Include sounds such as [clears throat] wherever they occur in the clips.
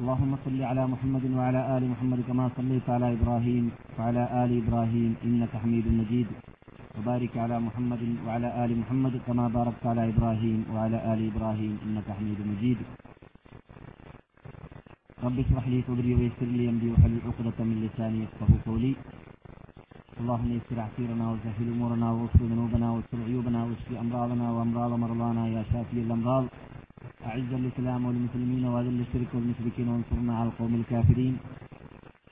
اللهم صل على محمد وعلى آل محمد كما صليت على إبراهيم وعلى آل إبراهيم إنك حميد مجيد. وبارك على محمد وعلى آل محمد كما باركت على إبراهيم وعلى آل إبراهيم إنك حميد مجيد. رب اشرح لي صدري ويسر لي أمري واحلل عقدة من لساني يفقهوا قولي. اللهم يسر عسيرنا وسهل أمورنا واغفر ذنوبنا واستر عيوبنا واشف أمراضنا وأمراض مرضانا يا شافي الأمراض. أعز الإسلام والمسلمين وأذل الشرك والمشركين وانصرنا على القوم الكافرين.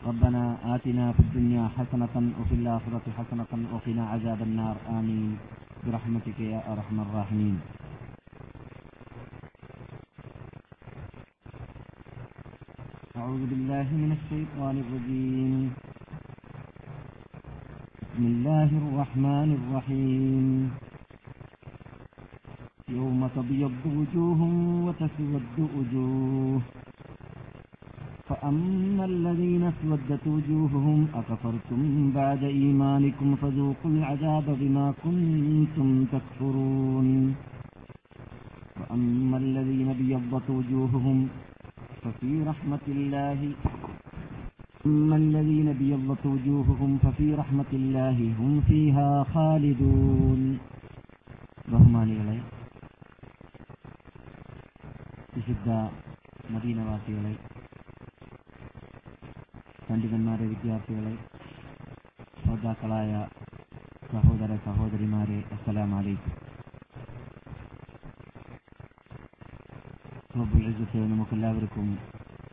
ربنا آتنا في الدنيا حسنة وفي الآخرة حسنة وقنا عذاب النار. آمين. برحمتك يا أرحم الراحمين. أعوذ بالله من الشيطان الرجيم. بسم الله الرحمن الرحيم. يوم تبيض وجوه وتسود وجوه. فأما الذين اسودت وجوههم أكفرتم بعد إيمانكم فذوقوا العذاب بما كنتم تكفرون. فأما الذين ابيضت وجوههم ففي رحمة الله أما الذين ابيضت وجوههم ففي رحمة الله هم فيها خالدون. رحمن الله വിശുദ്ധ മദീനവാസികളെ പണ്ഡിതന്മാരെ വിദ്യാർത്ഥികളെ ശ്രോതാക്കളായ സഹോദര സഹോദരിമാരെ അസ്സലാം അലൈക്കും. നമുക്കെല്ലാവർക്കും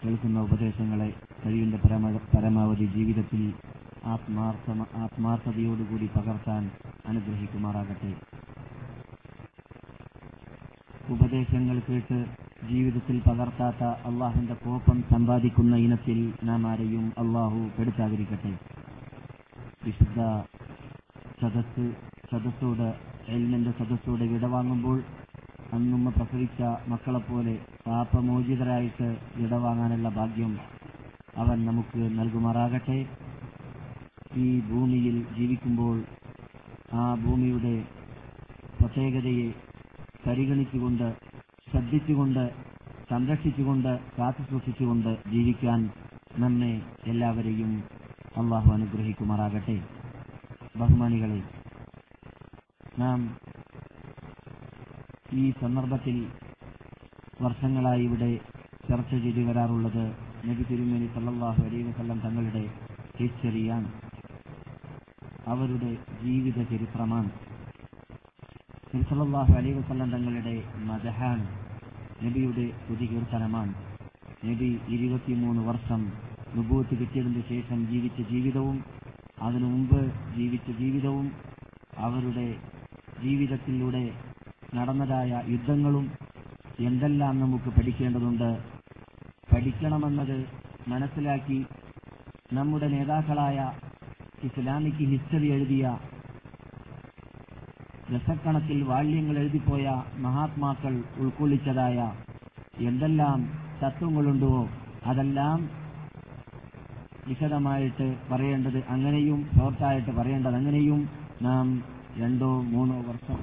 കേൾക്കുന്ന ഉപദേശങ്ങളെ കഴിയുന്ന പരമ പരമാവധി ജീവിതത്തിൽ ആത്മാർത്ഥ ആത്മാർത്ഥതയോടുകൂടി പകർത്താൻ അനുഗ്രഹിക്കുമാറാകട്ടെ. ഉപദേശങ്ങൾ കേട്ട് ജീവിതത്തിൽ പകർത്താത്ത അള്ളാഹുവിന്റെ കോപ്പം സമ്പാദിക്കുന്ന ഇനത്തിൽ നാം ആരെയും അള്ളാഹു പെടുത്താതിരിക്കട്ടെ വിശുദ്ധ സദസ് സദസ്സോട് എൽമിന്റെ സദസ്സോട് വിടവാങ്ങുമ്പോൾ അന്നുമ്മ പ്രസവിച്ച മക്കളെപ്പോലെ പാപമോചിതരായിട്ട് വിടവാങ്ങാനുള്ള ഭാഗ്യം അവൻ നമുക്ക് നൽകുമാറാകട്ടെ. ഈ ഭൂമിയിൽ ജീവിക്കുമ്പോൾ ആ ഭൂമിയുടെ പ്രത്യേകതയെ പരിഗണിച്ചുകൊണ്ട് ശ്രദ്ധിച്ചുകൊണ്ട് സംരക്ഷിച്ചുകൊണ്ട് കാത്തു സൂക്ഷിച്ചുകൊണ്ട് ജീവിക്കാൻ നമ്മെ എല്ലാവരെയും അള്ളാഹു അനുഗ്രഹിക്കുമാറാകട്ടെ. ബഹുമാനികളെ നാം ഈ സന്ദർഭത്തിൽ വർഷങ്ങളായി ഇവിടെ ചർച്ച ചെയ്തു വരാറുള്ളത് നബി തിരുമേനി സല്ലാഹു അലൈഹി വസല്ലം തങ്ങളുടെ ഹിസ്റ്ററിയാണ് അവരുടെ ജീവിത ചരിത്രമാണ്. സല്ലാഹു അലൈഹി വസല്ലം തങ്ങളുടെ മദഹാണ്. നബിയുടെ പുതികീർത്തനമാണ് നബി ഇരുപത്തിമൂന്ന് വർഷം നുബൂത്ത് കിട്ടിയതിന് ശേഷം ജീവിച്ച ജീവിതവും അതിനു മുമ്പ് ജീവിച്ച ജീവിതവും അവരുടെ ജീവിതത്തിലൂടെ നടന്നതായ യുദ്ധങ്ങളും എന്തെല്ലാം നമുക്ക് പഠിക്കേണ്ടതുണ്ട്? പഠിക്കണമെന്നത് മനസ്സിലാക്കി നമ്മുടെ നേതാക്കളായ ഇസ്ലാമിക് ഹിസ്റ്ററി എഴുതിയ ദശക്കണക്കിൽ വാല്യങ്ങൾ എഴുതിപ്പോയ മഹാത്മാക്കൾ ഉൾക്കൊള്ളിച്ചതായ എന്തെല്ലാം തത്വങ്ങളുണ്ടോ അതെല്ലാം വിശദമായിട്ട് പറയേണ്ടത് അങ്ങനെയും ഷോർട്ടായിട്ട് പറയേണ്ടത് അങ്ങനെയും നാം രണ്ടോ മൂന്നോ വർഷം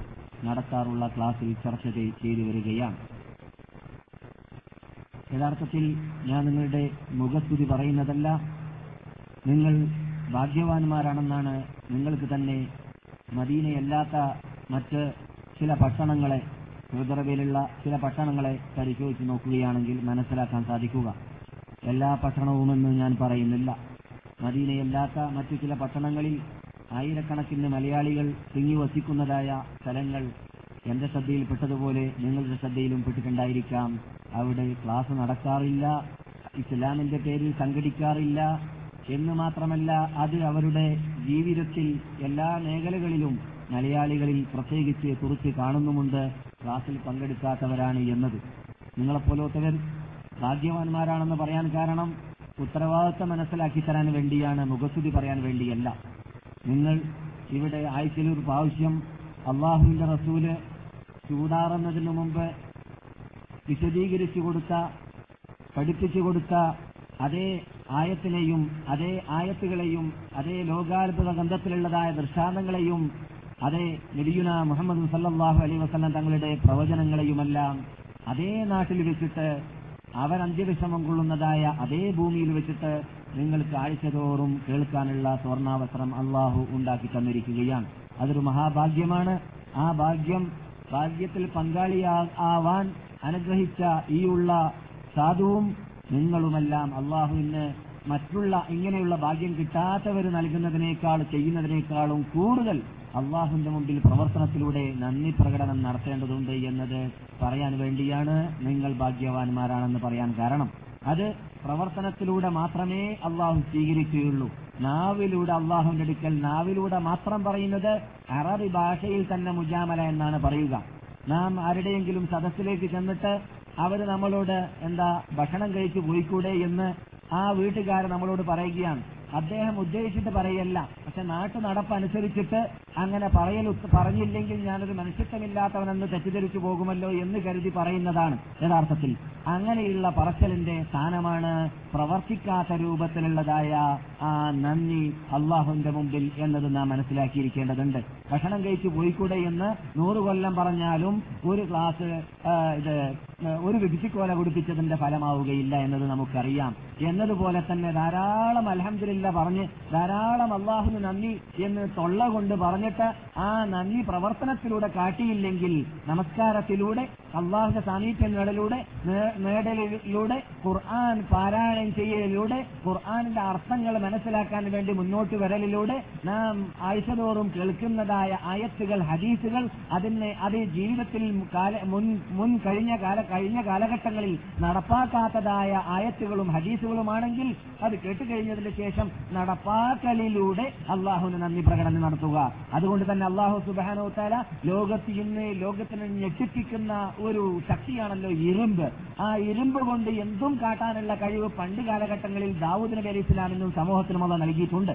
നടത്താറുള്ള ക്ലാസ്സിൽ ചർച്ച ചെയ്തു വരികയാണ്. യഥാർത്ഥത്തിൽ ഞാൻ നിങ്ങളുടെ മുഖസ്തുതി പറയുന്നതല്ല നിങ്ങൾ ഭാഗ്യവാന്മാരാണെന്നാണ് നിങ്ങൾക്ക് തന്നെ മദീനയല്ലാത്ത മറ്റ് ചില ഭക്ഷണങ്ങളെ സൗദറബിയിലുള്ള ചില ഭക്ഷണങ്ങളെ പരിശോധിച്ച് നോക്കുകയാണെങ്കിൽ മനസ്സിലാക്കാൻ സാധിക്കുക. എല്ലാ ഭക്ഷണവുമെന്ന് ഞാൻ പറയുന്നില്ല. മദീനയല്ലാത്ത മറ്റു ചില പട്ടണങ്ങളിൽ ആയിരക്കണക്കിന് മലയാളികൾ തിങ്ങി വസിക്കുന്നതായ സ്ഥലങ്ങൾ എന്റെ ശ്രദ്ധയിൽപ്പെട്ടതുപോലെ നിങ്ങളുടെ ശ്രദ്ധയിലും പെട്ടിട്ടുണ്ടായിരിക്കാം. അവിടെ ക്ലാസ് നടക്കാറില്ല ഇസ്ലാമിന്റെ പേരിൽ സംഘടിക്കാറില്ല എന്ന് മാത്രമല്ല അത് അവരുടെ ജീവിതത്തിൽ എല്ലാ മേഖലകളിലും മലയാളികളിൽ പ്രത്യേകിച്ച് കുറിച്ച് കാണുന്നുമുണ്ട്. ക്ലാസ്സിൽ പങ്കെടുക്കാത്തവരാണ് എന്നത്. നിങ്ങളെപ്പോലത്തവർ ഭാഗ്യവാന്മാരാണെന്ന് പറയാൻ കാരണം ഉത്തരവാദിത്തം മനസ്സിലാക്കി തരാൻ വേണ്ടിയാണ് മുഖസ്തുതി പറയാൻ വേണ്ടിയല്ല. നിങ്ങൾ ഇവിടെ ആഴ്ചയിൽ ഒരു പ്രാവശ്യം അള്ളാഹുവിന്റെ റസൂൽ ചൂടാറുന്നതിന് മുമ്പ് വിശദീകരിച്ചു കൊടുത്ത പഠിപ്പിച്ചു കൊടുത്ത അതേ ആയത്തിനെയും അതേ ആയത്തുകളെയും അതേ ലോകാത്ഭുത ഗന്ധത്തിലുള്ളതായ ദൃഷ്ടാന്തങ്ങളെയും അതേ നബിയുന മുഹമ്മദ് സല്ലാഹു അലൈ വസ്ലം തങ്ങളുടെ പ്രവചനങ്ങളെയുമെല്ലാം അതേ നാട്ടിൽ വെച്ചിട്ട് അവർ അന്ത്യവിഷമം കൊള്ളുന്നതായ അതേ ഭൂമിയിൽ വെച്ചിട്ട് നിങ്ങൾക്ക് ആഴ്ചതോറും കേൾക്കാനുള്ള സ്വർണാവസരം അള്ളാഹു ഉണ്ടാക്കി തന്നിരിക്കുകയാണ്. അതൊരു മഹാഭാഗ്യമാണ്. ആ ഭാഗ്യം ഭാഗ്യത്തിൽ പങ്കാളിയാവാൻ അനുഗ്രഹിച്ച ഉള്ള സാധുവും നിങ്ങളുമെല്ലാം അള്ളാഹുവിന് മറ്റുള്ള ഇങ്ങനെയുള്ള ഭാഗ്യം കിട്ടാത്തവർ നൽകുന്നതിനേക്കാൾ ചെയ്യുന്നതിനേക്കാളും കൂടുതൽ അള്ളാഹുവിന്റെ മുമ്പിൽ പ്രവർത്തനത്തിലൂടെ നന്ദി പ്രകടനം നടത്തേണ്ടതുണ്ട് എന്നത് പറയാൻ വേണ്ടിയാണ് നിങ്ങൾ ഭാഗ്യവാന്മാരാണെന്ന് പറയാൻ കാരണം. അത് പ്രവർത്തനത്തിലൂടെ മാത്രമേ അള്ളാഹു സ്വീകരിക്കുകയുള്ളൂ. നാവിലൂടെ അള്ളാഹുവിന്റെ അടുക്കൽ നാവിലൂടെ മാത്രം പറയുന്നത് അറബി ഭാഷയിൽ തന്നെ മുജാമല എന്നാണ് പറയുക. നാം ആരുടെയെങ്കിലും സദസ്സിലേക്ക് ചെന്നിട്ട് അവർ നമ്മളോട് എന്താ ഭക്ഷണം കഴിച്ചു പോയിക്കൂടെ എന്ന് ആ വീട്ടുകാർ നമ്മളോട് പറയുകയാണ്. അദ്ദേഹം ഉദ്ദേശിച്ചിട്ട് പറയല്ല. പക്ഷെ നാട്ടു നടപ്പനുസരിച്ചിട്ട് അങ്ങനെ പറയൽ പറഞ്ഞില്ലെങ്കിൽ ഞാനൊരു മനുഷ്യത്വമില്ലാത്തവനെന്ന് തെറ്റിദ്ധരിച്ചു പോകുമല്ലോ എന്ന് കരുതി പറയുന്നതാണ് യഥാർത്ഥത്തിൽ. അങ്ങനെയുള്ള പറച്ചലിന്റെ സ്ഥാനമാണ് പ്രവർത്തിക്കാത്ത രൂപത്തിലുള്ളതായ ആ നന്ദി അള്ളാഹുവിന്റെ മുമ്പിൽ എന്നത് നാം മനസ്സിലാക്കിയിരിക്കേണ്ടതുണ്ട്. ഭക്ഷണം കഴിച്ചു പോയിക്കൂടെ എന്ന് നൂറ് കൊല്ലം പറഞ്ഞാലും ഒരു ക്ലാസ് ഇത് ഒരു വിഭിച്ചിക്കോല കുടിപ്പിച്ചതിന്റെ ഫലമാവുകയില്ല എന്നത് നമുക്കറിയാം. എന്നതുപോലെ തന്നെ ധാരാളം അലഹമില്ല പറഞ്ഞ് ധാരാളം അള്ളാഹുന് നന്ദി എന്ന് തൊള്ള കൊണ്ട് പറഞ്ഞിട്ട് ആ നന്ദി പ്രവർത്തനത്തിലൂടെ കാട്ടിയില്ലെങ്കിൽ നമസ്കാരത്തിലൂടെ അള്ളാഹുന്റെ സാമീപ്യം നേടലിലൂടെ ഖുർആൻ പാരായണം ചെയ്യലിലൂടെ ഖുർആാനിന്റെ അർത്ഥങ്ങൾ മനസ്സിലാക്കാൻ വേണ്ടി മുന്നോട്ട് വരലിലൂടെ നാം ആഴ്ചതോറും കേൾക്കുന്നതായ ആയത്തുകൾ ഹദീസുകൾ അതിനെ അത് ജീവിതത്തിൽ മുൻ മുൻ കഴിഞ്ഞ കാല കഴിഞ്ഞ കാലഘട്ടങ്ങളിൽ നടപ്പാക്കാത്തതായ ആയത്തുകളും ഹദീസുകളുമാണെങ്കിൽ അത് കേട്ടുകഴിഞ്ഞതിന് ശേഷം നടപ്പാക്കലിലൂടെ അള്ളാഹുവിന് നന്ദി പ്രകടനം നടത്തുക. അതുകൊണ്ട് തന്നെ അള്ളാഹു സുബാനോ താല ലോകത്ത് ഇന്ന് ലോകത്തിന് ഞെട്ടിപ്പിക്കുന്ന ഒരു ശക്തിയാണല്ലോ ഇരുമ്പ്. ആ ഇരുമ്പ് കൊണ്ട് എന്തും കാട്ടാനുള്ള കഴിവ് പണ്ട് കാലഘട്ടങ്ങളിൽ ദാവൂദ് നബി സമൂഹത്തിനുമുള്ള ഇസ്ലാമിനും നൽകിയിട്ടുണ്ട്.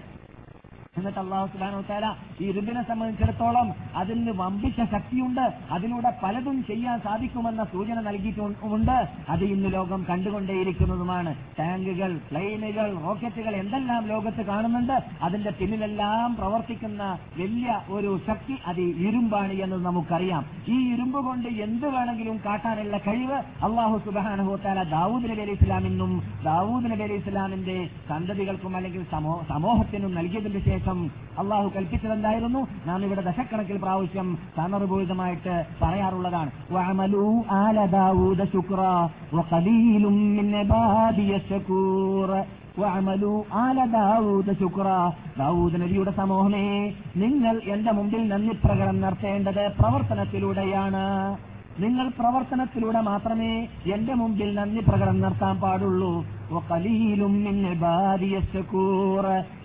എന്നിട്ട് അള്ളാഹു സുബാനോ താല ഈ ഇരുമ്പിനെ സംബന്ധിച്ചിടത്തോളം അതിന് വമ്പിച്ച ശക്തിയുണ്ട്. അതിലൂടെ പലതും ചെയ്യാൻ സാധിക്കുമെന്ന സൂചന നൽകിയിട്ടുണ്ട്. അത് ഇന്ന് ലോകം കണ്ടുകൊണ്ടേയിരിക്കുന്നതുമാണ്. ടാങ്കുകൾ പ്ലെയിനുകൾ റോക്കറ്റുകൾ എന്തെല്ലാം ലോകത്ത് കാണുന്നുണ്ട്. അതിന്റെ പിന്നിലെല്ലാം പ്രവർത്തിക്കുന്ന വലിയ ഒരു ശക്തി അത് ഇരുമ്പാണ് എന്ന് നമുക്കറിയാം. ഈ ഇരുമ്പ് കൊണ്ട് എന്ത് വേണമെങ്കിലും കാട്ടാനുള്ള കഴിവ് അള്ളാഹു സുബാനഹുത്താല ദാവൂദ് നബി അലി ഇസ്ലാമിനും ദാവൂദ് നബി അലി ഇസ്ലാമിന്റെ സന്തതികൾക്കും അല്ലെങ്കിൽ സമൂഹത്തിനും നൽകിയതിന്റെ ശേഷം അള്ളാഹു കൽപ്പിച്ചതെന്തായിരുന്നു? നാം ഇവിടെ ദശക്കണക്കിൽ പ്രാവശ്യം സാന്ദർഭോചിതമായിട്ട് പറയാറുള്ളതാണ്. ദാവൂദ് നബിയുടെ സമൂഹമേ നിങ്ങൾ എന്റെ മുമ്പിൽ നന്ദി പ്രകടനം നടത്തേണ്ടത് പ്രവർത്തനത്തിലൂടെയാണ്. നിങ്ങൾ പ്രവർത്തനത്തിലൂടെ മാത്രമേ എന്റെ മുമ്പിൽ നന്ദി പ്രകടനം നടത്താൻ പാടുള്ളൂ.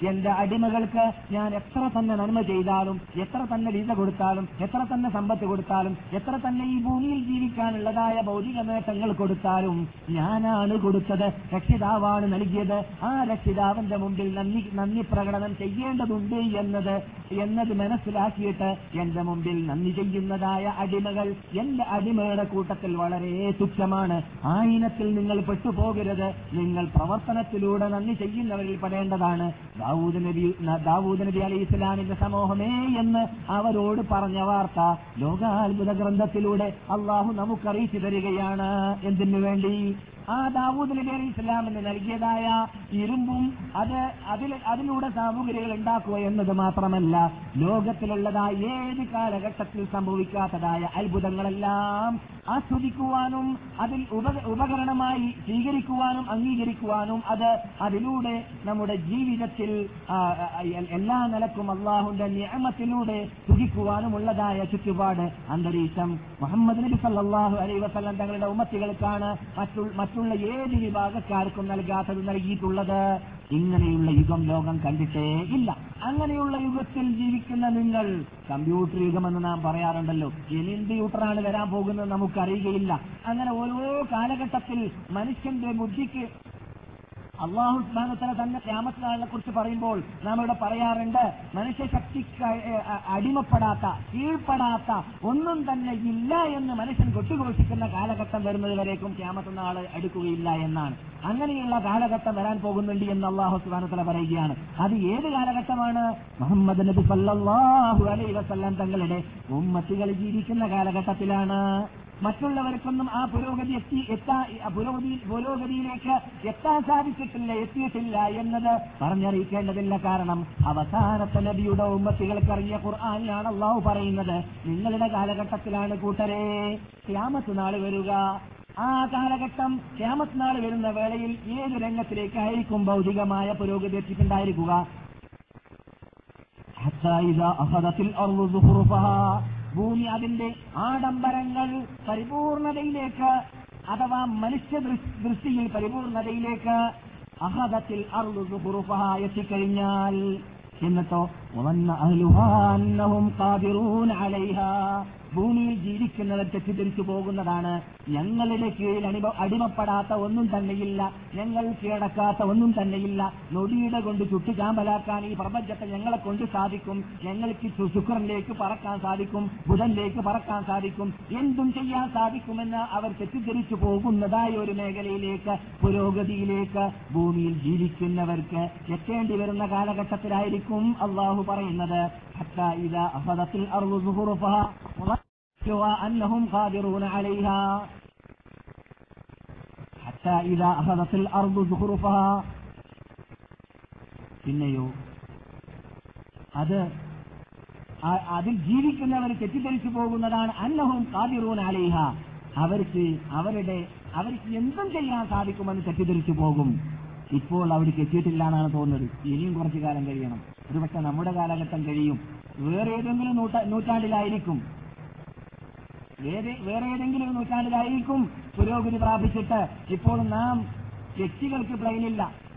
എന്റെ അടിമകൾക്ക് ഞാൻ എത്ര തന്നെ നന്മ ചെയ്താലും എത്ര തന്നെ വിസ കൊടുത്താലും എത്ര തന്നെ സമ്പത്ത് കൊടുത്താലും എത്ര തന്നെ ഈ ഭൂമിയിൽ ജീവിക്കാനുള്ളതായ ഭൗതിക നേട്ടങ്ങൾ കൊടുത്താലും ഞാനാണ് കൊടുത്തത്. രക്ഷിതാവാണ് നൽകിയത്. ആ രക്ഷിതാവിന്റെ മുമ്പിൽ നന്ദി നന്ദി പ്രകടനം ചെയ്യേണ്ടതുണ്ട് എന്നത് എന്നത് മനസ്സിലാക്കിയിട്ട് എന്റെ മുമ്പിൽ നന്ദി ചെയ്യുന്നതായ അടിമകൾ എന്റെ അടിമയുടെ കൂട്ടത്തിൽ വളരെ തുച്ഛമാണ്. ആ ഇനത്തിൽ നിങ്ങൾ പെട്ടുപോകരുത്. നിങ്ങൾ പ്രവർത്തനത്തിലൂടെ നന്ദി ചെയ്യുന്നവരിൽ പെടേണ്ടതാണ്. ദാവൂദ് നബി ദാവൂദ് നബി അലി ഇസ്ലാമിന്റെ സമൂഹമേ എന്ന് അവരോട് പറഞ്ഞ വാർത്ത ലോകാത്ഭുത ഗ്രന്ഥത്തിലൂടെ അള്ളാഹു നമുക്കറിയിച്ചു തരികയാണ്. എന്തിനു വേണ്ടി? ആ ദാവൂദ് നബി അലി ഇസ്ലാമിന് നൽകിയതായ ഇരുമ്പും അത് അതിൽ അതിലൂടെ സാമഗ്രികൾ ഉണ്ടാക്കുക എന്നത് മാത്രമല്ല ലോകത്തിലുള്ളതായ ഏത് കാലഘട്ടത്തിൽ സംഭവിക്കാത്തതായ അത്ഭുതങ്ങളെല്ലാം ആസ്വദിക്കുവാനും അതിൽ ഉപകരണമായി സ്വീകരിക്കുവാനും അംഗീകരിക്കുവാനും അത് അതിലൂടെ നമ്മുടെ ജീവിതത്തിൽ എല്ലാ നിലക്കും അള്ളാഹുന്റെ നിയമത്തിലൂടെ സുഖിക്കുവാനുമുള്ളതായ ചുറ്റുപാട് അന്തരീക്ഷം. മുഹമ്മദ് നബി സല്ലാഹു അലൈ വസല്ലം തങ്ങളുടെ ഉമ്മത്തികൾക്കാണ് മറ്റുള്ള ഏത് വിഭാഗക്കാർക്കും നൽകാത്തത് നൽകിയിട്ടുള്ളത് ഇങ്ങനെയുള്ള യുഗം ലോകം കണ്ടിട്ടേ ഇല്ല. അങ്ങനെയുള്ള യുഗത്തിൽ ജീവിക്കുന്ന നിങ്ങൾ കമ്പ്യൂട്ടർ യുഗമെന്ന് നാം പറയാറുണ്ടല്ലോ. ഇനി എന്ത് യൂട്ടറാണ് വരാൻ പോകുന്നത് നമുക്കറിയുകയില്ല. അങ്ങനെ ഓരോ കാലഘട്ടത്തിൽ മനുഷ്യന്റെ ബുദ്ധിക്ക് അള്ളാഹു സ്മാനത്തല തന്നെ ക്യാമത്തിനാളിനെ കുറിച്ച് പറയുമ്പോൾ നാം ഇവിടെ പറയാറുണ്ട് അ- അടിമപ്പെടാത്ത കീഴ്പ്പെടാത്ത ഒന്നും തന്നെ ഇല്ല എന്ന് മനുഷ്യൻ കൊട്ടുഘോഷിക്കുന്ന കാലഘട്ടം വരുന്നത് വരേക്കും ക്യാമത്ത് നാൾ അടുക്കുകയില്ല എന്നാണ്. അങ്ങനെയുള്ള കാലഘട്ടം വരാൻ പോകുന്നുണ്ട് എന്ന് അള്ളാഹു സുബാനത്തല പറയുകയാണ്. അത് ഏത് കാലഘട്ടമാണ്? മുഹമ്മദ് നബി സല്ലാഹു അലൈ വസല്ലം തങ്ങളുടെ ഉമ്മത്തികൾ ജീവിക്കുന്ന കാലഘട്ടത്തിലാണ്. മറ്റുള്ളവർക്കൊന്നും ആ പുരോഗതി എത്തി എത്താ ആ പുരോഗതി പുരോഗതിയിലേക്ക് എത്താൻ സാധിച്ചിട്ടില്ല എത്തിയിട്ടില്ല എന്നത് പറഞ്ഞറിയിക്കേണ്ടതില്ല കാരണം അവസാനത്തെ നബിയുടെ ഉമ്മത്തികൾക്കറിയ ഖുർആാനിലാണ് അള്ളാഹു പറയുന്നത് നിങ്ങളുടെ കാലഘട്ടത്തിലാണ് കൂട്ടരെ ക്യാമത്ത് നാൾ വരിക ആ കാലഘട്ടം ക്യാമത്ത് നാൾ വരുന്ന വേളയിൽ ഏത് രംഗത്തിലേക്കായിരിക്കും ഭൗതികമായ പുരോഗതി എത്തിയിട്ടുണ്ടായിരിക്കുക حتى إذا أخذت الأرض زخرفها ഭൂമി അതിന്റെ ആഡംബരങ്ങൾ പരിപൂർണതയിലേക്ക് അഥവാ മനുഷ്യ ദൃഷ്ടിയിൽ പരിപൂർണതയിലേക്ക് അഹദത്തിൽ സുഹുറുഫഹ എത്തിക്കഴിഞ്ഞാൽ എന്നിട്ടോ വന്ന أهلها أنهم قادرون عليها. ഭൂമിയിൽ ജീവിക്കുന്നവർ തെറ്റിദ്ധരിച്ചു പോകുന്നതാണ്. ഞങ്ങളുടെ കീഴിൽ അണിമ അടിമപ്പെടാത്ത ഒന്നും തന്നെയില്ല. ഞങ്ങൾ കീഴടക്കാത്ത ഒന്നും തന്നെയില്ല. നൊടിയുടെ കൊണ്ട് ചുട്ടുചാമ്പലാക്കാൻ ഈ പ്രപഞ്ചത്തെ ഞങ്ങളെ കൊണ്ട് സാധിക്കും. ഞങ്ങൾക്ക് ശുക്രനിലേക്ക് പറക്കാൻ സാധിക്കും. ബുധനിലേക്ക് പറക്കാൻ സാധിക്കും. എന്തും ചെയ്യാൻ സാധിക്കുമെന്ന് അവർ തെറ്റിദ്ധരിച്ചു പോകുന്നതായ ഒരു മേഖലയിലേക്ക് പുരോഗതിയിലേക്ക് ഭൂമിയിൽ ജീവിക്കുന്നവർക്ക് എത്തേണ്ടി വരുന്ന കാലഘട്ടത്തിലായിരിക്കും അള്ളാഹു പറയുന്നത് حتى إذا أخذت الأرض زخرفها وظنوا أنهم قادرون عليها حتى إذا أخذت الأرض زخرفها പിന്നെയോ അത് ആ- അതിൽ ജീവിക്കുന്നവർ തെറ്റിദ്ധരിച്ചു പോകുന്നതാണ് അന്നഹും കാതിറൂൻ അലൈഹ അവർക്ക് അവരുടെ അവർക്ക് എന്തും ചെയ്യാൻ സാധിക്കുമെന്ന് തെറ്റിദ്ധരിച്ചു പോകും ഇപ്പോൾ അവിടേക്ക് എത്തിയിട്ടില്ല എന്നാണ് തോന്നുന്നത് ഇനിയും കുറച്ചു കാലം കഴിയണം ഒരുപക്ഷെ നമ്മുടെ കാലഘട്ടം കഴിയും. വേറെ ഏതെങ്കിലും നൂറ്റാ- നൂറ്റാണ്ടിലായിരിക്കും. വേറെ ഏതെങ്കിലും നൂറ്റാണ്ടിലായിരിക്കും പുരോഗതി പ്രാപിച്ചിട്ട് ഇപ്പോൾ നാം വ്യക്തികൾക്ക് പ്ലെയിനില്ല.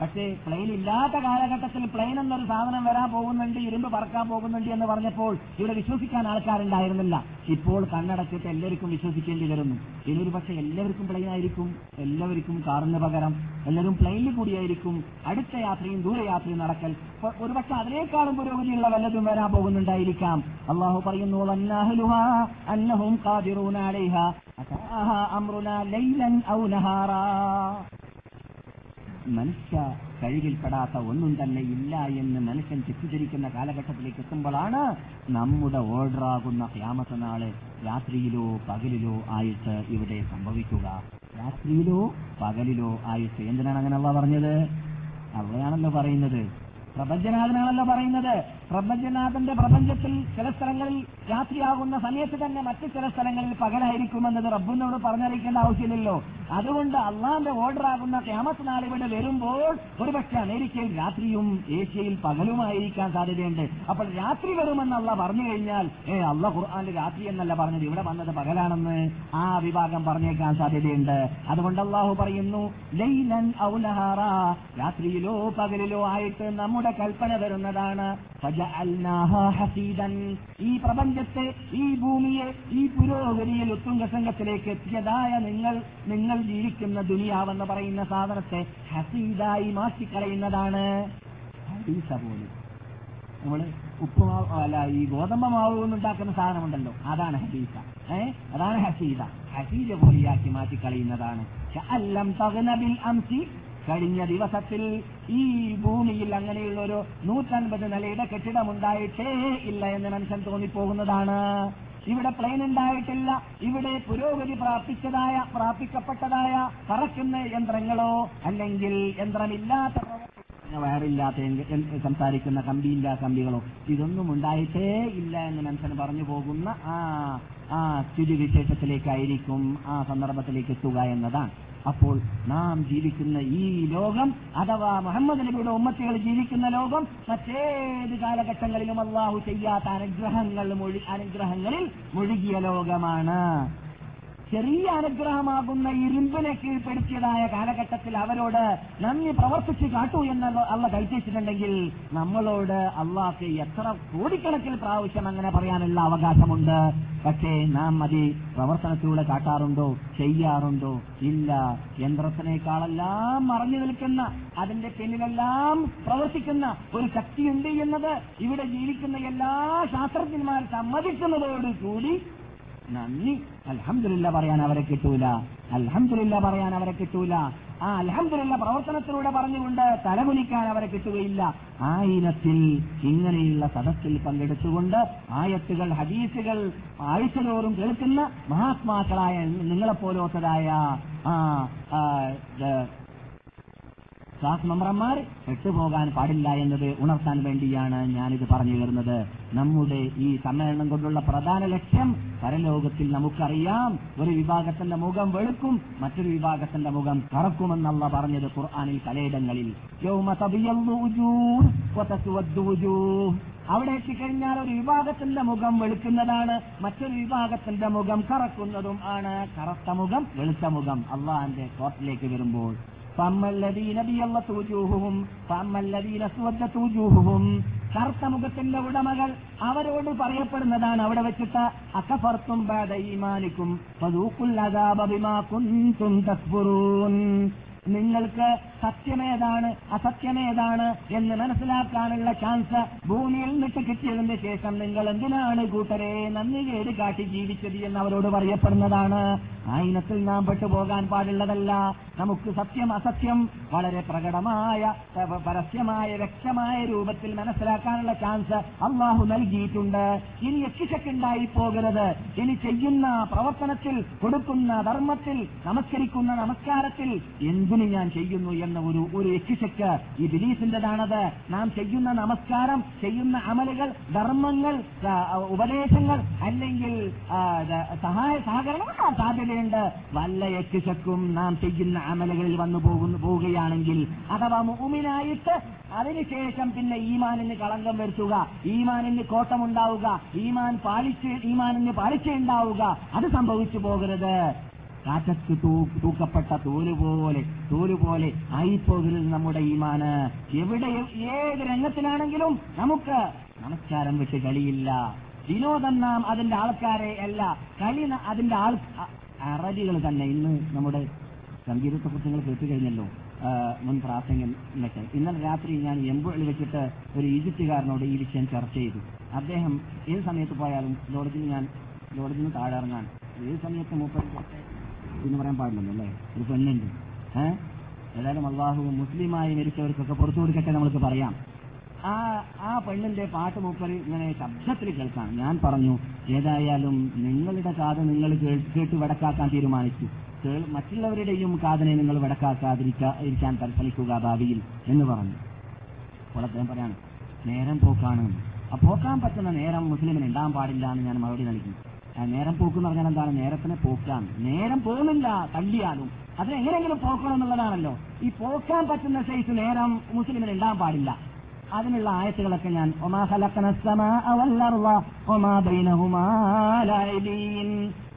പക്ഷേ പ്ലെയിൻ ഇല്ലാത്ത കാലഘട്ടത്തിൽ പ്ലെയിൻ എന്നൊരു സാധനം വരാൻ പോകുന്നുണ്ട് ഇരുമ്പ് പറക്കാൻ പോകുന്നുണ്ട് എന്ന് പറഞ്ഞപ്പോൾ ഇവിടെ വിശ്വസിക്കാൻ ആൾക്കാരുണ്ടായിരുന്നില്ല. ഇപ്പോൾ കണ്ണടച്ചിട്ട് എല്ലാവർക്കും വിശ്വസിക്കേണ്ടി വരുന്നു. ഇനിയൊരു പക്ഷെ എല്ലാവർക്കും പ്ലെയിൻ ആയിരിക്കും എല്ലാവർക്കും കാറിന് പകരം എല്ലാവരും പ്ലെയിനിൽ കൂടിയായിരിക്കും അടുത്ത യാത്രയും ദൂരയാത്രയും നടക്കൽ ഒരു ഒരുപക്ഷെ അതിനേക്കാളും പുരോഗതിയുള്ള വല്ലതും വരാൻ പോകുന്നുണ്ടായിരിക്കാം. അള്ളാഹു പറയുന്നു "വന്നാഹ്ലുഹാ അന്നഹും ലൈലൻ ഔ മനുഷ്യ കഴിവിൽപ്പെടാത്ത ഒന്നും തന്നെ ഇല്ല എന്ന് മനുഷ്യൻ തെറ്റിദ്ധരിക്കുന്ന കാലഘട്ടത്തിലേക്ക് എത്തുമ്പോഴാണ് നമ്മുടെ ഓർഡറാകുന്ന ക്യാമത്ത നാൾ രാത്രിയിലോ പകലിലോ ആയിട്ട് ഇവിടെ സംഭവിക്കുക. രാത്രിയിലോ പകലിലോ ആയിട്ട് എന്തിനാണ് അങ്ങനെ അള്ള പറഞ്ഞത്? അവിടെയാണല്ലോ പറയുന്നത്. പ്രപഞ്ചനാഥനാണല്ലോ പറയുന്നത്. പ്രപഞ്ചനാഥന്റെ പ്രപഞ്ചത്തിൽ ചില സ്ഥലങ്ങളിൽ രാത്രിയാകുന്ന സമയത്ത് തന്നെ മറ്റു ചില സ്ഥലങ്ങളിൽ പകലായിരിക്കുമെന്നത് റബ്ബിനോട് പറഞ്ഞറിയിക്കേണ്ട ആവശ്യമില്ലല്ലോ. അതുകൊണ്ട് അള്ളാന്റെ ഓർഡറാകുന്ന ക്യാമത്ത് നാൾ ഇവിടെ വരുമ്പോൾ ഒരുപക്ഷെ അമേരിക്കയിൽ രാത്രിയും ഏഷ്യയിൽ പകലുമായിരിക്കാൻ സാധ്യതയുണ്ട്. അപ്പോൾ രാത്രി വരുമെന്ന് അള്ള പറഞ്ഞു കഴിഞ്ഞാൽ ഏ അള്ള ഖുർആാന്റെ രാത്രി എന്നല്ല പറഞ്ഞത് ഇവിടെ വന്നത് പകലാണെന്ന് ആ വിഭാഗം പറഞ്ഞേക്കാൻ സാധ്യതയുണ്ട്. അതുകൊണ്ട് അള്ളാഹു പറയുന്നു ലൈലൻ രാത്രിയിലോ പകലിലോ ആയിട്ട് നമ്മുടെ കൽപ്പന വരുന്നതാണ്. ഈ പ്രപഞ്ചത്തെ ഈ ഭൂമിയെ ഈ പുരോഗതിയിൽ ഉത്തുംഗ സംഘത്തിലേക്ക് എത്തിയതായ നിങ്ങൾ നിങ്ങൾ ജീവിക്കുന്ന ദുനിയാവെന്ന് പറയുന്ന സാധനത്തെ ഹസീദായി മാറ്റിക്കളയുന്നതാണ്. പോലും. നമ്മൾ ഉപ്പുമാവ് അല്ല ഈ ഗോതമ്പ മാവ് കൊണ്ടുണ്ടാക്കുന്ന സാധനമുണ്ടല്ലോ. അതാണ് ഹസീസ ഏ? അതാണ് ഹസീദ ഹസീദ പോലെയാക്കി മാറ്റിക്കളയുന്നതാണ്. അല്ലം തകനബിൽ അംസി കഴിഞ്ഞ ദിവസത്തിൽ ഈ ഭൂമിയിൽ അങ്ങനെയുള്ള ഒരു നൂറ്റൻപത് നിലയുടെ കെട്ടിടമുണ്ടായിട്ടേ ഇല്ല എന്ന് മനുഷ്യൻ തോന്നിപ്പോകുന്നതാണ്. ഇവിടെ പ്ലെയിൻ ഉണ്ടായിട്ടില്ല. ഇവിടെ പുരോഗതി പ്രാപിച്ചതായ പ്രാപിക്കപ്പെട്ടതായ പറക്കുന്ന യന്ത്രങ്ങളോ അല്ലെങ്കിൽ യന്ത്രമില്ലാത്ത വയറില്ലാത്ത സംസാരിക്കുന്ന കമ്പിയില്ല കമ്പികളോ ഇതൊന്നും ഉണ്ടായിട്ടേ ഇല്ല എന്ന് മനുഷ്യൻ പറഞ്ഞു പോകുന്ന ആ ആ സ്ഥിതിവിശേഷത്തിലേക്കായിരിക്കും ആ സന്ദർഭത്തിലേക്ക് എത്തുക എന്നതാണ്. അപ്പോൾ നാം ജീവിക്കുന്ന ഈ ലോകം അഥവാ മുഹമ്മദ് നബിയുടെ ഉമ്മത്തികൾ ജീവിക്കുന്ന ലോകം മറ്റേത് കാലഘട്ടങ്ങളിലും അള്ളാഹു ചെയ്യാത്ത അനുഗ്രഹങ്ങൾ അനുഗ്രഹങ്ങളിൽ മുഴുകിയ ലോകമാണ്. ചെറിയ അനുഗ്രഹമാകുന്ന ഇരുമ്പിനെ കീഴ്പ്പെടുത്തിയതായ കാലഘട്ടത്തിൽ അവരോട് നന്ദി പ്രവർത്തിച്ചു കാട്ടൂ എന്ന് അള്ള കൽപ്പിച്ചിട്ടുണ്ടെങ്കിൽ നമ്മളോട് അള്ളാഹ് എത്ര കോടിക്കണക്കിൽ പ്രാവശ്യം അങ്ങനെ പറയാനുള്ള അവകാശമുണ്ട്. പക്ഷേ നാം മതി പ്രവർത്തനത്തിലൂടെ കാട്ടാറുണ്ടോ? ചെയ്യാറുണ്ടോ? ഇല്ല. യന്ത്രത്തിനേക്കാളെല്ലാം മറഞ്ഞു നിൽക്കുന്ന അതിന്റെ പിന്നിലെല്ലാം പ്രവർത്തിക്കുന്ന ഒരു ശക്തിയുണ്ട് എന്നത് ഇവിടെ ജീവിക്കുന്ന എല്ലാ ശാസ്ത്രജ്ഞന്മാർ സമ്മതിക്കുന്നതോട് കൂടി നന്ദി. അൽഹംദുലില്ല പറയാൻ അവരെ കിട്ടൂല. അൽഹംദുലില്ല പറയാൻ അവരെ കിട്ടൂല. ആ അൽഹംദുലില്ല പ്രവർത്തനത്തിലൂടെ പറഞ്ഞുകൊണ്ട് തലകുലിക്കാൻ അവരെ കിട്ടുകയില്ല. ആയിരത്തിൽ ഇങ്ങനെയുള്ള സദസ്സിൽ പങ്കെടുത്തുകൊണ്ട് ആയത്തുകൾ ഹദീസുകൾ ആഴ്ചതോറും കേൾക്കുന്ന മഹാത്മാക്കളായ നിങ്ങളെപ്പോലോത്തതായ ക്ലാസ് മെമ്പർമാർ പെട്ടുപോകാൻ പാടില്ല എന്നത് ഉണർത്താൻ വേണ്ടിയാണ് ഞാനിത് പറഞ്ഞു വരുന്നത് നമ്മുടെ ഈ സമ്മേളനം കൊണ്ടുള്ള പ്രധാന ലക്ഷ്യം പരലോകത്തിൽ നമുക്കറിയാം. ഒരു വിഭാഗത്തിന്റെ മുഖം വെളുക്കും മറ്റൊരു വിഭാഗത്തിന്റെ മുഖം കറക്കുമെന്നല്ല പറഞ്ഞത് ഖുർആാനിൽ കലയിടങ്ങളിൽ. അവിടെ എത്തിക്കഴിഞ്ഞാൽ ഒരു വിഭാഗത്തിന്റെ മുഖം വെളുക്കുന്നതാണ് മറ്റൊരു വിഭാഗത്തിന്റെ മുഖം കറക്കുന്നതും ആണ്. കറുത്ത മുഖം വെളുത്ത മുഖം അള്ളാഹിന്റെ കോർട്ടിലേക്ക് വരുമ്പോൾ. കറുത്ത മുഖത്തിന്റെ ഉടമകൾ അവരോട് പറയപ്പെടുന്നതാണ് അവിടെ വെച്ചിട്ട് അക്കപ്പുറത്തും ബാദ ഈമാനിക്കും. നിങ്ങൾക്ക് സത്യമേതാണ് അസത്യമേതാണ് എന്ന് മനസ്സിലാക്കാനുള്ള ചാൻസ് ഭൂമിയിൽ നിന്നിട്ട് കിട്ടിയതിന് ശേഷം നിങ്ങൾ എന്തിനാണ് കൂട്ടരെ നന്ദി കേട് കാട്ടി ജീവിച്ചത് എന്ന് അവരോട് പറയപ്പെടുന്നതാണ്. ആ ഇനത്തിൽ നാം പെട്ടുപോകാൻ പാടുള്ളതല്ല. നമുക്ക് സത്യം അസത്യം വളരെ പ്രകടമായ പരസ്യമായ വ്യക്തമായ രൂപത്തിൽ മനസ്സിലാക്കാനുള്ള ചാൻസ് അള്ളാഹു നൽകിയിട്ടുണ്ട്. ഇനി എക്കിശക്കുണ്ടായി പോകരുത്. ഇനി ചെയ്യുന്ന പ്രവർത്തനത്തിൽ കൊടുക്കുന്ന ധർമ്മത്തിൽ നമസ്കരിക്കുന്ന നമസ്കാരത്തിൽ എന്തിനു ഞാൻ ചെയ്യുന്നു എന്ന ഒരു ഒരു യക്ഷിശക്ക് ഈ ബിലീസിന്റേതാണത് നാം ചെയ്യുന്ന നമസ്കാരം ചെയ്യുന്ന അമലുകൾ ധർമ്മങ്ങൾ ഉപദേശങ്ങൾ അല്ലെങ്കിൽ സഹായ സഹകരണം സാധ്യതയുണ്ട്. വല്ല യക്ഷിശക്കും നാം ചെയ്യുന്ന അമലുകളിൽ വന്നു പോകുന്നു പോവുകയാണെങ്കിൽ അഥവാ മുഹുമിനായിട്ട് അതിനുശേഷം പിന്നെ ഈമാനിന് കളങ്കം വരുത്തുക ഈമാനിന് കോട്ടമുണ്ടാവുക ഈമാൻ പാലിച്ച് ഈമാനിന് പാലിച്ച ഉണ്ടാവുക അത് സംഭവിച്ചു പോകരുത്. കാറ്റത്ത് തൂ- തൂക്കപ്പെട്ട തോലുപോലെ തോലുപോലെ തോൽ പോലെ ആയിപ്പോകരുത് നമ്മുടെ ഈമാന്. എവിടെ ഏത് രംഗത്തിലാണെങ്കിലും നമുക്ക് നമസ്കാരം വിട്ട് കളിയില്ല. വിനോദം നാം അതിന്റെ ആൾക്കാരെ അല്ല കളി അതിന്റെ ആൾ അറബികൾ തന്നെ ഇന്ന് നമ്മുടെ സംഗീതത്തെ കുറിച്ച് നിങ്ങൾ കേട്ടു കഴിഞ്ഞല്ലോ. മുൻ പ്രാസംഗം എന്നൊക്കെ ഇന്നലെ രാത്രി ഞാൻ എംബുകളിൽ വെച്ചിട്ട് ഒരു ഈജിപ്തുകാരനോട് ഈ വിഷയം ചർച്ച ചെയ്തു. അദ്ദേഹം ഏത് സമയത്ത് പോയാലും ലോഡ്ജിൽ ഞാൻ ലോഡ്ജിൽ നിന്ന് താഴെ ഇറങ്ങാൻ. ഏത് സമയത്ത് മൂപ്പർ എന്ന് പറയാൻ പാടില്ലല്ലോ അല്ലേ? ഒരു പെണ്ണുണ്ട്. ഏഹ് ഏതായാലും അള്ളാഹു മുസ്ലിമായി മരിച്ചവർക്കൊക്കെ പുറത്തു കൊടുക്കട്ടെ നമ്മൾക്ക് പറയാം. ആ ആ പെണ്ണിന്റെ പാട്ട് മൂപ്പർ ഇങ്ങനെ ശബ്ദത്തിൽ കേൾക്കാം. ഞാൻ പറഞ്ഞു ഏതായാലും നിങ്ങളുടെ കാത് നിങ്ങൾ കേട്ട് വടക്കാക്കാൻ തീരുമാനിച്ചു. മറ്റുള്ളവരുടെയും കാതിനെ നിങ്ങൾ വടക്കാക്കാതിരിക്കാതിരിക്കാൻ പരിശ്രമിക്കുക ഭാവിയിൽ എന്ന് പറഞ്ഞു. അപ്പോൾ അദ്ദേഹം പറയാണ് നേരം പോക്കാണ്. ആ പോക്കാൻ പറ്റുന്ന നേരം മുസ്ലിമിന് ഉണ്ടാകാൻ പാടില്ല എന്ന് ഞാൻ മറുപടി നൽകി. നേരം പോക്ക് എന്ന് പറഞ്ഞാൽ എന്താണ്? നേരത്തിനെ പോക്കാൻ നേരം പോകുന്നില്ല തള്ളിയാലും. അതിനെങ്ങനെങ്കിലും പോക്കണം എന്നുള്ളതാണല്ലോ. ഈ പോക്കാൻ പറ്റുന്ന സൈസ് നേരം മുസ്ലിമിന് ഉണ്ടാകാൻ പാടില്ല. അതിനുള്ള ആയത്തുകളൊക്കെ ഞാൻ ഒമാ وما بينهما لاعبين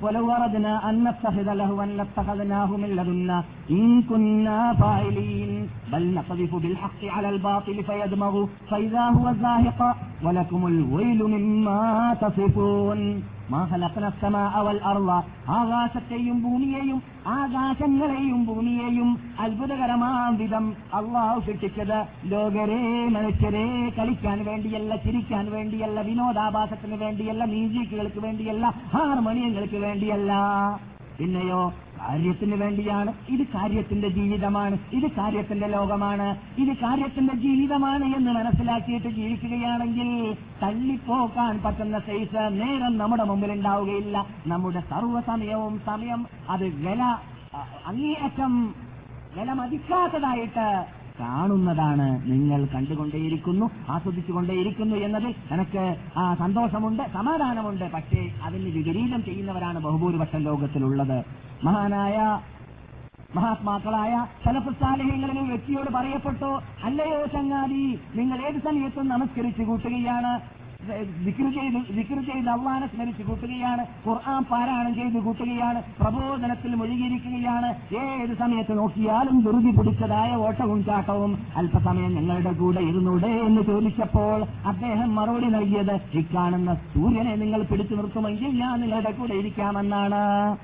ولو أردنا أن نتخذ لهوا لاتخذناه من لدنا إن كنا فاعلين بل نقذف بالحق على الباطل فيدمغ فإذا هو زاهق ولكم الويل مما تصفون ما خلقنا السماء والأرض ആകാശത്തെയും ഭൂമിയെയും ആകാശങ്ങളെയും ഭൂമിയെയും അത്ഭുതകരമാം വിധം അള്ളാഹു സൃഷ്ടിച്ചത് ലോകരെ മനുഷ്യരെ കളിക്കാൻ വേണ്ടിയല്ല ചിരിക്കാൻ വേണ്ടിയല്ല വിനോദാഭാസത്തിന് വേണ്ടിയല്ല മ്യൂസിക്കുകൾക്ക് വേണ്ടിയല്ല ഹാർമോണിയങ്ങൾക്ക് വേണ്ടിയല്ല. പിന്നെയോ കാര്യത്തിന് വേണ്ടിയാണ്. ഇത് കാര്യത്തിന്റെ ജീവിതമാണ്. ഇത് കാര്യത്തിന്റെ ലോകമാണ്. ഇത് കാര്യത്തിന്റെ ജീവിതമാണ് എന്ന് മനസ്സിലാക്കിയിട്ട് ജീവിക്കുകയാണെങ്കിൽ തള്ളിപ്പോക്കാൻ പറ്റുന്ന സൈസ് നേരം നമ്മുടെ മുമ്പിൽ ഉണ്ടാവുകയില്ല നമ്മുടെ സർവസമയവും സമയം അത് വില അങ്ങേയറ്റം വില മതിക്കാത്തതായിട്ട് കാണുന്നതാണ് നിങ്ങൾ കണ്ടുകൊണ്ടേയിരിക്കുന്നു ആസ്വദിച്ചുകൊണ്ടേയിരിക്കുന്നു എന്നതിൽ എനിക്ക് ആ സന്തോഷമുണ്ട് സമാധാനമുണ്ട്. പക്ഷേ അതിന് വിപരീതം ചെയ്യുന്നവരാണ് ബഹുഭൂരിപക്ഷം ലോകത്തിലുള്ളത്. മഹാനായ മഹാത്മാക്കളായ സലഫുസാലഹ്യങ്ങളിൽ ഒരു വ്യക്തിയോട് പറയപ്പെട്ടു അല്ലയോ ചങ്ങാതി നിങ്ങൾ ഏത് സമയത്തും നമസ്കരിച്ചു കൂട്ടുകയാണ്? ചെയ്ത് അള്ളാനെ സ്മരിച്ച് കൂട്ടുകയാണ്. ഖുർആൻ പാരായണം ചെയ്ത് കൂട്ടുകയാണ്. പ്രബോധനത്തിൽ മുഴുകിയിരിക്കുകയാണ്. ഏത് സമയത്ത് നോക്കിയാലും ധൃതി പിടിച്ചതായ ഓട്ടവും ചാട്ടവും അല്പസമയം നിങ്ങളുടെ കൂടെ ഇരുന്നൂടെ എന്ന് ചോദിച്ചപ്പോൾ അദ്ദേഹം മറുപടി നൽകിയത് ഇക്കാണുന്ന സൂര്യനെ നിങ്ങൾ പിടിച്ചു നിർത്തുമെങ്കിൽ ഞാൻ നിങ്ങളുടെ കൂടെ ഇരിക്കാമെന്നാണ്.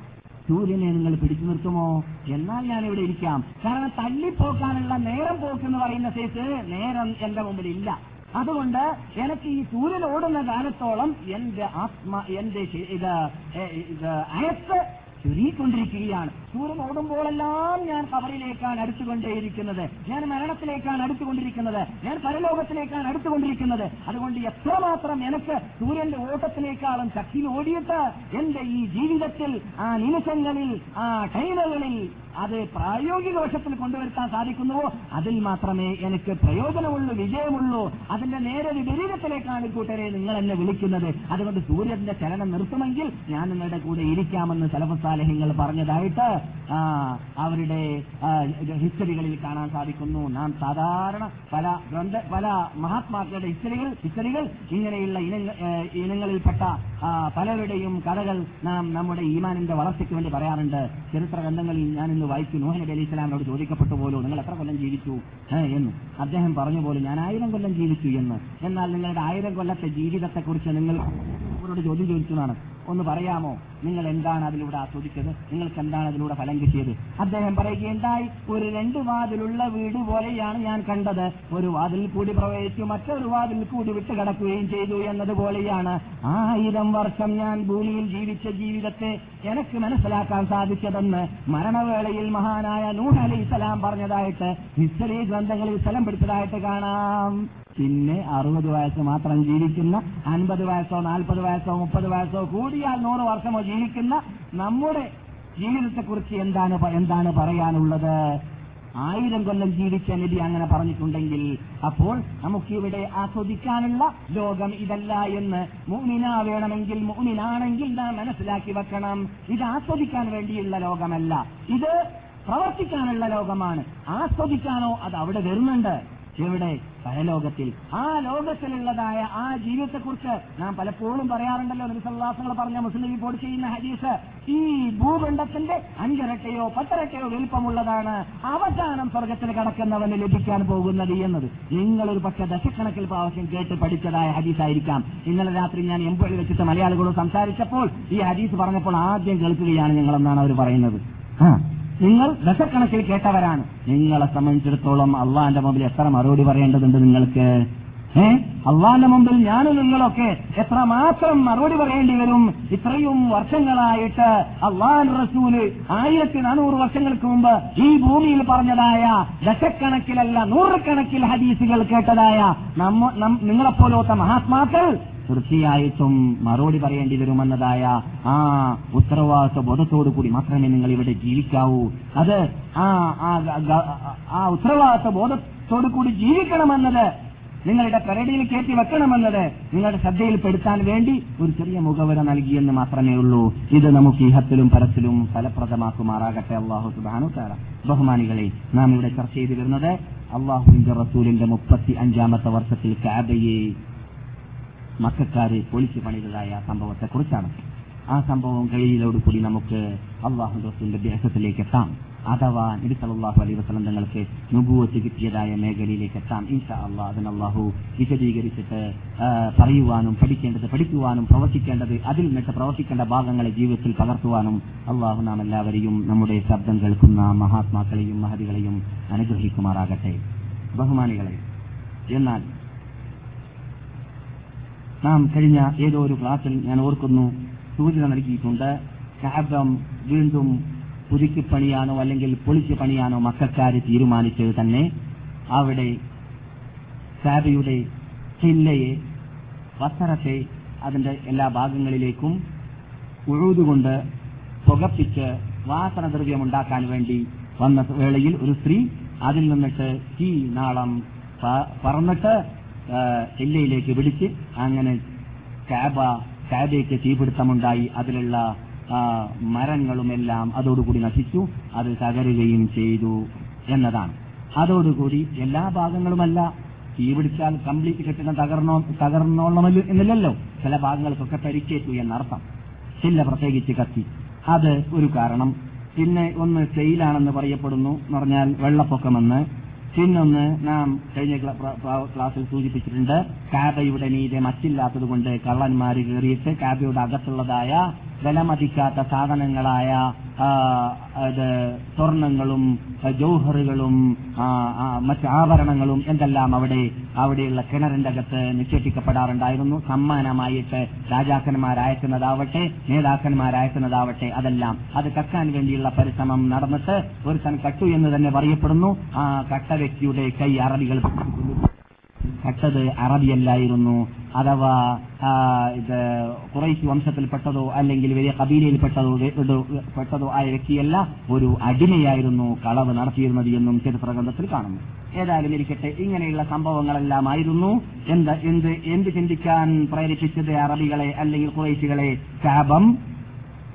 സൂര്യനെ നിങ്ങൾ പിടിച്ചു നിർത്തുമോ? എന്നാൽ ഞാൻ ഇവിടെ ഇരിക്കാം. കാരണം തള്ളിപ്പോക്കാനുള്ള നേരം പോക്ക് എന്ന് പറയുന്ന സൈസ് നേരം എന്റെ മുമ്പിൽ ഇല്ല. അതുകൊണ്ട് എനിക്ക് ഈ സൂര്യൻ ഓടുന്ന കാലത്തോളം എന്റെ ആത്മ എന്റെ ഇത് അയസ് ചുരുങ്ങിക്കൊണ്ടിരിക്കുകയാണ്. സൂര്യൻ ഓടുമ്പോഴെല്ലാം ഞാൻ കബറിലേക്കാണ് അടുത്തുകൊണ്ടേയിരിക്കുന്നത്. ഞാൻ മരണത്തിലേക്കാണ് അടുത്തുകൊണ്ടിരിക്കുന്നത്. ഞാൻ പരലോകത്തിലേക്കാണ് അടുത്തുകൊണ്ടിരിക്കുന്നത്. അതുകൊണ്ട് എത്രമാത്രം എനിക്ക് സൂര്യന്റെ ഓട്ടത്തിലേക്കാളും ശക്തി ഓടിയിട്ട് എന്റെ ഈ ജീവിതത്തിൽ ആ നിമിഷങ്ങളിൽ ആ ടൈമുകളിൽ അത് പ്രായോഗിക വശത്തിൽ കൊണ്ടുവരുത്താൻ സാധിക്കുന്നുവോ? അതിൽ മാത്രമേ എനിക്ക് പ്രയോജനമുള്ളൂ വിജയമുള്ളൂ. അതിന്റെ നേരെ വിപരീതത്തിലേക്കാണ് കൂട്ടരെ നിങ്ങൾ എന്നെ വിളിക്കുന്നത്. അതുകൊണ്ട് സൂര്യന്റെ ചലനം നിർത്തുമെങ്കിൽ ഞാൻ നിങ്ങളുടെ കൂടെ ഇരിക്കാമെന്ന് സലഫസാലഹ്യങ്ങൾ പറഞ്ഞതായിട്ട് അവരുടെ ഹിസ്റ്ററികളിൽ കാണാൻ സാധിക്കുന്നു. നാം സാധാരണ പല ഗ്രന്ഥ പല മഹാത്മാക്കളുടെ ഹിസ്റ്ററികൾ ഹിസ്റ്ററികൾ ഇങ്ങനെയുള്ള ഇനങ്ങളിൽപ്പെട്ട പലരുടെയും കഥകൾ നാം നമ്മുടെ ഈമാനിന്റെ വളർച്ചയ്ക്ക് വേണ്ടി പറയാറുണ്ട്. ചരിത്ര ഗ്രന്ഥങ്ങളിൽ ഞാൻ ഇന്ന് വായിച്ചു. നോഹൻ നബി അലിസ്ലാമിനോട് ചോദിക്കപ്പെട്ടു പോലും നിങ്ങൾ എത്ര കൊല്ലം ജീവിച്ചു? എന്ന്. അദ്ദേഹം പറഞ്ഞു പോലും ഞാൻ ആയിരം കൊല്ലം ജീവിച്ചു എന്ന്. എന്നാൽ നിങ്ങളുടെ ആയിരം കൊല്ലത്തെ ജീവിതത്തെക്കുറിച്ച് നിങ്ങൾ അവരോട് ചോദ്യം ചോദിച്ചു എന്നാണ് ഒന്ന് പറയാമോ? നിങ്ങൾ എന്താണ് അതിലൂടെ ആസ്വദിച്ചത്? നിങ്ങൾക്ക് എന്താണ് അതിലൂടെ ഫലം കിട്ടിയത്? അദ്ദേഹം പറയുകയുണ്ടായി ഒരു രണ്ട് വാതിലുള്ള വീട് പോലെയാണ് ഞാൻ കണ്ടത്. ഒരു വാതിൽ കൂടി പ്രവേശിച്ചു മറ്റൊരു വാതിൽ കൂടി വിട്ട് കിടക്കുകയും ചെയ്തു എന്നതുപോലെയാണ് ആയിരം വർഷം ഞാൻ ഭൂമിയിൽ ജീവിച്ച ജീവിതത്തെ എനിക്ക് മനസ്സിലാക്കാൻ സാധിച്ചതെന്ന് മരണവേളയിൽ മഹാനായ നൂഹ് അലി സ്വലാം പറഞ്ഞതായിട്ട് ഹിസ്റ്ററി ഗ്രന്ഥങ്ങളിൽ സ്ഥലം പിടിച്ചതായിട്ട് കാണാം. പിന്നെ അറുപത് വയസ്സ് മാത്രം ജീവിക്കുന്ന അൻപത് വയസ്സോ നാൽപ്പത് വയസ്സോ മുപ്പത് വയസ്സോ കൂടിയാൽ നൂറ് വർഷമോ ജീവിക്കുന്ന നമ്മുടെ ജീവിതത്തെക്കുറിച്ച് എന്താണ് എന്താണ് പറയാനുള്ളത്? ആയിരം കൊല്ലം ജീവിച്ച നബി അങ്ങനെ പറഞ്ഞിട്ടുണ്ടെങ്കിൽ അപ്പോൾ നമുക്കിവിടെ ആസ്വദിക്കാനുള്ള ലോകം ഇതല്ല എന്ന് മുഅ്മിന വേണമെങ്കിൽ മുഅ്മിനാണെങ്കിൽ നാം മനസ്സിലാക്കി വെക്കണം. ഇത് ആസ്വദിക്കാൻ വേണ്ടിയുള്ള ലോകമല്ല. ഇത് പ്രവർത്തിക്കാനുള്ള ലോകമാണ്. ആസ്വദിക്കാനോ അത് അവിടെ വരുന്നുണ്ട്. എവിടെ പരലോകത്തിൽ. ആ ലോകത്തിലുള്ളതായ ആ ജീവിതത്തെക്കുറിച്ച് നാം പലപ്പോഴും പറയാറുണ്ടല്ലോ. നിസല്ലാസങ്ങൾ പറഞ്ഞ മുസ്ലിം റിപ്പോർട്ട് ചെയ്യുന്ന ഹദീസ്. ഈ ഭൂഖണ്ഡത്തിന്റെ അഞ്ചിരട്ടയോ പത്തിരട്ടയോ വലിപ്പമുള്ളതാണ് അവസാനം സ്വർഗത്തിൽ കടക്കുന്നവന് ലഭിക്കാൻ പോകുന്നത് എന്നത്. നിങ്ങളൊരു പക്ഷെ ദശക്കണക്കിൽ പ്രാവശ്യം കേട്ട് പഠിച്ചതായ ഹദീസായിരിക്കാം. ഇന്നലെ രാത്രി ഞാൻ എംപൊഴി വെച്ചിട്ട് മലയാളികളോട് സംസാരിച്ചപ്പോൾ ഈ ഹദീസ് പറഞ്ഞപ്പോൾ ആദ്യം കേൾക്കുകയാണ് ഞങ്ങളെന്നാണ് അവർ പറയുന്നത്. നിങ്ങൾ ദശക്കണക്കിൽ കേട്ടവരാണ്. നിങ്ങളെ സംബന്ധിച്ചിടത്തോളം അള്ളാന്റെ മുമ്പിൽ എത്ര മറുപടി പറയേണ്ടതുണ്ട് നിങ്ങൾക്ക്? ഏ? അള്ളാന്റെ മുമ്പിൽ ഞാനും നിങ്ങളൊക്കെ എത്ര മാത്രം മറുപടി പറയേണ്ടി വരും? ഇത്രയും വർഷങ്ങളായിട്ട് അള്ളാൻ റസൂൽ ആയിരത്തി നാനൂറ് വർഷങ്ങൾക്ക് മുമ്പ് ഈ ഭൂമിയിൽ പറഞ്ഞതായ ദശക്കണക്കിലല്ല നൂറുകണക്കിൽ ഹദീസുകൾ കേട്ടതായ നമ്മ നിങ്ങളെപ്പോലത്തെ മഹാത്മാക്കൾ തീർച്ചയായിട്ടും മറുപടി പറയേണ്ടി വരുമെന്നതായ ആ ഉത്തരവാദിത്വ ബോധത്തോടു കൂടി മാത്രമേ നിങ്ങൾ ഇവിടെ ജീവിക്കാവൂ. അത് ആ ആ ഉത്തരവാദിത്വ ബോധത്തോടു കൂടി ജീവിക്കണമെന്നത് നിങ്ങളുടെ പെരടിയിൽ കയറ്റി വെക്കണമെന്നത് നിങ്ങളുടെ ശ്രദ്ധയിൽപ്പെടുത്താൻ വേണ്ടി ഒരു ചെറിയ മുഖവര നൽകിയെന്ന് മാത്രമേ ഉള്ളൂ. ഇത് നമുക്ക് ഇഹത്തിലും പരത്തിലും ഫലപ്രദമാക്കുമാറാകട്ടെ. അള്ളാഹു സുബാനു താര ബഹുമാനികളെ നാം ഇവിടെ ചർച്ച ചെയ്തിരുന്നത് അള്ളാഹുവിന്റെ റസൂലിന്റെ മുപ്പത്തി അഞ്ചാമത്തെ വർഷത്തിൽ കാബയെ മക്കാരെ പൊളിച്ചു പണിതതായ സംഭവത്തെക്കുറിച്ചാണ്. ആ സംഭവം കഴിയിലോടുകൂടി നമുക്ക് അള്ളാഹു റസൂലിന്റെ ദേഹത്തിലേക്ക് എത്താം. അഥവാ നബി അലൈ വസ്ലം തങ്ങൾക്ക് നുബുവത്ത് കിട്ടിയതായ മേഖലയിലേക്ക് എത്താം. ഇൻഷാ അള്ളാഹ് അതിന് അള്ളാഹു വിശദീകരിച്ചിട്ട് പറയുവാനും പഠിക്കേണ്ടത് പഠിക്കുവാനും പ്രവർത്തിക്കേണ്ടത് അതിൽ നിന്നിട്ട് പ്രവർത്തിക്കേണ്ട ഭാഗങ്ങളെ ജീവിതത്തിൽ പകർത്തുവാനും അള്ളാഹു നാം എല്ലാവരെയും നമ്മുടെ ശബ്ദം കേൾക്കുന്ന മഹാത്മാക്കളെയും മഹതികളെയും അനുഗ്രഹിക്കുമാറാകട്ടെ. ബഹുമാനികളെ എന്നാൽ നാം കഴിഞ്ഞ ഏതോ ഒരു ക്ലാസ്സിൽ ഞാൻ ഓർക്കുന്നു സൂചന നൽകിയിട്ടുണ്ട്. കാബം വീണ്ടും പുതുക്കി പണിയാനോ അല്ലെങ്കിൽ പൊളിച്ചു പണിയാനോ മക്കാര് തീരുമാനിച്ചത് തന്നെ അവിടെ കാബയുടെ ചില്ലയെ വസ്ത്രത്തെ അതിന്റെ എല്ലാ ഭാഗങ്ങളിലേക്കും ഉഴുതുകൊണ്ട് പുകപ്പിച്ച് വാസനദ്രവ്യമുണ്ടാക്കാൻ വേണ്ടി വന്ന വേളയിൽ ഒരു സ്ത്രീ അതിൽ നിന്നിട്ട് തീ നാളം പറന്നിട്ട് ആ, വിളിച്ച് അങ്ങനെ കാബ കാബയ്ക്ക് തീപിടുത്തമുണ്ടായി. അതിലുള്ള മരങ്ങളും മരങ്ങളുമെല്ലാം അതോടുകൂടി നശിച്ചു. അത് തകരുകയും ചെയ്തു എന്നതാണ്. അതോടുകൂടി എല്ലാ ഭാഗങ്ങളുമല്ല. തീ പിടിച്ചാൽ കംപ്ലീറ്റ് കെട്ടിടം തകർന്നോ തകർന്നോളണമല്ലോ എന്നില്ലല്ലോ. ചില ഭാഗങ്ങൾക്കൊക്കെ പരിക്കേറ്റു എന്നർത്ഥം. ചില്ല പ്രത്യേകിച്ച് കത്തി. അത് ഒരു കാരണം. പിന്നെ ഒന്ന് സെയിലാണെന്ന് പറയപ്പെടുന്നു. എന്ന് പറഞ്ഞാൽ വെള്ളപ്പൊക്കമെന്ന്. പിന്നൊന്ന് നാം കഴിഞ്ഞ ക്ലാസ്സിൽ സൂചിപ്പിച്ചിട്ടുണ്ട്. കാബയുടെ മീതെ മറ്റില്ലാത്തത് കൊണ്ട് കള്ളന്മാര് കയറിയിട്ട് കാബയുടെ അകത്തുള്ളതായ വിലമതിക്കാത്ത സാധനങ്ങളായ സ്വർണങ്ങളും ജോഹറുകളും മറ്റ് ആഭരണങ്ങളും എന്തെല്ലാം അവിടെ അവിടെയുള്ള കിണറിന്റെ അകത്ത് നിക്ഷേപിക്കപ്പെടാറുണ്ടായിരുന്നു. സമ്മാനമായിട്ട് രാജാക്കന്മാരയക്കുന്നതാവട്ടെ നേതാക്കന്മാരയക്കുന്നതാവട്ടെ അതെല്ലാം. അത് കക്കാൻ വേണ്ടിയുള്ള പരിശ്രമം നടന്നിട്ട് ഒരു തൻ കട്ടു എന്ന് തന്നെ പറയപ്പെടുന്നു. ആ കട്ട വ്യക്തിയുടെ കൈ അറബികൾ കട്ടത് അറബിയല്ലായിരുന്നു. അഥവാ ഇത് കുറേശ് വംശത്തിൽപ്പെട്ടതോ അല്ലെങ്കിൽ വലിയ കബീലയിൽപ്പെട്ടതോ പെട്ടതോ ആയ വ്യക്തിയല്ല ഒരു അടിമയായിരുന്നു കളവ് നടത്തിയിരുന്നത് എന്നും ചരിത്ര ഗ്രന്ഥത്തിൽ കാണുന്നു. ഏതായാലും ഇരിക്കട്ടെ ഇങ്ങനെയുള്ള സംഭവങ്ങളെല്ലാമായിരുന്നു എന്ത് എന്ത് എന്ത് ചിന്തിക്കാൻ പ്രേരിപ്പിച്ചത് അറബികളെ അല്ലെങ്കിൽ കുറേശികളെ? ശാപം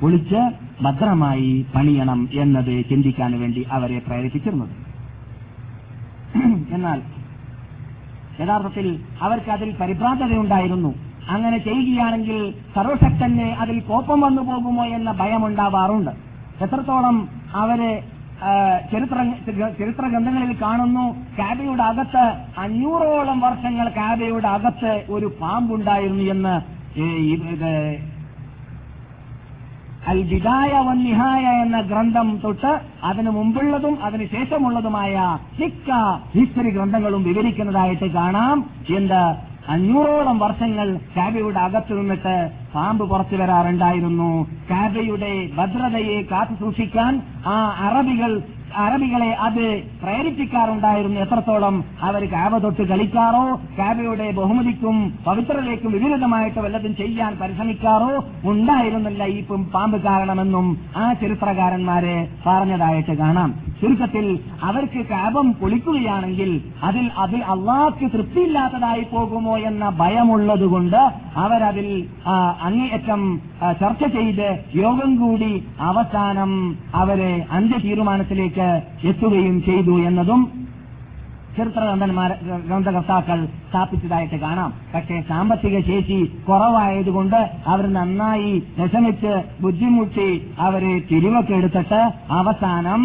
ഒളിച്ച് ഭദ്രമായി പണിയണം എന്നത് ചിന്തിക്കാൻ വേണ്ടി അവരെ പ്രേരിപ്പിച്ചിരുന്നത്. [clears throat] എന്നാൽ യഥാർത്ഥത്തിൽ അവർക്ക് അതിൽ പരിഭ്രാന്തതയുണ്ടായിരുന്നു അങ്ങനെ ചെയ്യുകയാണെങ്കിൽ സർവശക്തന് അതിൽ കോപ്പം വന്നു പോകുമോ എന്ന ഭയമുണ്ടാവാറുണ്ട്. എത്രത്തോളം അവർ ചരിത്ര ചരിത്ര ഗ്രന്ഥങ്ങളിൽ കാണുന്നു കാബയുടെ അകത്ത് അഞ്ഞൂറോളം വർഷങ്ങൾ കാബയുടെ അകത്ത് ഒരു പാമ്പുണ്ടായിരുന്നു എന്ന് അൽ ബിദായ വൻ നിഹായ എന്ന ഗ്രന്ഥം തൊട്ട് അതിനു മുമ്പുള്ളതും അതിനു ശേഷമുള്ളതുമായ മിക്ക ഹിസ്റ്ററി ഗ്രന്ഥങ്ങളും വിവരിക്കുന്നതായിട്ട് കാണാം. എന്ത്? അഞ്ഞൂറോളം വർഷങ്ങൾ കാബയുടെ അകത്തു നിന്നിട്ട് പാമ്പ് പുറത്തു വരാറുണ്ടായിരുന്നു. കാബയുടെ ഭദ്രതയെ കാത്തു സൂക്ഷിക്കാൻ ആ അറബികൾ അറബികളെ അത് പ്രേരിപ്പിക്കാറുണ്ടായിരുന്നു. എത്രത്തോളം അവർ കാവ തൊട്ട് കളിക്കാറോ കാവയുടെ ബഹുമതിക്കും പവിത്രതയ്ക്കും വിപരീതമായിട്ട് വല്ലതും ചെയ്യാൻ പരിശ്രമിക്കാറോ ഉണ്ടായിരുന്നില്ല. ഈ പാമ്പ് കാരണമെന്നും ആ ചരിത്രകാരന്മാരെ പറഞ്ഞതായിട്ട് കാണാം. ചുരുക്കത്തിൽ അവർക്ക് കാപം പൊളിക്കുകയാണെങ്കിൽ അതിൽ അതിൽ അള്ളാഹ്ക്ക് തൃപ്തിയില്ലാത്തതായി പോകുമോ എന്ന ഭയമുള്ളതുകൊണ്ട് അവരതിൽ അങ്ങേയറ്റം ചർച്ച ചെയ്ത് യോഗം കൂടി അവസാനം അവരെ അന്ത്യ തീരുമാനത്തിലേക്ക് എത്തുകയും ചെയ്തു എന്നതും ചരിത്ര ഗ്രന്ഥകർത്താക്കൾ സ്ഥാപിച്ചതായിട്ട് കാണാം. പക്ഷേ സാമ്പത്തിക ശേഷി കുറവായതുകൊണ്ട് അവർ നന്നായി വിഷമിച്ച് ബുദ്ധിമുട്ടി അവരെ തിരിവൊക്കെ എടുത്തിട്ട് അവസാനം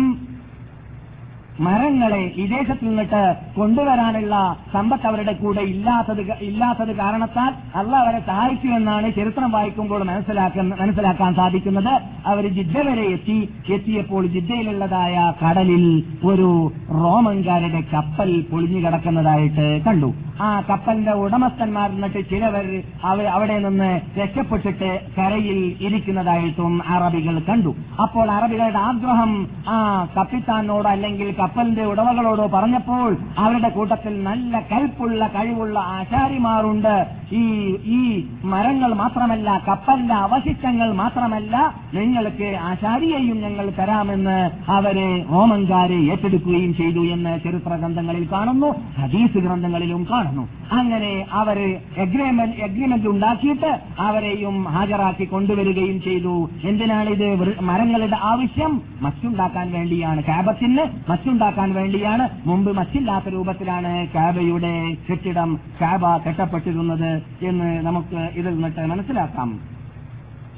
മരങ്ങളെ വിദേശത്ത് നിന്നിട്ട് കൊണ്ടുവരാനുള്ള സമ്പത്ത് അവരുടെ കൂടെ ഇല്ലാത്തത് ഇല്ലാത്തത് കാരണത്താൽ അല്ല അവരെ സഹായിച്ചു എന്നാണ് ചരിത്രം വായിക്കുമ്പോൾ മനസ്സിലാക്കാൻ സാധിക്കുന്നത്. അവർ ജിദ്ദ വരെ എത്തി. എത്തിയപ്പോൾ ജിദ്ദയിലുള്ളതായ കടലിൽ ഒരു റോമൻകാരുടെ കപ്പൽ പൊളിഞ്ഞു കിടക്കുന്നതായിട്ട് കണ്ടു. ആ കപ്പലിന്റെ ഉടമസ്ഥന്മാർ എന്നിട്ട് ചിലവർ അവ- അവിടെ നിന്ന് രക്ഷപ്പെട്ടിട്ട് കരയിൽ ഇരിക്കുന്നതായിട്ടും അറബികൾ കണ്ടു. അപ്പോൾ അറബികളുടെ ആഗ്രഹം ആ കപ്പിത്താനോട് അല്ലെങ്കിൽ കപ്പലിന്റെ ഉടമകളോട് പറഞ്ഞപ്പോൾ അവരുടെ കൂട്ടത്തിൽ നല്ല കൽപ്പുള്ള കഴിവുള്ള ആശാരിമാരുണ്ട്. ഈ ഈ മരങ്ങൾ മാത്രമല്ല കപ്പലിന്റെ അവശിഷ്ടങ്ങൾ മാത്രമല്ല നിങ്ങൾക്ക് ആചാരിയെയും ഞങ്ങൾ തരാമെന്ന് അവരെ റോമൻകാരെ ഏറ്റെടുക്കുകയും ചെയ്തു എന്ന് ചരിത്ര ഗ്രന്ഥങ്ങളിൽ കാണുന്നു ഹദീസ് ഗ്രന്ഥങ്ങളിലും കാണുന്നു. അങ്ങനെ അവർ എഗ്രിമെന്റ് എഗ്രിമെന്റ് ഉണ്ടാക്കിയിട്ട് അവരെയും ഹാജരാക്കി കൊണ്ടുവരികയും ചെയ്തു. എന്തിനാണിത്? മരങ്ങളുടെ ആവശ്യം മറ്റുണ്ടാക്കാൻ വേണ്ടിയാണ്. കാബത്തിന് മച്ചുണ്ടാക്കാൻ വേണ്ടിയാണ്. മുമ്പ് മറ്റില്ലാത്ത രൂപത്തിലാണ് കാബയുടെ കെട്ടിടം കാബ കെട്ടപ്പെട്ടിരുന്നത് എന്ന് നമുക്ക് ഇതിൽ നിന്നിട്ട് മനസ്സിലാക്കാം.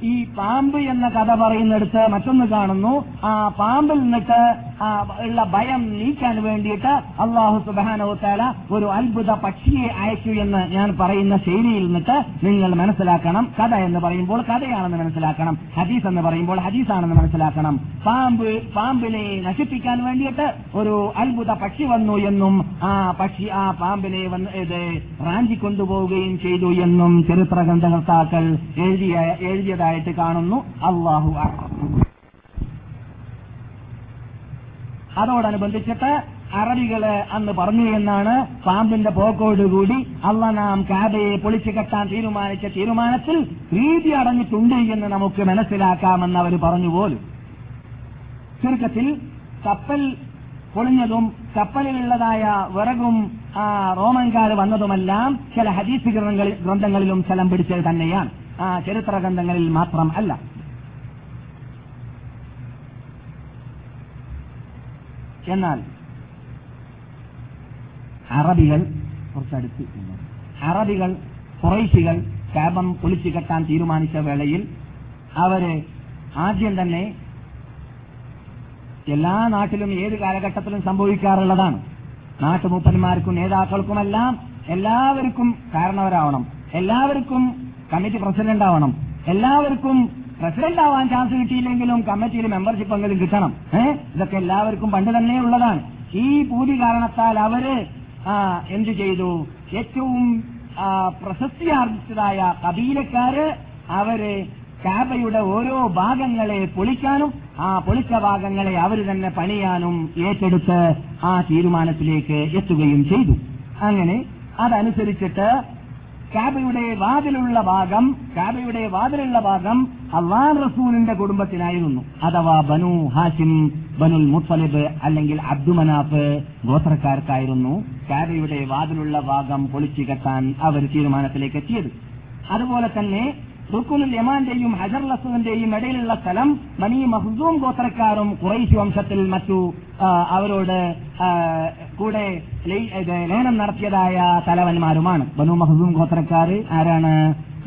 ഈ പാമ്പ് എന്ന കഥ പറയുന്നിടത്ത് മറ്റൊന്ന് കാണുന്നു. ആ പാമ്പിൽ നിന്നിട്ട് ഉള്ള ഭയം നീക്കാൻ വേണ്ടിയിട്ട് അള്ളാഹു സുബാനോത്താല ഒരു അത്ഭുത പക്ഷിയെ അയച്ചു എന്ന് ഞാൻ പറയുന്ന ശൈലിയിൽ നിന്നിട്ട് നിങ്ങൾ മനസ്സിലാക്കണം. കഥ എന്ന് പറയുമ്പോൾ കഥയാണെന്ന് മനസ്സിലാക്കണം. ഹദീസ് എന്ന് പറയുമ്പോൾ ഹദീസാണെന്ന് മനസ്സിലാക്കണം. പാമ്പ് പാമ്പിനെ നശിപ്പിക്കാൻ വേണ്ടിയിട്ട് ഒരു അത്ഭുത പക്ഷി വന്നു എന്നും ആ പക്ഷി ആ പാമ്പിനെ വന്ന് ഇത് റാഞ്ചി കൊണ്ടുപോവുകയും ചെയ്തു എന്നും ചരിത്ര ഗ്രന്ഥകർത്താക്കൾ എഴുതിയ എഴുതിയതായിട്ട് കാണുന്നു. അള്ളാഹു അതോടനുബന്ധിച്ചിട്ട് അറബികൾ അന്ന് പറഞ്ഞു എന്നാണ് പാമ്പിന്റെ പോക്കോടുകൂടി അല്ല നാം കാബയെ പൊളിച്ചു കെട്ടാൻ തീരുമാനിച്ച തീരുമാനത്തിൽ പ്രീതി അടഞ്ഞിട്ടുണ്ട് എന്ന് നമുക്ക് മനസ്സിലാക്കാമെന്ന് അവർ പറഞ്ഞു പോലും. ചുരുക്കത്തിൽ കപ്പൽ പൊളിഞ്ഞതും കപ്പലിലുള്ളതായ വിറകും ആ, റോമൻകാർ വന്നതുമെല്ലാം ചില ഹദീസ് ഗ്രന്ഥങ്ങളിലും സ്ഥലം പിടിച്ചത് തന്നെയാണ്. ആ ചരിത്ര ഗ്രന്ഥങ്ങളിൽ മാത്രം അല്ല. എന്നാൽ അറബികൾ കുറച്ചടുത്ത് അറബികൾ കുറൈശികൾ കാബം പൊളിച്ചു കെട്ടാൻ തീരുമാനിച്ച വേളയിൽ അവർ ആദ്യം തന്നെ എല്ലാ നാട്ടിലും ഏത് കാലഘട്ടത്തിലും സംഭവിക്കാറുള്ളതാണ്. നാട്ടുമൂപ്പന്മാർക്കും നേതാക്കൾക്കുമെല്ലാം എല്ലാവർക്കും കാരണവരാവണം. എല്ലാവർക്കും കമ്മിറ്റി പ്രസിഡന്റ് ആവണം എല്ലാവർക്കും പ്രസിഡന്റ് ആവാൻ ചാൻസ് കിട്ടിയില്ലെങ്കിലും കമ്മിറ്റിയിൽ മെമ്പർഷിപ്പ് എങ്കിലും കിട്ടണം. ഇതൊക്കെ എല്ലാവർക്കും പണ്ട് തന്നെ ഉള്ളതാണ്. ഈ പൂതി കാരണത്താൽ അവർ എന്ത് ചെയ്തു? ഏറ്റവും പ്രശസ്തി പ്രശസ്തിയാർജിച്ചതായ കബീലക്കാര് അവർ കാബയുടെ ഓരോ ഭാഗങ്ങളെ പൊളിക്കാനും ആ പൊളിച്ച ഭാഗങ്ങളെ അവർ തന്നെ പണിയാനും ഏറ്റെടുത്ത് ആ തീരുമാനത്തിലേക്ക് എത്തുകയും ചെയ്തു. അങ്ങനെ അതനുസരിച്ചിട്ട് കാബയുടെ വാതിലുള്ള ഭാഗം കാബയുടെ വാതിലുള്ള ഭാഗം അള്ളാൻ റസൂലിന്റെ കുടുംബത്തിനായിരുന്നു അഥവാ ബനു ഹാഷിം ബനുൽ മുത്തലിബ് അല്ലെങ്കിൽ അബ്ദുമനാഫ് ഗോത്രക്കാർക്കായിരുന്നു കാബയുടെ വാതിലുള്ള ഭാഗം പൊളിച്ചു കെട്ടാൻ അവർ തീരുമാനത്തിലേക്ക് എത്തിയത്. അതുപോലെ തന്നെ റുക്കുനുൽ യമാന്റെയും ഹജർ ലസുവിന്റെയും ഇടയിലുള്ള സ്ഥലം മനി മഹ്സൂം ഗോത്രക്കാരും കുറൈശി വംശത്തിൽ മറ്റു അവരോട് കൂടെ ലേനം നടത്തിയതായ തലവന്മാരുമാണ്. ബനു മഹ്സൂം ഗോത്രക്കാർ ആരാണ്?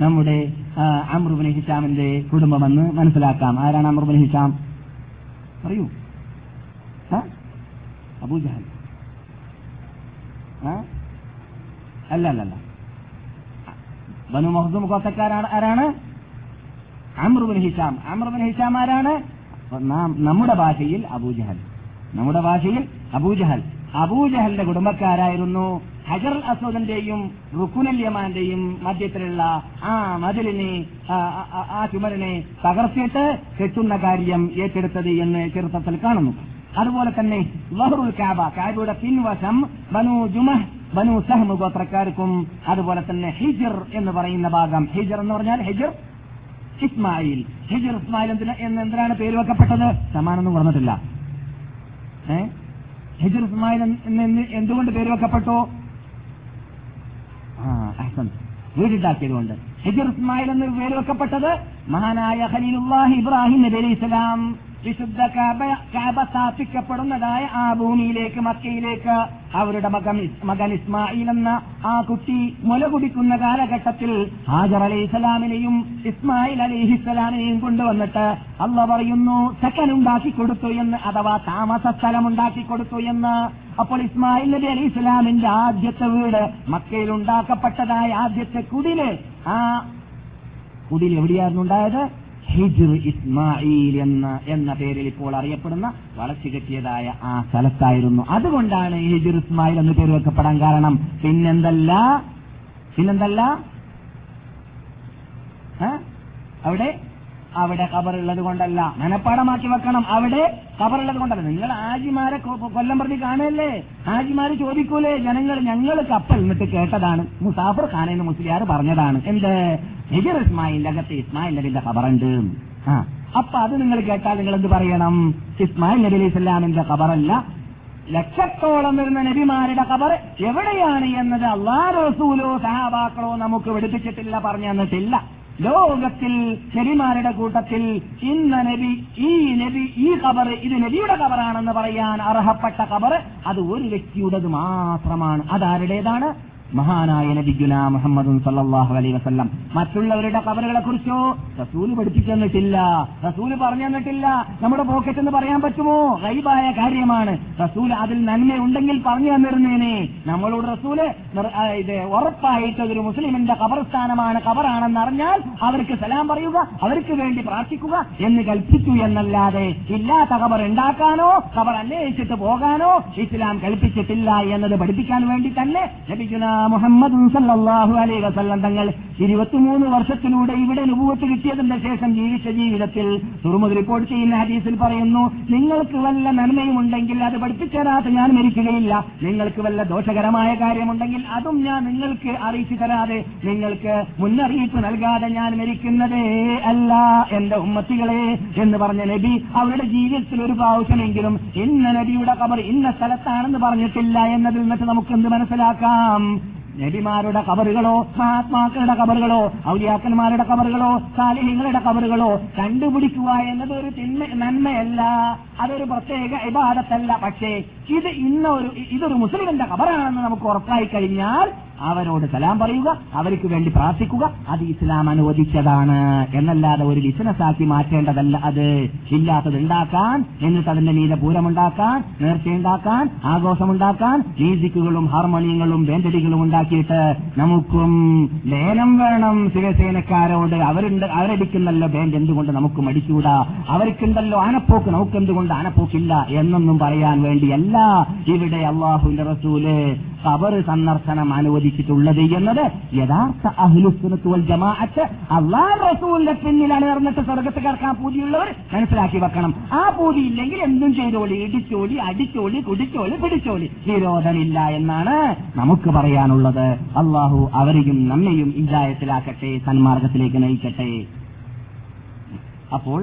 നമ്മുടെ അമ്രുബിൻ ഹിഷാമിന്റെ കുടുംബമെന്ന് മനസ്സിലാക്കാം. ആരാണ് അമ്രുബിൻ ഹിഷാം പറയൂ? അബൂജഹൽ? അല്ല അല്ല അല്ല ബനു മഹദും ഗോത്രക്കാരാണ് ആരാണ്? അമ്രുബിൻ ഹിഷാം അമ്രുബിൻ ഹിഷാം ആരാണ്? നമ്മുടെ ഭാഷയിൽ അബൂജഹൽ നമ്മുടെ ഭാഷയിൽ അബൂജഹൽ അബൂജഹലിന്റെ കുടുംബക്കാരായിരുന്നു ഹജർ അസോദന്റെയും റുക്കുനൽ യമാന്റെയും മധ്യത്തിലുള്ള ആ മതിലിനെ ആ, ചുമരിനെ തകർത്തിട്ട് കെട്ടുന്ന കാര്യം ഏറ്റെടുത്തത് എന്ന് ചെറുത്തത്തിൽ കാണുന്നു. അതുപോലെ തന്നെ ലഹറുൽ കാബ കാബയുടെ പിൻവശം ബനു ജുമഹ് ബനു സഹമ ഗോത്രക്കാർക്കും അതുപോലെ തന്നെ ഹിജർ എന്ന് പറയുന്ന ഭാഗം. ഹിജർ എന്ന് പറഞ്ഞാൽ ഹിജർ ഇസ്മായിൽ. ഹിജർ ഇസ്മായിൽ എന്ന് എന്തിനാണ് പേര് വെക്കപ്പെട്ടത്? സമാനൊന്നും പറഞ്ഞിട്ടില്ല. ഹിജർ ഇസ്മായിൽ എന്തുകൊണ്ട് പേര് വെക്കപ്പെട്ടു? ആ അഹ്സൻ. വീടുണ്ടാക്കിയതുകൊണ്ട് ഹിജർ ഇസ്മായിൽ എന്ന് പേര് വെക്കപ്പെട്ടത് മഹാനായ ഖലീലുല്ലാഹി ഇബ്രാഹിം നബി അലൈഹി സ്വലാം വിശുദ്ധ കാബ കാബ സ്ഥാപിക്കപ്പെടുന്നതായ ആ ഭൂമിയിലേക്ക് മക്കയിലേക്ക് അവരുടെ മകൻ മകൻ ഇസ്മായിൽ എന്ന ആ കുട്ടി മുല കുടിക്കുന്ന കാലഘട്ടത്തിൽ ഹാജർ അലൈഹി ഇസ്ലാമിനെയും ഇസ്മായിൽ അലൈഹി ഇസ്ലാമിനെയും കൊണ്ടുവന്നിട്ട് അല്ല പറയുന്നു സെക്കൻ ഉണ്ടാക്കി കൊടുത്തു എന്ന് അഥവാ താമസ സ്ഥലം ഉണ്ടാക്കി കൊടുത്തു എന്ന്. അപ്പോൾ ഇസ്മായിൽ നബി അലി ഇസ്ലാമിന്റെ ആദ്യത്തെ വീട് മക്കയിൽ ഉണ്ടാക്കപ്പെട്ടതായ ആദ്യത്തെ കുടിൽ ആ കുടിൽ എവിടെയായിരുന്നു ഉണ്ടായത്? ഹിജ്ർ ഇസ്മായിൽ എന്ന എന്ന പേരിൽ ഇപ്പോൾ അറിയപ്പെടുന്ന വളച്ചു കിട്ടിയതായ ആ സ്ഥലത്തായിരുന്നു. അതുകൊണ്ടാണ് ഹിജ്ർ ഇസ്മായിൽ എന്ന് പേര് വെക്കപ്പെടാൻ കാരണം. പിന്നെന്തല്ല? പിന്നെന്തല്ല? അവിടെ? അവിടെ കബറുള്ളത് കൊണ്ടല്ല. മനപ്പാടമാക്കി വെക്കണം. അവിടെ കബറുള്ളത് കൊണ്ടല്ല. നിങ്ങൾ ആജിമാരെ കൊല്ലം പ്രതി കാണല്ലേ ആജിമാര് ചോദിക്കൂലേ? ജനങ്ങൾ ഞങ്ങൾ കപ്പൽ എന്നിട്ട് കേട്ടതാണ്. മുസാഫർ ഖാനെന്ന് മുസ്ലിയാർ പറഞ്ഞതാണ്. എന്ത്? ഹിജർ ഇസ്മായിൽ അകത്ത് ഇസ്മായിൽ നബിന്റെ ഖബറുണ്ട്. ആ അപ്പൊ അത് നിങ്ങൾ കേട്ടാൽ നിങ്ങൾ എന്ത് പറയണം? ഇസ്മായിൽ നബി അലൈഹി സ്വലാമിന്റെ ഖബറല്ല. ലക്ഷത്തോളം വരുന്ന നബിമാരുടെ ഖബർ എവിടെയാണ് എന്നത് അള്ളാ റസൂലോ സഹാബാക്കളോ നമുക്ക് പഠിപ്പിച്ചിട്ടില്ല പറഞ്ഞു തന്നിട്ടില്ല. ലോകത്തിൽ നബിമാരുടെ കൂട്ടത്തിൽ ഇന്ന നബി ഈ നബി ഈ ഖബർ ഇത് നബിയുടെ ഖബറാണെന്ന് പറയാൻ അർഹപ്പെട്ട ഖബർ അത് ഒരു വ്യക്തിയുടേത് മാത്രമാണ്. അതാരുടേതാണ്? മഹാനായ നബിഗുന മുഹമ്മദ് സല്ലാഹു അലൈ വസല്ലം. മറ്റുള്ളവരുടെ കബറുകളെ കുറിച്ചോ റസൂൽ പഠിപ്പിച്ചു തന്നിട്ടില്ല റസൂൽ പറഞ്ഞു തന്നിട്ടില്ല നമ്മുടെ പോക്കറ്റ് എന്ന് പറയാൻ പറ്റുമോ? റൈബായ കാര്യമാണ്. റസൂൽ അതിൽ നന്മയുണ്ടെങ്കിൽ പറഞ്ഞു തന്നിരുന്നേനെ. നമ്മളോട് റസൂൽ ഇത് ഉറപ്പായിട്ട് അതൊരു മുസ്ലിമിന്റെ കബർസ്ഥാനമാണ്. കബറാണെന്ന് അറിഞ്ഞാൽ അവർക്ക് സലാം പറയുക അവർക്ക് വേണ്ടി പ്രാർത്ഥിക്കുക എന്ന് കൽപ്പിച്ചു എന്നല്ലാതെ ഇല്ലാത്ത കബർ ഉണ്ടാക്കാനോ കബർ അന്വേഷിച്ചിട്ട് പോകാനോ ഇസ്ലാം കൽപ്പിച്ചിട്ടില്ല എന്നത് പഠിപ്പിക്കാൻ വേണ്ടി തന്നെ നബിഗുന മുഹമ്മദ് സല്ലാഹു അലൈ വസല്ലം തങ്ങൾ ഇരുപത്തിമൂന്ന് വർഷത്തിലൂടെ ഇവിടെ അനുഭവത്ത് കിട്ടിയതിന്റെ ശേഷം ജീവിച്ച ജീവിതത്തിൽ തുറമുഖ റിപ്പോർട്ട് ചെയ്യുന്ന ഹദീസിൽ പറയുന്നു നിങ്ങൾക്ക് വല്ല നന്മയും ഉണ്ടെങ്കിൽ അത് പഠിപ്പിച്ചു തരാതെ ഞാൻ മരിക്കുകയില്ല. നിങ്ങൾക്ക് വല്ല ദോഷകരമായ കാര്യമുണ്ടെങ്കിൽ അതും ഞാൻ നിങ്ങൾക്ക് അറിയിച്ചു തരാതെ നിങ്ങൾക്ക് മുന്നറിയിപ്പ് നൽകാതെ ഞാൻ മരിക്കുന്നതേ അല്ല എന്റെ ഉമ്മത്തികളെ എന്ന് പറഞ്ഞ നബി അവരുടെ ജീവിതത്തിൽ ഒരു പ്രാവശ്യമെങ്കിലും ഇന്ന നബിയുടെ കബർ ഇന്ന സ്ഥലത്താണെന്ന് പറഞ്ഞിട്ടില്ല എന്നതിൽ നിന്നിട്ട് നമുക്ക് എന്ത് മനസ്സിലാക്കാം? നബിമാരുടെ കബറുകളോ മഹാത്മാക്കളുടെ കബറുകളോ ഔലിയാക്കന്മാരുടെ കബറുകളോ സാലിഹ്യങ്ങളുടെ കബറുകളോ കണ്ടുപിടിക്കുക എന്നത് ഒരു തിന്മ നന്മയല്ല. അതൊരു പ്രത്യേക ഇബാദത്തല്ല. പക്ഷേ ഇത് ഇന്നൊരു ഇതൊരു മുസ്ലിമിന്റെ കബറാണെന്ന് നമുക്ക് ഉറപ്പായി കഴിഞ്ഞാൽ അവരോട് സലാം പറയുക അവർക്ക് വേണ്ടി പ്രാർത്ഥിക്കുക. അത് ഇസ്ലാം അനുവദിച്ചതാണ്. എന്നല്ലാതെ ഒരു ബിസിനസ് ആക്കി മാറ്റേണ്ടതല്ല അത്. ഇല്ലാത്തത് ഉണ്ടാക്കാൻ എന്നിട്ട് അതിന്റെ മീതെ പൂരമുണ്ടാക്കാൻ നേർച്ചയുണ്ടാക്കാൻ ആഘോഷമുണ്ടാക്കാൻ മ്യൂസിക്കുകളും ഹാർമോണിയങ്ങളും വേണ്ടടികളും ഉണ്ടാക്കിയിട്ട് നമുക്കും ലേലം വേണം. ശിവസേനക്കാരോട് അവരുണ്ട് അവരടിക്കുന്നല്ലോ ബാൻഡ് എന്തുകൊണ്ട് നമുക്ക് മടിച്ചൂടാ അവർക്കുണ്ടല്ലോ ആനപ്പോക്ക് നമുക്ക് എന്തുകൊണ്ട് ആനപ്പോക്കില്ല എന്നൊന്നും പറയാൻ വേണ്ടിയല്ല ഇവിടെ അള്ളാഹുവിന്റെ റസൂൽ ഖബർ സന്ദർശനം അനുവദിച്ചിട്ടുള്ളത് എന്നത് യഥാർത്ഥ അഹ്ലുസുനത്ത് വൽ ജമാഅത്ത് അള്ളാഹ് റസൂലിന്റെ പിന്നിൽ അണിനിർന്നിട്ട് സ്വർഗത്ത് കിടക്കാൻ പൂതിയുള്ളവർ മനസ്സിലാക്കി വെക്കണം. ആ പൂതി ഇല്ലെങ്കിൽ എന്തും ചെയ്തോളി ഇടിച്ചോളി അടിച്ചോളി കുടിച്ചോളി പിടിച്ചോളി. വിരോധമില്ല എന്നാണ് നമുക്ക് പറയാനുള്ളത്. അള്ളാഹു അവരെയും നമ്മയും ഇതായത്തിലാക്കട്ടെ സന്മാർഗത്തിലേക്ക് നയിക്കട്ടെ. അപ്പോൾ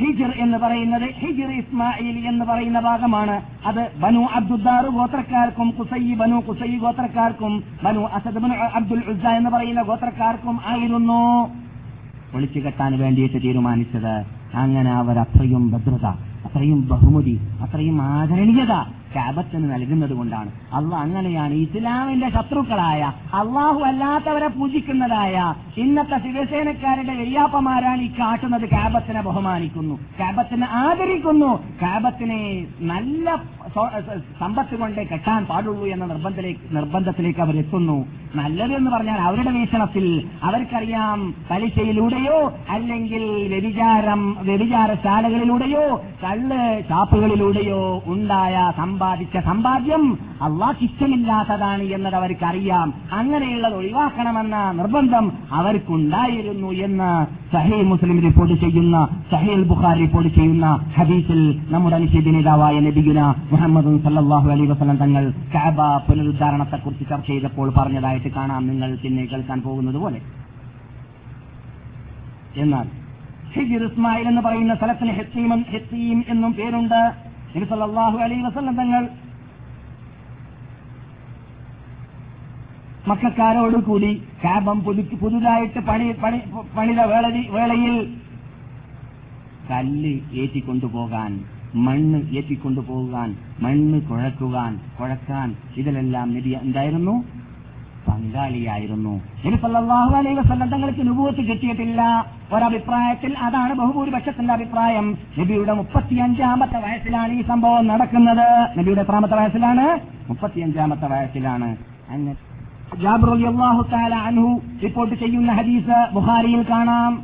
ഹിജർ എന്ന് പറയുന്നത് ഹിജർ ഇസ്മായിൽ എന്ന് പറയുന്ന ഭാഗമാണ്. അത് ബനു അബ്ദുദ്ദാർ ഗോത്രക്കാർക്കും കുസൈ ബനു കുസൈ ഗോത്രക്കാർക്കും ബനു അസദ് ബനു അബ്ദുൽ ഉസ എന്ന് പറയുന്ന ഗോത്രക്കാർക്കും ആയിരുന്നു. ഒളിച്ചു കെട്ടാൻ വേണ്ടിയിട്ട് തീരുമാനിച്ചത്. അങ്ങനെ അവർ അത്രയും ഭദ്രത അത്രയും ബഹുമതി അത്രയും ആദരണീയത കാബത്തിന് നൽകുന്നത് കൊണ്ടാണ്. അള്ള അങ്ങനെയാണ് ഇസ്ലാമിന്റെ ശത്രുക്കളായ അള്ളാഹു അല്ലാത്തവരെ പൂജിക്കുന്നതായ ഇന്നത്തെ ശിവസേനക്കാരുടെ വെയ്യാപ്പമാരാണ് ഈ കാട്ടുന്നത്. കാബത്തിനെ ബഹുമാനിക്കുന്നു കാബത്തിനെ ആദരിക്കുന്നു. കാബത്തിനെ നല്ല സമ്പത്ത് കൊണ്ട് കെട്ടാൻ പാടുള്ളൂ എന്ന നിർബന്ധത്തിലേക്ക് നിർബന്ധത്തിലേക്ക് അവർ എത്തുന്നു നല്ലത് എന്ന് പറഞ്ഞാൽ അവരുടെ വീക്ഷണത്തിൽ അവർക്കറിയാം പലിശയിലൂടെയോ അല്ലെങ്കിൽ വ്യഭിചാരം വ്യഭിചാരശാലകളിലൂടെയോ കള്ള് ഷാപ്പുകളിലൂടെയോ ഉണ്ടായ സമ്പാദിച്ച സമ്പാദ്യം അള്ളാഹ് ഇഷ്ടമില്ലാത്തതാണ് എന്നത് അവർക്കറിയാം. അങ്ങനെയുള്ളത് ഒഴിവാക്കണമെന്ന നിർബന്ധം അവർക്കുണ്ടായിരുന്നു എന്ന് സഹീൽ മുസ്ലിം റിപ്പോർട്ട് ചെയ്യുന്ന സഹീൽ ബുഖാരി റിപ്പോർട്ട് ചെയ്യുന്ന ഹദീസിൽ നമ്മുടെ അനുശീതി നേതാവായ നബിഗുന മുഹമ്മദ് സല്ലാഹു അലൈ വസ്ലം തങ്ങൾ കാബ പുനരുദ്ധാരണത്തെക്കുറിച്ച് ചർച്ച ചെയ്തപ്പോൾ പറഞ്ഞതായിട്ട് കാണാം നിങ്ങൾ പിന്നെ കേൾക്കാൻ പോകുന്നത് പോലെ. എന്നാൽ ഹിജിർ ഇസ്മായിൽ എന്ന് പറയുന്ന സ്ഥലത്തിന് ഹെത്തീം ഹെത്തീം എന്നും പേരുണ്ട്. അള്ളാഹു അലൈ വസല്ലം തങ്ങൾ മക്കാരോട് കൂടി കാബം പുതുക്കി പുതുതായിട്ട് പണി പണി പണിത വേള വേളയിൽ കല്ല് ഏറ്റിക്കൊണ്ടുപോകാൻ മണ്ണ് ഏറ്റിക്കൊണ്ടുപോകാൻ മണ്ണ് കുഴക്കുവാൻ കുഴക്കാൻ ഇതിലെല്ലാം നബി എന്തായിരുന്നു? പങ്കാളിയായിരുന്നു. നബി സല്ലല്ലാഹു അലൈഹി വസ്ലം തങ്ങൾക്ക് നുപൂത്ത് കിട്ടിയിട്ടില്ല. ഒരഭിപ്രായത്തിൽ അതാണ് ബഹുഭൂരിപക്ഷത്തിന്റെ അഭിപ്രായം. നബിയുടെ മുപ്പത്തിയഞ്ചാമത്തെ വയസ്സിലാണ് ഈ സംഭവം നടക്കുന്നത്. നബിയുടെ എത്രാമത്തെ വയസ്സിലാണ്? മുപ്പത്തിയഞ്ചാമത്തെ വയസ്സിലാണ്. അങ്ങനെ അൻഹു റിപ്പോർട്ട് ചെയ്യുന്ന ഹദീസ് ബുഹാരിയിൽ കാണാം.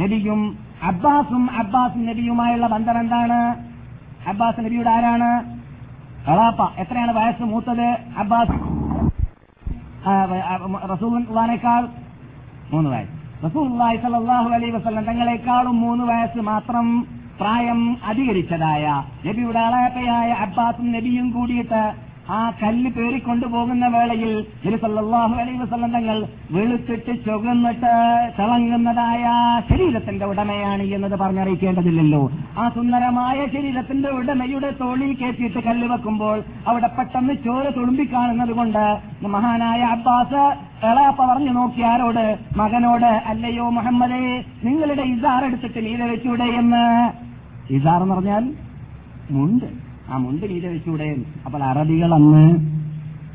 നബിയും അബ്ബാസും അബ്ബാസ് നബിയുമായുള്ള ബന്ധം എന്താണ്? അബ്ബാസ് നബിയുടെ ആരാണ്? കളാപ്പ എത്രയാണ് വയസ്സ് മൂത്തത്? അബ്ബാസ് റസൂൽനേക്കാൾ മൂന്ന് വയസ്സ്. റസൂള്ളി സല്ലല്ലാഹു അലൈ വസ്ലം തങ്ങളെക്കാളും മൂന്ന് വയസ്സ് മാത്രം പ്രായം അധികരിച്ചതായ നബിയുടെ അളയപ്പയായ അബ്ബാസും നബിയും കൂടിയിട്ട് ആ കല്ല് പേറിക്കൊണ്ടുപോകുന്ന വേളയിൽ നബി സല്ലല്ലാഹു അലൈഹി വസല്ലം തങ്ങൾ വെളുത്തിട്ട് ചുകന്നിട്ട് തിളങ്ങുന്നതായ ശരീരത്തിന്റെ ഉടമയാണ് എന്നത് പറഞ്ഞറിയിക്കേണ്ടതില്ലല്ലോ. ആ സുന്ദരമായ ശരീരത്തിന്റെ ഉടമയുടെ തോളിൽ കയറ്റിയിട്ട് കല്ല് വെക്കുമ്പോൾ അവിടെ പെട്ടെന്ന് ചോര തുളുമ്പിക്കാണുന്നത് കൊണ്ട് മഹാനായ അബ്ബാസ് എളാപ്പ പറഞ്ഞു നോക്കി ആരോട് മകനോട് അല്ലയോ മുഹമ്മദേ നിങ്ങളുടെ ഇസാർ എടുത്തിട്ട് നീല വെച്ചൂടെ എന്ന്? ഇസാർ എന്ന് പറഞ്ഞാൽ മുണ്ട്. ആ മുണ്ട് നീല വെച്ചൂടെ അപ്പോൾ അറബികൾ അന്ന്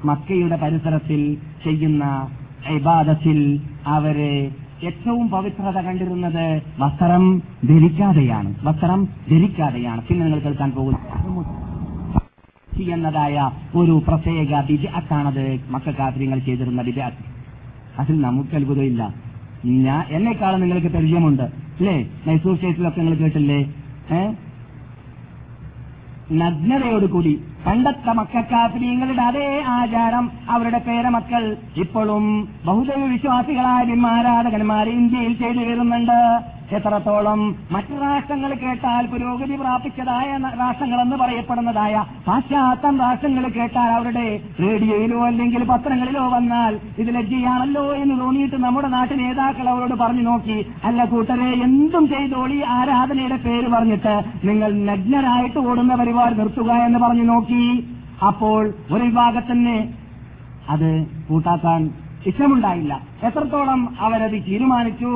മക്കയുടെ പരിസരത്തിൽ ചെയ്യുന്ന ഇബാദത്തിൽ അവരെ ഏറ്റവും പവിത്രത കണ്ടിരുന്നത് വസ്ത്രം ധരിക്കാതെയാണ്. വസ്ത്രം ധരിക്കാതെയാണ്. പിന്നെ നിങ്ങൾ കേൾക്കാൻ പോകുന്നു ചെയ്യുന്നതായ ഒരു പ്രത്യേക ബിജാത്താണത് മക്കാര്യങ്ങൾ ചെയ്തിരുന്ന ബിജാത്ത് അതിൽ നമുക്ക് അത്ഭുതമില്ല. ഞാൻ എന്നെക്കാളും നിങ്ങൾക്ക് പരിചയമുണ്ട്. അല്ലേ മൈസൂർ സ്റ്റേറ്റിലൊക്കെ നിങ്ങൾ കേട്ടില്ലേ? ഏഹ് നഗ്നതയോടുകൂടി പണ്ടത്തെ മക്കാഫിരിയങ്ങളുടെ അതേ ആചാരം അവരുടെ പേരമക്കൾ ഇപ്പോഴും ബഹുദൈവ വിശ്വാസികളായ ആരാധകന്മാരെ ഇന്ത്യയിൽ ചെയ്തു വരുന്നുണ്ട് എത്രത്തോളം മറ്റു രാഷ്ട്രങ്ങൾ കേട്ടാൽ പുരോഗതി പ്രാപിച്ചതായ രാഷ്ട്രങ്ങളെന്ന് പറയപ്പെടുന്നതായ പാശ്ചാത്യ രാഷ്ട്രങ്ങൾ കേട്ടാൽ അവരുടെ റേഡിയോയിലോ അല്ലെങ്കിൽ പത്രങ്ങളിലോ വന്നാൽ ഇത് ലജ്ജയാണല്ലോ എന്ന് തോന്നിയിട്ട് നമ്മുടെ നാട്ടിൽ നേതാക്കൾ അവരോട് പറഞ്ഞു നോക്കി അല്ല കൂട്ടരെ എന്തും ചെയ്തോളി ആരാധനയുടെ പേര് പറഞ്ഞിട്ട് നിങ്ങൾ നഗ്നരായിട്ട് ഓടുന്ന പരിപാടി നിർത്തുക എന്ന് പറഞ്ഞു നോക്കി. അപ്പോൾ ഒരു വിഭാഗത്തിന് അത് കൂട്ടാക്കാൻ ഇഷ്ടമുണ്ടായില്ല. എത്രത്തോളം അവരത് തീരുമാനിച്ചു?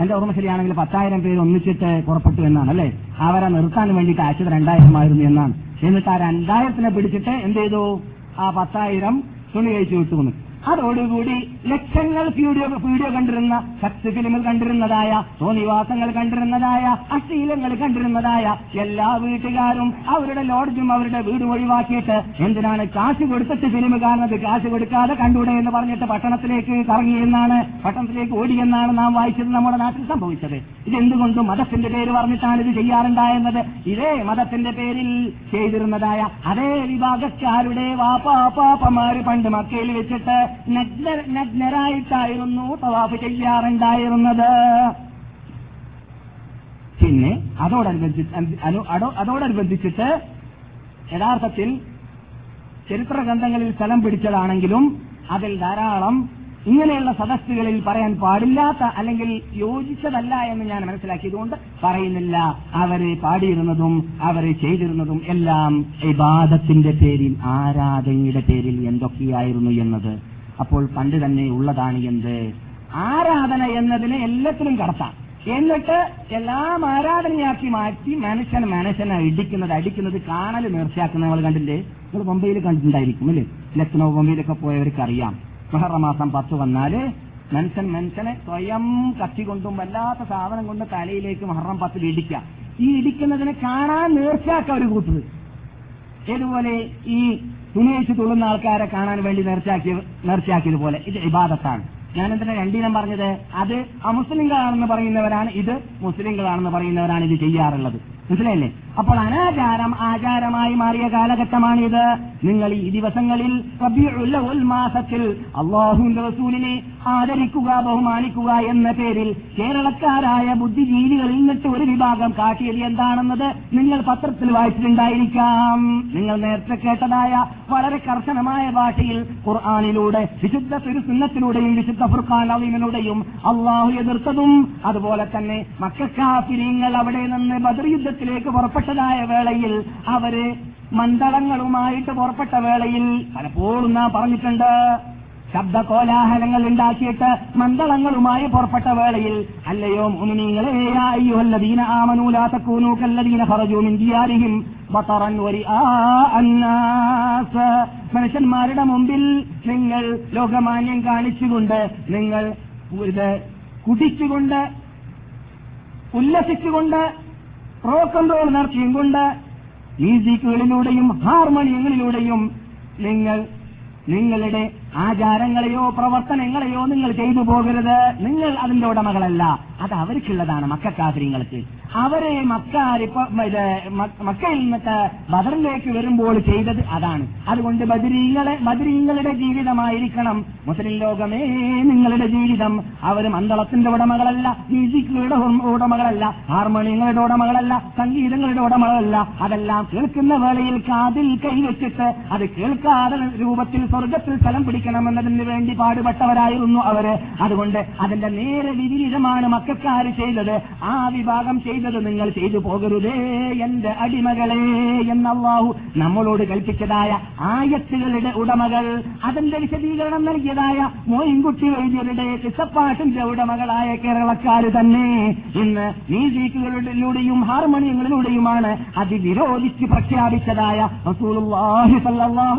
എന്റെ ഓർമ്മ ശരിയാണെങ്കിൽ പത്തായിരം പേര് ഒന്നിച്ചിട്ട് പുറപ്പെട്ടു എന്നാണ് അല്ലെ? അവരെ നിർത്താൻ വേണ്ടിയിട്ട് അയച്ചത് രണ്ടായിരം ആയിരുന്നു എന്നാണ്. എന്നിട്ട് ആ രണ്ടായിരത്തിനെ പിടിച്ചിട്ട് എന്ത് ചെയ്തു? ആ പത്തായിരം തുണി കഴിച്ചു വിട്ടുവന്നു അതോടുകൂടി ലക്ഷങ്ങൾ വീഡിയോ വീഡിയോ കണ്ടിരുന്ന സെക്സ് ഫിലിമിൽ കണ്ടിരുന്നതായ തോന്നിവാസങ്ങൾ കണ്ടിരുന്നതായ അശ്ലീലങ്ങൾ കണ്ടിരുന്നതായ എല്ലാ വീട്ടുകാരും അവരുടെ ലോഡ്ജും അവരുടെ വീടും ഒഴിവാക്കിയിട്ട് എന്തിനാണ് കാശ് കൊടുത്തിട്ട് ഫിലിം കാണുന്നത്? കാശ് കൊടുക്കാതെ കണ്ടൂടെ എന്ന് പറഞ്ഞിട്ട് പട്ടണത്തിലേക്ക് കറങ്ങിയെന്നാണ് പട്ടണത്തിലേക്ക് ഓടിയെന്നാണ് നാം വായിച്ചത് നമ്മുടെ നാട്ടിൽ സംഭവിച്ചത്. ഇതെന്തുകൊണ്ടും മതത്തിന്റെ പേര് പറഞ്ഞിട്ടാണ് ഇത് ചെയ്യാറുണ്ടായിരുന്നത് ഇതേ മതത്തിന്റെ പേരിൽ ചെയ്തിരുന്നതായ അതേ വിഭാഗക്കാരുടെ വാപ്പാപ്പാപ്പമാര് പണ്ട് മക്കയിൽ വെച്ചിട്ട് നഗ്ന- നഗ്നരായിട്ടായിരുന്നു തവാഫ് ചെയ്യാറുണ്ടായിരുന്നത്. പിന്നെ അതോടനുബന്ധിച്ച് അതോടനുബന്ധിച്ചിട്ട് യഥാർത്ഥത്തിൽ ചരിത്ര ഗ്രന്ഥങ്ങളിൽ സ്ഥലം പിടിച്ചതാണെങ്കിലും അതിൽ ധാരാളം ഇങ്ങനെയുള്ള സദസ്സുകളിൽ പറയാൻ പാടില്ലാത്ത അല്ലെങ്കിൽ യോജിച്ചതല്ല എന്ന് ഞാൻ മനസ്സിലാക്കിയതുകൊണ്ട് പറയുന്നില്ല. അവരെ പാടിയിരുന്നതും അവരെ ചെയ്തിരുന്നതും എല്ലാം ഇബാദത്തിന്റെ പേരിൽ ആരാധനയുടെ പേരിൽ എന്തൊക്കെയായിരുന്നു എന്നത്. അപ്പോൾ പണ്ട് തന്നെ ഉള്ളതാണ് എന്ത്? ആരാധന എന്നതിനെ എല്ലാത്തിനും കടത്താം. എന്നിട്ട് എല്ലാം ആരാധനയാക്കി മാറ്റി മനുഷ്യൻ മനുഷ്യനെ ഇടിക്കുന്നത് അടിക്കുന്നത് കാണൽ നേർച്ചയാക്കുന്ന നമ്മൾ കണ്ടില്ലേ? നിങ്ങൾ മുംബൈയിൽ കണ്ടിട്ടുണ്ടായിരിക്കും അല്ലേ? ലക്നൗ മുംബൈയിലൊക്കെ പോയവർക്ക് അറിയാം. മഹറമാസം പത്ത് വന്നാൽ മനുഷ്യൻ മനുഷ്യനെ സ്വയം കത്തി കൊണ്ടും വല്ലാത്ത സാധനം കൊണ്ട് തലയിലേക്ക് മഹറം പത്തിൽ ഇടിക്കുക. ഈ ഇടിക്കുന്നതിനെ കാണാൻ നേർച്ചയാക്ക ഒരു കൂട്ടത് ഇതുപോലെ ഈ തുണിയച്ച് തുള്ളുന്ന ആൾക്കാരെ കാണാൻ വേണ്ടി നേർച്ചയാക്കിയ നേർച്ചയാക്കിയതുപോലെ. ഇത് ഇബാദത്താണ്. ഞാൻ എന്തിനാ രണ്ടീനം പറഞ്ഞത്? അത് അമുസ്ലിങ്ങളാണെന്ന് പറയുന്നവരാണ് ഇത് മുസ്ലിങ്ങളാണെന്ന് പറയുന്നവരാണ് ഇത് ചെയ്യാറുള്ളത്. മനസ്സിലായില്ലേ? അപ്പോൾ അനാചാരം ആചാരമായി മാറിയ കാലഘട്ടമാണിത്. നിങ്ങൾ ഈ ദിവസങ്ങളിൽ മാസത്തിൽ അള്ളാഹുവിന്റെ റസൂലിനെ ആദരിക്കുക ബഹുമാനിക്കുക എന്ന പേരിൽ കേരളക്കാരായ ബുദ്ധിജീവികളിൽ നിന്നിട്ട് ഒരു വിഭാഗം കാട്ടിയത് എന്താണെന്നത് നിങ്ങൾ പത്രത്തിൽ വായിച്ചിട്ടുണ്ടായിരിക്കാം. നിങ്ങൾ നേരത്തെ കേട്ടതായ വളരെ കർശനമായ ഭാഷയിൽ ഖുർആാനിലൂടെ വിശുദ്ധ തിരുസുന്നത്തിലൂടെയും വിശുദ്ധ ഫുർഖാൻ അവീമിലൂടെയും അള്ളാഹു എതിർത്തതും അതുപോലെ തന്നെ മക്കാഫിരിങ്ങൾ അവിടെ നിന്ന് ബദർ യുദ്ധത്തിലേക്ക് പുറപ്പെട്ടതായ വേളയിൽ അവർ മണ്ഡലങ്ങളുമായിട്ട് പുറപ്പെട്ട വേളയിൽ പലപ്പോഴും നാം പറഞ്ഞിട്ടുണ്ട്. ശബ്ദ കോലാഹലങ്ങൾ ഉണ്ടാക്കിയിട്ട് മന്ദളങ്ങളുമായി പുറപ്പെട്ട വേളയിൽ അല്ലയോ മുമിനീങ്ങളെ യാ അയ്യുഹല്ലദീന ആമനൂ ലാ തകൂനൂ കല്ലദീന ബതറൻ വരിആ അന്നാസ്. മനുഷ്യന്മാരുടെ മുമ്പിൽ നിങ്ങൾ ലോകമാന്യം കാണിച്ചുകൊണ്ട് നിങ്ങൾ കുടിച്ചുകൊണ്ട് ഉല്ലസിച്ചുകൊണ്ട് റോക്ക് റോൾ നടത്തിയും കൊണ്ട് മ്യൂസിക്കുകളിലൂടെയും ഹാർമോണിയങ്ങളിലൂടെയും നിങ്ങൾ നിങ്ങളുടെ ആചാരങ്ങളെയോ പ്രവർത്തനങ്ങളെയോ നിങ്ങൾ ചെയ്തു പോകരുത്. നിങ്ങൾ അതിന്റെ ഉടമകളല്ല. അത് അവർക്കുള്ളതാണ് മക്കാഫര്യങ്ങൾക്ക് അവരെ മക്കാരിപ്പോ മക്കയിൽ നിന്നിട്ട് ബദറിലേക്ക് വരുമ്പോൾ ചെയ്തത് അതാണ്. അതുകൊണ്ട് ബദരീങ്ങളെ ബദരീങ്ങളുടെ ജീവിതമായിരിക്കണം. മുസ്ലിം ലോകമേ നിങ്ങളുടെ ജീവിതം. അവർ മന്ദളത്തിന്റെ ഉടമകളല്ല മ്യൂസിക്കുകളുടെ ഉടമകളല്ല ഹാർമോണിയങ്ങളുടെ ഉടമകളല്ല സംഗീതങ്ങളുടെ ഉടമകളല്ല. അതെല്ലാം കേൾക്കുന്ന വേളയിൽ കാതിൽ കൈവച്ചിട്ട് അത് കേൾക്കാതെ രൂപത്തിൽ സ്വർഗത്തിൽ സ്ഥലം പിടിക്കണമെന്നതിന് വേണ്ടി പാടുപെട്ടവരായിരുന്നു അവർ. അതുകൊണ്ട് അതിന്റെ നേരെ വിപരീതമാണ് മക്കാര് ചെയ്തത്. ആ വിഭാഗം ചെയ്തത് നിങ്ങൾ ചെയ്തു പോകരുതേ എന്റെ അടിമകളെ എന്നല്ലാഹു നമ്മളോട് കൽപ്പിച്ചതായ ആയത്തുകളുടെ ഉടമകൾ അതിന്റെ വിശദീകരണം നൽകിയതായ മോയിൻകുട്ടി വൈദ്യരുടെ കിസപ്പാട്ടിന്റെ ഉടമകളായ കേരളക്കാര് തന്നെ. ഇന്ന് മ്യൂസിക്കുകളിലൂടെയും ഹാർമോണിയങ്ങളിലൂടെയുമാണ് അത് വിരോധിച്ച് പ്രഖ്യാപിച്ചതായ റസൂലുള്ളാഹി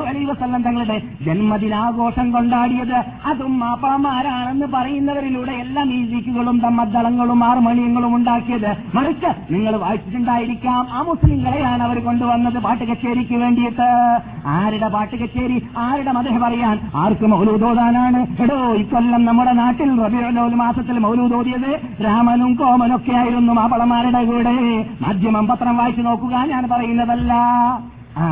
അലൈഹി വസല്ലം തങ്ങളുടെ ജന്മദിനാഘോഷം കൊണ്ടാടിയത്. അതും മാപ്പാമാരാണെന്ന് പറയുന്നവരിലൂടെ എല്ലാ മ്യൂസിക്കുകളും തമ്മദ്ദളങ്ങളും ആർമണിയങ്ങളും ഉണ്ടാക്കിയത്. മറിച്ച് നിങ്ങൾ വായിച്ചിട്ടുണ്ടായിരിക്കാം ആ മുസ്ലിങ്ങളെയാണ് അവർ കൊണ്ടുവന്നത് പാട്ട് കച്ചേരിക്ക് വേണ്ടിയിട്ട്. ആരുടെ പാട്ട് കച്ചേരി? ആരുടെ മതം പറയാൻ? ആർക്ക് മൗലൂദോദാനാണ് എടോ ഇക്കൊല്ലം നമ്മുടെ നാട്ടിൽ റബിയുൽ മാസത്തിൽ മൗലൂദോദിയത് രാമനും കോമനൊക്കെ ആയിരുന്നു മാപ്പളമാരുടെ കൂടെ. മാധ്യമം പത്രം വായിച്ചു നോക്കുക ഞാൻ പറയുന്നതല്ല. ആ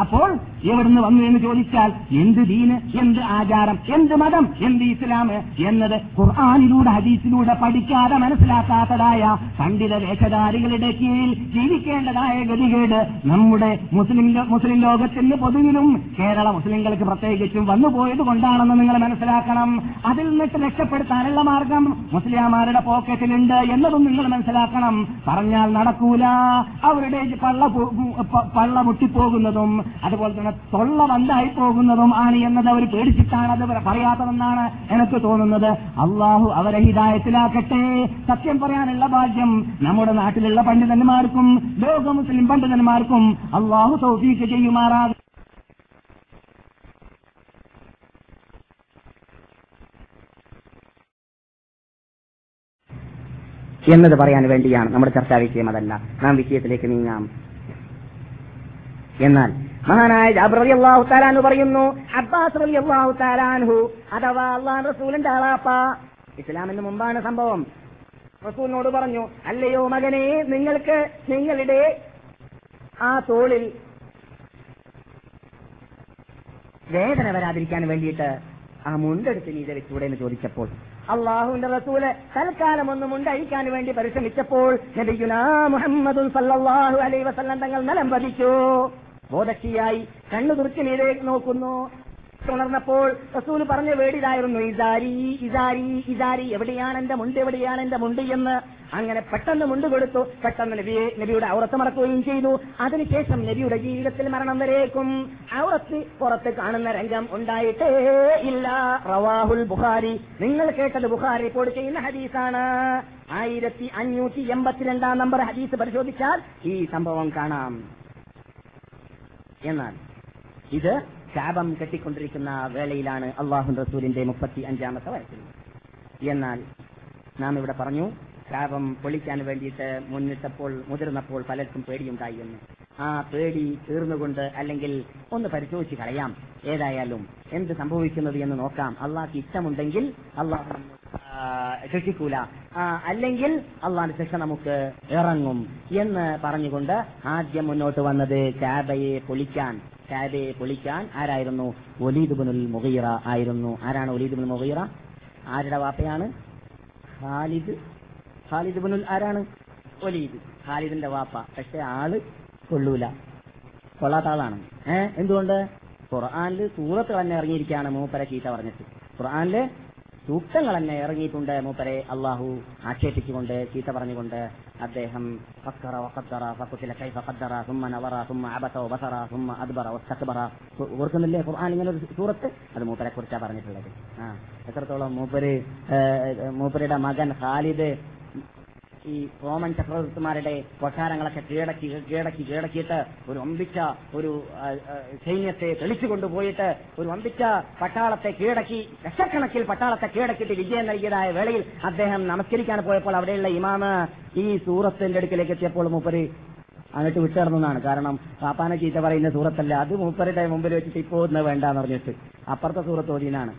അപ്പോൾ എവിടുന്ന് വന്നു എന്ന് ചോദിച്ചാൽ എന്ത് ദീന്? എന്ത് ആചാരം? എന്ത് മതം? എന്ത് ഇസ്ലാം എന്നത് ഖുർആാനിലൂടെ ഹദീസിലൂടെ പഠിക്കാതെ മനസ്സിലാക്കാത്തതായ പണ്ഡിത വേഷധാരികളുടെ കീഴിൽ ജീവിക്കേണ്ടതായ ഗതികേട് നമ്മുടെ മുസ്ലിം മുസ്ലിം ലോകത്തിന് പൊതുവിലും കേരള മുസ്ലിങ്ങൾക്ക് പ്രത്യേകിച്ചും വന്നുപോയത് കൊണ്ടാണെന്ന് നിങ്ങൾ മനസ്സിലാക്കണം. അതിൽ നിന്നിട്ട് രക്ഷപ്പെടുത്താനുള്ള മാർഗം മുസ്ലിംമാരുടെ പോക്കറ്റിലുണ്ട് എന്നതും നിങ്ങൾ മനസ്സിലാക്കണം. പറഞ്ഞാൽ നടക്കൂല. അവരുടെ പള്ള പള്ള മുട്ടിപ്പോകുന്നതും അതുപോലെ തന്നെ തൊള്ള വണ്ടായി പോകുന്നതും ആണ് എന്നത് അവർ പേടിച്ചിട്ടാണ് അത് പറയാത്തതെന്നാണ് എനിക്ക് തോന്നുന്നത്. അള്ളാഹു അവരെ ഹിതായത്തിലാക്കട്ടെ സത്യം പറയാനുള്ള ഭാഗ്യം നമ്മുടെ നാട്ടിലുള്ള പണ്ഡിതന്മാർക്കും ലോക മുസ്ലിം പണ്ഡിതന്മാർക്കും അള്ളാഹു സൗഫീക്ക് ചെയ്യുമാറാകും എന്നത് പറയാൻ വേണ്ടിയാണ് നമ്മുടെ ചർച്ചാ വിഷയം അതല്ല. നാം വിഷയത്തിലേക്ക് നീങ്ങാം. എന്നാൽ മഹാനായ ജാബർ അലി അള്ളാഹു താലാനു പറയുന്നു അബ്ബാസ് അലി അള്ളാഹു താലാൻഹു അഥവാ അള്ളാഹ് റസൂലിന്റെ ആളാപ്പ. ഇസ്ലാമിന് മുമ്പാണ് സംഭവം. റസൂലിനോട് പറഞ്ഞു അല്ലയോ മകനെ നിങ്ങൾക്ക് നിങ്ങളുടെ ആ തോളിൽ വേദന വരാതിരിക്കാൻ വേണ്ടിയിട്ട് ആ മുണ്ടെടുത്ത് നീ വെച്ചൂടെ എന്ന് ചോദിച്ചപ്പോൾ അള്ളാഹുവിന്റെ റസൂൽ തൽക്കാലം ഒന്ന് മുണ്ടഴിക്കാൻ വേണ്ടി പരിശ്രമിച്ചപ്പോൾ നബിയുനാ മുഹമ്മദ് സല്ലല്ലാഹു അലൈഹി വസല്ലം തങ്ങൾ നിലം പതിച്ചു ബോധക്ഷിയായി കണ്ണു തുറച്ച് നീരേക്ക് നോക്കുന്നു. ഉണർന്നപ്പോൾ റസൂൽ പറഞ്ഞ വേടിതായിരുന്നു ഇസാരി ഇസാരി ഇസാരി എവിടെയാണ് എന്റെ മുണ്ട് എവിടെയാണ് എന്റെ മുണ്ട്? എന്ന്. അങ്ങനെ പെട്ടെന്ന് മുണ്ട് കൊടുത്തു. പെട്ടെന്ന് നബിയെ നബിയുടെ ഔറത്ത് മറക്കുകയും ചെയ്തു. അതിനുശേഷം നബിയുടെ ജീവിതത്തിൽ മരണം വരേക്കും. ഔറത്ത് പുറത്ത് കാണുന്ന രംഗം ഉണ്ടായിട്ടേ ഇല്ല. റവാഹുൽ ബുഖാരി. നിങ്ങൾ കേട്ടത് ബുഖാരി റിപ്പോർട്ട് ചെയ്യുന്ന ഹദീസാണ്. ആയിരത്തി അഞ്ഞൂറ്റി എൺപത്തിരണ്ടാം നമ്പർ ഹദീസ് പരിശോധിച്ചാൽ ഈ സംഭവം കാണാം. എന്നാൽ ഇത് ശാപം കെട്ടിക്കൊണ്ടിരിക്കുന്ന വേളയിലാണ് അള്ളാഹു റസൂലിന്റെ മുപ്പത്തി അഞ്ചാമത്തെ വയസ്സിൽ. എന്നാൽ നാം ഇവിടെ പറഞ്ഞു ശാപം പൊളിക്കാൻ വേണ്ടിയിട്ട് മുന്നിട്ടപ്പോൾ മുതിർന്നപ്പോൾ പലർക്കും പേടിയുണ്ടായി എന്ന്. ആ പേടി തീർന്നുകൊണ്ട് അല്ലെങ്കിൽ ഒന്ന് പരിശോധിച്ച് കളയാം. ഏതായാലും എന്ത് സംഭവിക്കുന്നത് എന്ന് നോക്കാം. അള്ളാഹ് ഇഷ്ടമുണ്ടെങ്കിൽ അള്ളാഹു ശിക്ഷിക്കൂല അല്ലെങ്കിൽ അള്ളാന്റെ ശിക്ഷ നമുക്ക് ഇറങ്ങും എന്ന് പറഞ്ഞുകൊണ്ട് ആദ്യം മുന്നോട്ട് വന്നത് കാബയെ പൊളിക്കാൻ. കാബയെ പൊളിക്കാൻ ആരായിരുന്നു? ഒലീദ് ബുനുൽ മുഗീറ ആയിരുന്നു. ആരാണ് ഒലീദ് ബിനുൽ മുഗീറ? ആരുടെ വാപ്പയാണ്? ഖാലിദ്. ഖാലിദ് ബുനുൽ ആരാണ്? ഒലീദ്. ഖാലിദിന്റെ വാപ്പ. പക്ഷെ ആൾ കൊള്ളൂല. കൊള്ളാത്ത ആളാണ്. ഏഹ് എന്തുകൊണ്ട്? ഖുർആാനിൽ സൂറത്ത് തന്നെ ഇറങ്ങിയിരിക്കുകയാണ് മൂപ്പര ചീത്ത പറഞ്ഞിട്ട്. ഖുർആാനിൽ സൂക്തങ്ങൾ തന്നെ ഇറങ്ങിയിട്ടുണ്ട് മൂപ്പരെ. അള്ളാഹു ആക്ഷേപിച്ചുകൊണ്ട് ചീത്ത പറഞ്ഞുകൊണ്ട് അദ്ദേഹം കൈഫ ഖദ്ദറ നവറ അബസ വബസറ അദ്ബറ ഓർക്കുന്നില്ലേ ഇങ്ങനെ ഒരു സൂറത്ത്? അത് മൂപ്പരെ കുറിച്ചാണ് പറഞ്ഞിട്ടുള്ളത്. ആ. എത്രത്തോളം മൂപ്പര് മൂപ്പരുടെ മകൻ ഖാലിദ് ഈ റോമൻ ചക്രവർത്തിമാരുടെ കൊട്ടാരങ്ങളൊക്കെ കീഴടക്കി കീഴടക്കി കീഴടക്കിയിട്ട് ഒരു ഒമ്പിച്ച ഒരു സൈന്യത്തെ തെളിച്ചു കൊണ്ടുപോയിട്ട് ഒരു ഒമ്പിച്ച പട്ടാളത്തെ കീഴടക്കി ലക്ഷക്കണക്കിൽ പട്ടാളത്തെ കീഴടക്കിയിട്ട് വിജയം നൽകിയതായ വേളയിൽ അദ്ദേഹം നമസ്കരിക്കാൻ പോയപ്പോൾ അവിടെയുള്ള ഇമാമ് ഈ സൂറത്തിന്റെ അടുക്കിലേക്ക് എത്തിയപ്പോൾ മൂപ്പര് അങ്ങോട്ട് വിട്ടിറന്നതാണ് കാരണം പാപ്പാനെ ചീത്ത പറയുന്ന സൂറത്തല്ല. അത് മൂപ്പരുടെ മുമ്പിൽ വെച്ചിട്ട് ഇപ്പോ ഒന്ന് വേണ്ടെന്ന് പറഞ്ഞിട്ട് അപ്പുറത്തെ സൂറത്ത് ഓതിനാണ്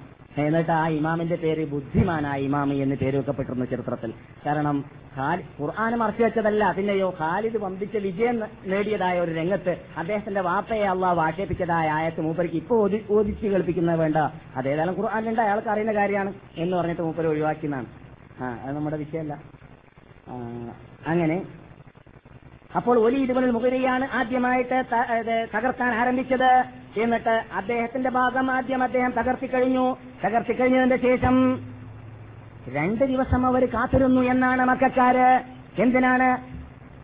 എന്നിട്ട് ആ ഇമാമിന്റെ പേര് ബുദ്ധിമാനായ ഇമാമി എന്ന് പേര് വെക്കപ്പെട്ടിരുന്നു ചരിത്രത്തിൽ. കാരണം ഖുർആന് മറച്ചു വെച്ചതല്ല. പിന്നെയോ ഖാലിദ് വമ്പിച്ച വിജയം നേടിയതായ ഒരു രംഗത്ത് അദ്ദേഹത്തിന്റെ വാപ്പയെ അള്ളാഹ് ആക്ഷേപിച്ചതായ ആയത്ത് മൂപ്പർക്ക് ഇപ്പൊ ഓതി ഓദിച്ച് കേൾപ്പിക്കുന്നത് വേണ്ട. അതേതായാലും ഖുർആാനുണ്ട് അയാൾക്ക് അറിയുന്ന കാര്യമാണ് എന്ന് പറഞ്ഞിട്ട് മൂപ്പര് ഒഴിവാക്കുന്നതാണ് ആ അത് നമ്മുടെ വിഷയമല്ല. അങ്ങനെ. അപ്പോൾ ഒലി ഇതുപോലെ മുഖരിയാണ് ആദ്യമായിട്ട് തകർക്കാൻ ആരംഭിച്ചത്. എന്നിട്ട് അദ്ദേഹത്തിന്റെ ഭാഗം ആദ്യം അദ്ദേഹം തകർത്തിക്കഴിഞ്ഞു തകർത്തിക്കഴിഞ്ഞതിന്റെ ശേഷം രണ്ട് ദിവസം അവർ കാത്തിരുന്നു എന്നാണ് മക്കാര്. എന്തിനാണ്?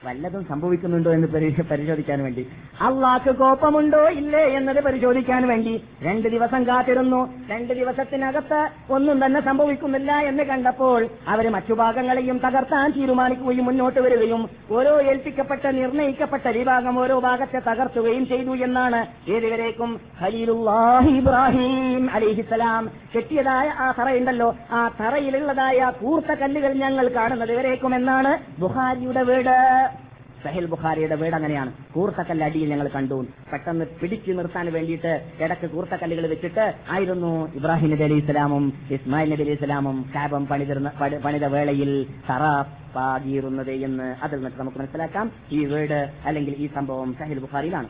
വല്ലതും സംഭവിക്കുന്നുണ്ടോ എന്ന് പരി- പരിശോധിക്കാൻ വേണ്ടി. അള്ളാഹ്ക്ക് കോപ്പമുണ്ടോ? ഇല്ലേ എന്നത് പരിശോധിക്കാൻ വേണ്ടി. രണ്ട് ദിവസം കാത്തിരുന്നു. രണ്ട് ദിവസത്തിനകത്ത് ഒന്നും തന്നെ സംഭവിക്കുന്നില്ല എന്ന് കണ്ടപ്പോൾ അവർ മറ്റു ഭാഗങ്ങളെയും തകർത്താൻ തീരുമാനിക്കുകയും മുന്നോട്ട് വരികയും ഓരോ ഏൽപ്പിക്കപ്പെട്ട നിർണയിക്കപ്പെട്ട വിഭാഗം ഓരോ ഭാഗത്തെ തകർത്തുകയും ചെയ്തു എന്നാണ് ഏതുവരേക്കും ഖലീലുല്ലാഹി ഇബ്രാഹിം അലിഹിസലാം കെട്ടിയതായ ആ തറയുണ്ടല്ലോ. ആ തറയിലുള്ളതായ കൂർത്ത കല്ലുകൾ ഞങ്ങൾ കാണുന്നത് വരേക്കും എന്നാണ് ബുഹാരിയുടെ വീട്. സഹിൽ ബുഖാരിയുടെ വീട് അങ്ങനെയാണ്. കൂർത്തക്കല്ല് അടിയിൽ ഞങ്ങൾ കണ്ടു. പെട്ടെന്ന് പിടിച്ചു നിർത്താൻ വേണ്ടിയിട്ട് ഇടയ്ക്ക് കൂർത്തക്കല്ലുകൾ വെച്ചിട്ട് ആയിരുന്നു ഇബ്രാഹിം നബി അലൈഹി ഇസ്ലാമും ഇസ്മായിൽ നബി അലൈഹി ഇസ്ലാമും കാബം പണിതിരുന്ന പണിത വേളയിൽ തറ പാകീറുന്നത് എന്ന് അതിൽ നിന്ന് നമുക്ക് മനസ്സിലാക്കാം. ഈ വീട് അല്ലെങ്കിൽ ഈ സംഭവം സഹിൽ ബുഖാരിയിലാണ്.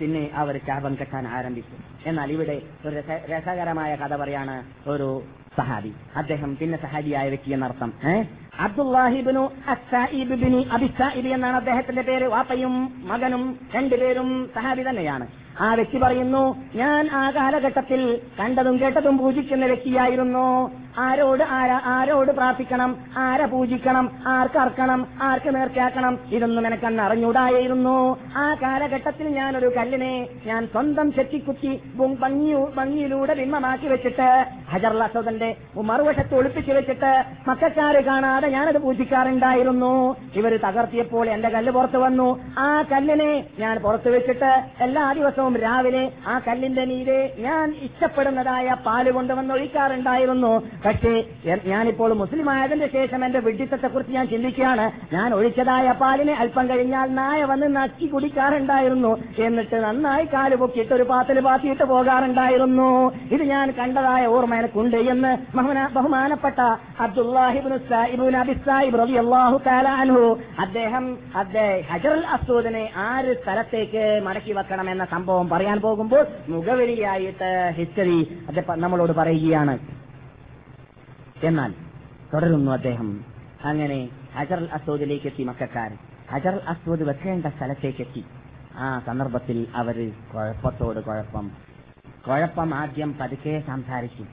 പിന്നെ അവർ ശാപം കെട്ടാൻ ആരംഭിച്ചു. എന്നാൽ ഇവിടെ ഒരു രസകരമായ കഥ പറയാണ് ഒരു സഹാബി. അദ്ദേഹം പിന്നെ സഹാബിയായ വ്യക്തി എന്നർത്ഥം. ഏഹ് അബ്ദുല്ലാഹിബിനു അസായിബിബിനി അബിസായിബി എന്നാണ് അദ്ദേഹത്തിന്റെ പേര്. വാപ്പയും മകനും രണ്ടുപേരും സഹാബി തന്നെയാണ്. ആ വ്യക്തി പറയുന്നു ഞാൻ ആ കാലഘട്ടത്തിൽ കണ്ടതും കേട്ടതും പൂജിക്കുന്ന വ്യക്തിയായിരുന്നു ആരോട് ആരാ ആരോട് പ്രാർത്ഥിക്കണം? ആരെ പൂജിക്കണം? ആർക്കർക്കണം ആർക്ക് നേർച്ചയാക്കണം? ഇതൊന്നും എനക്കന്ന് അറിഞ്ഞൂടായിരുന്നു ആ കാലഘട്ടത്തിൽ ഞാനൊരു കല്ലിനെ ഞാൻ സ്വന്തം ചെത്തിക്കുത്തി ഭംഗിയിലൂടെ ബിംബമാക്കി വെച്ചിട്ട് ഹജർ അസദന്റെ മറുവശത്ത് ഒളിപ്പിച്ചു വെച്ചിട്ട് മക്കാര് കാണാതെ ഞാനത് പൂജിക്കാറുണ്ടായിരുന്നു. ഇവർ തകർത്തിയപ്പോൾ എന്റെ കല്ല് പുറത്തു വന്നു. ആ കല്ലിനെ ഞാൻ പുറത്തു വെച്ചിട്ട് എല്ലാ ദിവസവും രാവിലെ ആ കല്ലിന്റെ നീരെ ഞാൻ ഇഷ്ടപ്പെടുന്നതായ പാൽ കൊണ്ടുവന്ന് ഒഴിക്കാറുണ്ടായിരുന്നു പക്ഷേ ഞാനിപ്പോൾ മുസ്ലിം ആയതിന്റെ ശേഷം എന്റെ വിഡിത്തത്തെ കുറിച്ച് ഞാൻ ചിന്തിക്കുകയാണ്. ഞാൻ ഒഴിച്ചതായ പാലിനെ അല്പം കഴിഞ്ഞാൽ നായ വന്ന് നക്കി കുടിക്കാറുണ്ടായിരുന്നു. എന്നിട്ട് നന്നായി കാൽ പൊക്കിയിട്ട് ഒരു പാത്തിൽ പാത്തിയിട്ട് പോകാറുണ്ടായിരുന്നു. ഇത് ഞാൻ കണ്ടതായ ഓർമ്മ എനിക്കുണ്ട് എന്ന് ബഹുമാന- ബഹുമാനപ്പെട്ട അബ്ദുല്ലാഹിബിൻ അബി അദ്ദേഹം അദ്ദേഹം ഹജറുൽ ആര് ആറ് സ്ഥലത്തേക്ക് മടക്കി വെക്കണം എന്ന സംഭവം പറയാൻ പോകുമ്പോൾ മുഖവിലിയായിട്ട് ഹിസ്റ്ററി അദ്ദേഹം നമ്മളോട് പറയുകയാണ്. എന്നാൽ തുടരുന്നു അദ്ദേഹം. അങ്ങനെ ഹജർ അൽ അസ്വദിലേക്ക് എത്തി മക്കാർ. ഹജർ അൽ അസ്വദ് വെക്കേണ്ട സ്ഥലത്തേക്ക് എത്തി ആ സന്ദർഭത്തിൽ അവർ കുഴപ്പത്തോട് കുഴപ്പം. കുഴപ്പം ആദ്യം പതുക്കെ സംസാരിച്ചു.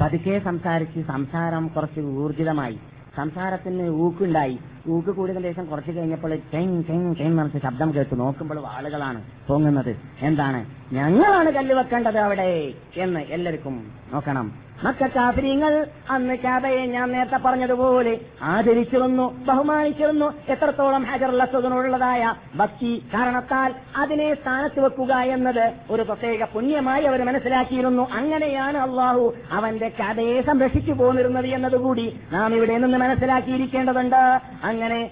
പതുക്കെ സംസാരിച്ച് സംസാരം കുറച്ച് ഊർജിതമായി. സംസാരത്തിന് ഊക്കുണ്ടായി. ഊക്ക് കൂടിയതിന് ശേഷം കുറച്ച് കഴിഞ്ഞപ്പോൾ ടെങ് ടെങ് ടെങ് നിറച്ച് ശബ്ദം കേട്ടു. നോക്കുമ്പോൾ ആളുകളാണ് പൊങ്ങുന്നത്. എന്താണ്? ഞങ്ങളാണ് കല്ല് വെക്കേണ്ടത് അവിടെ എന്ന് എല്ലാവർക്കും നോക്കണം. മക്കാഫിരിങ്ങൾ അന്ന് കാബയെ ഞാൻ നേരത്തെ പറഞ്ഞതുപോലെ ആദരിച്ചിരുന്നു ബഹുമാനിച്ചിരുന്നു. എത്രത്തോളം ഹജറുള്ളതിനുള്ളതായ ഭക്തി കാരണത്താൽ അതിനെ സ്ഥാനത്ത് വെക്കുക എന്നത് ഒരു പ്രത്യേക പുണ്യമായി അവർ മനസ്സിലാക്കിയിരുന്നു. അങ്ങനെയാണ് അള്ളാഹു അവന്റെ കഥയെ സംരക്ഷിച്ചു പോന്നിരുന്നത് എന്നതുകൂടി നാം ഇവിടെ നിന്ന് മനസ്സിലാക്കിയിരിക്കേണ്ടതുണ്ട്. അങ്ങനെ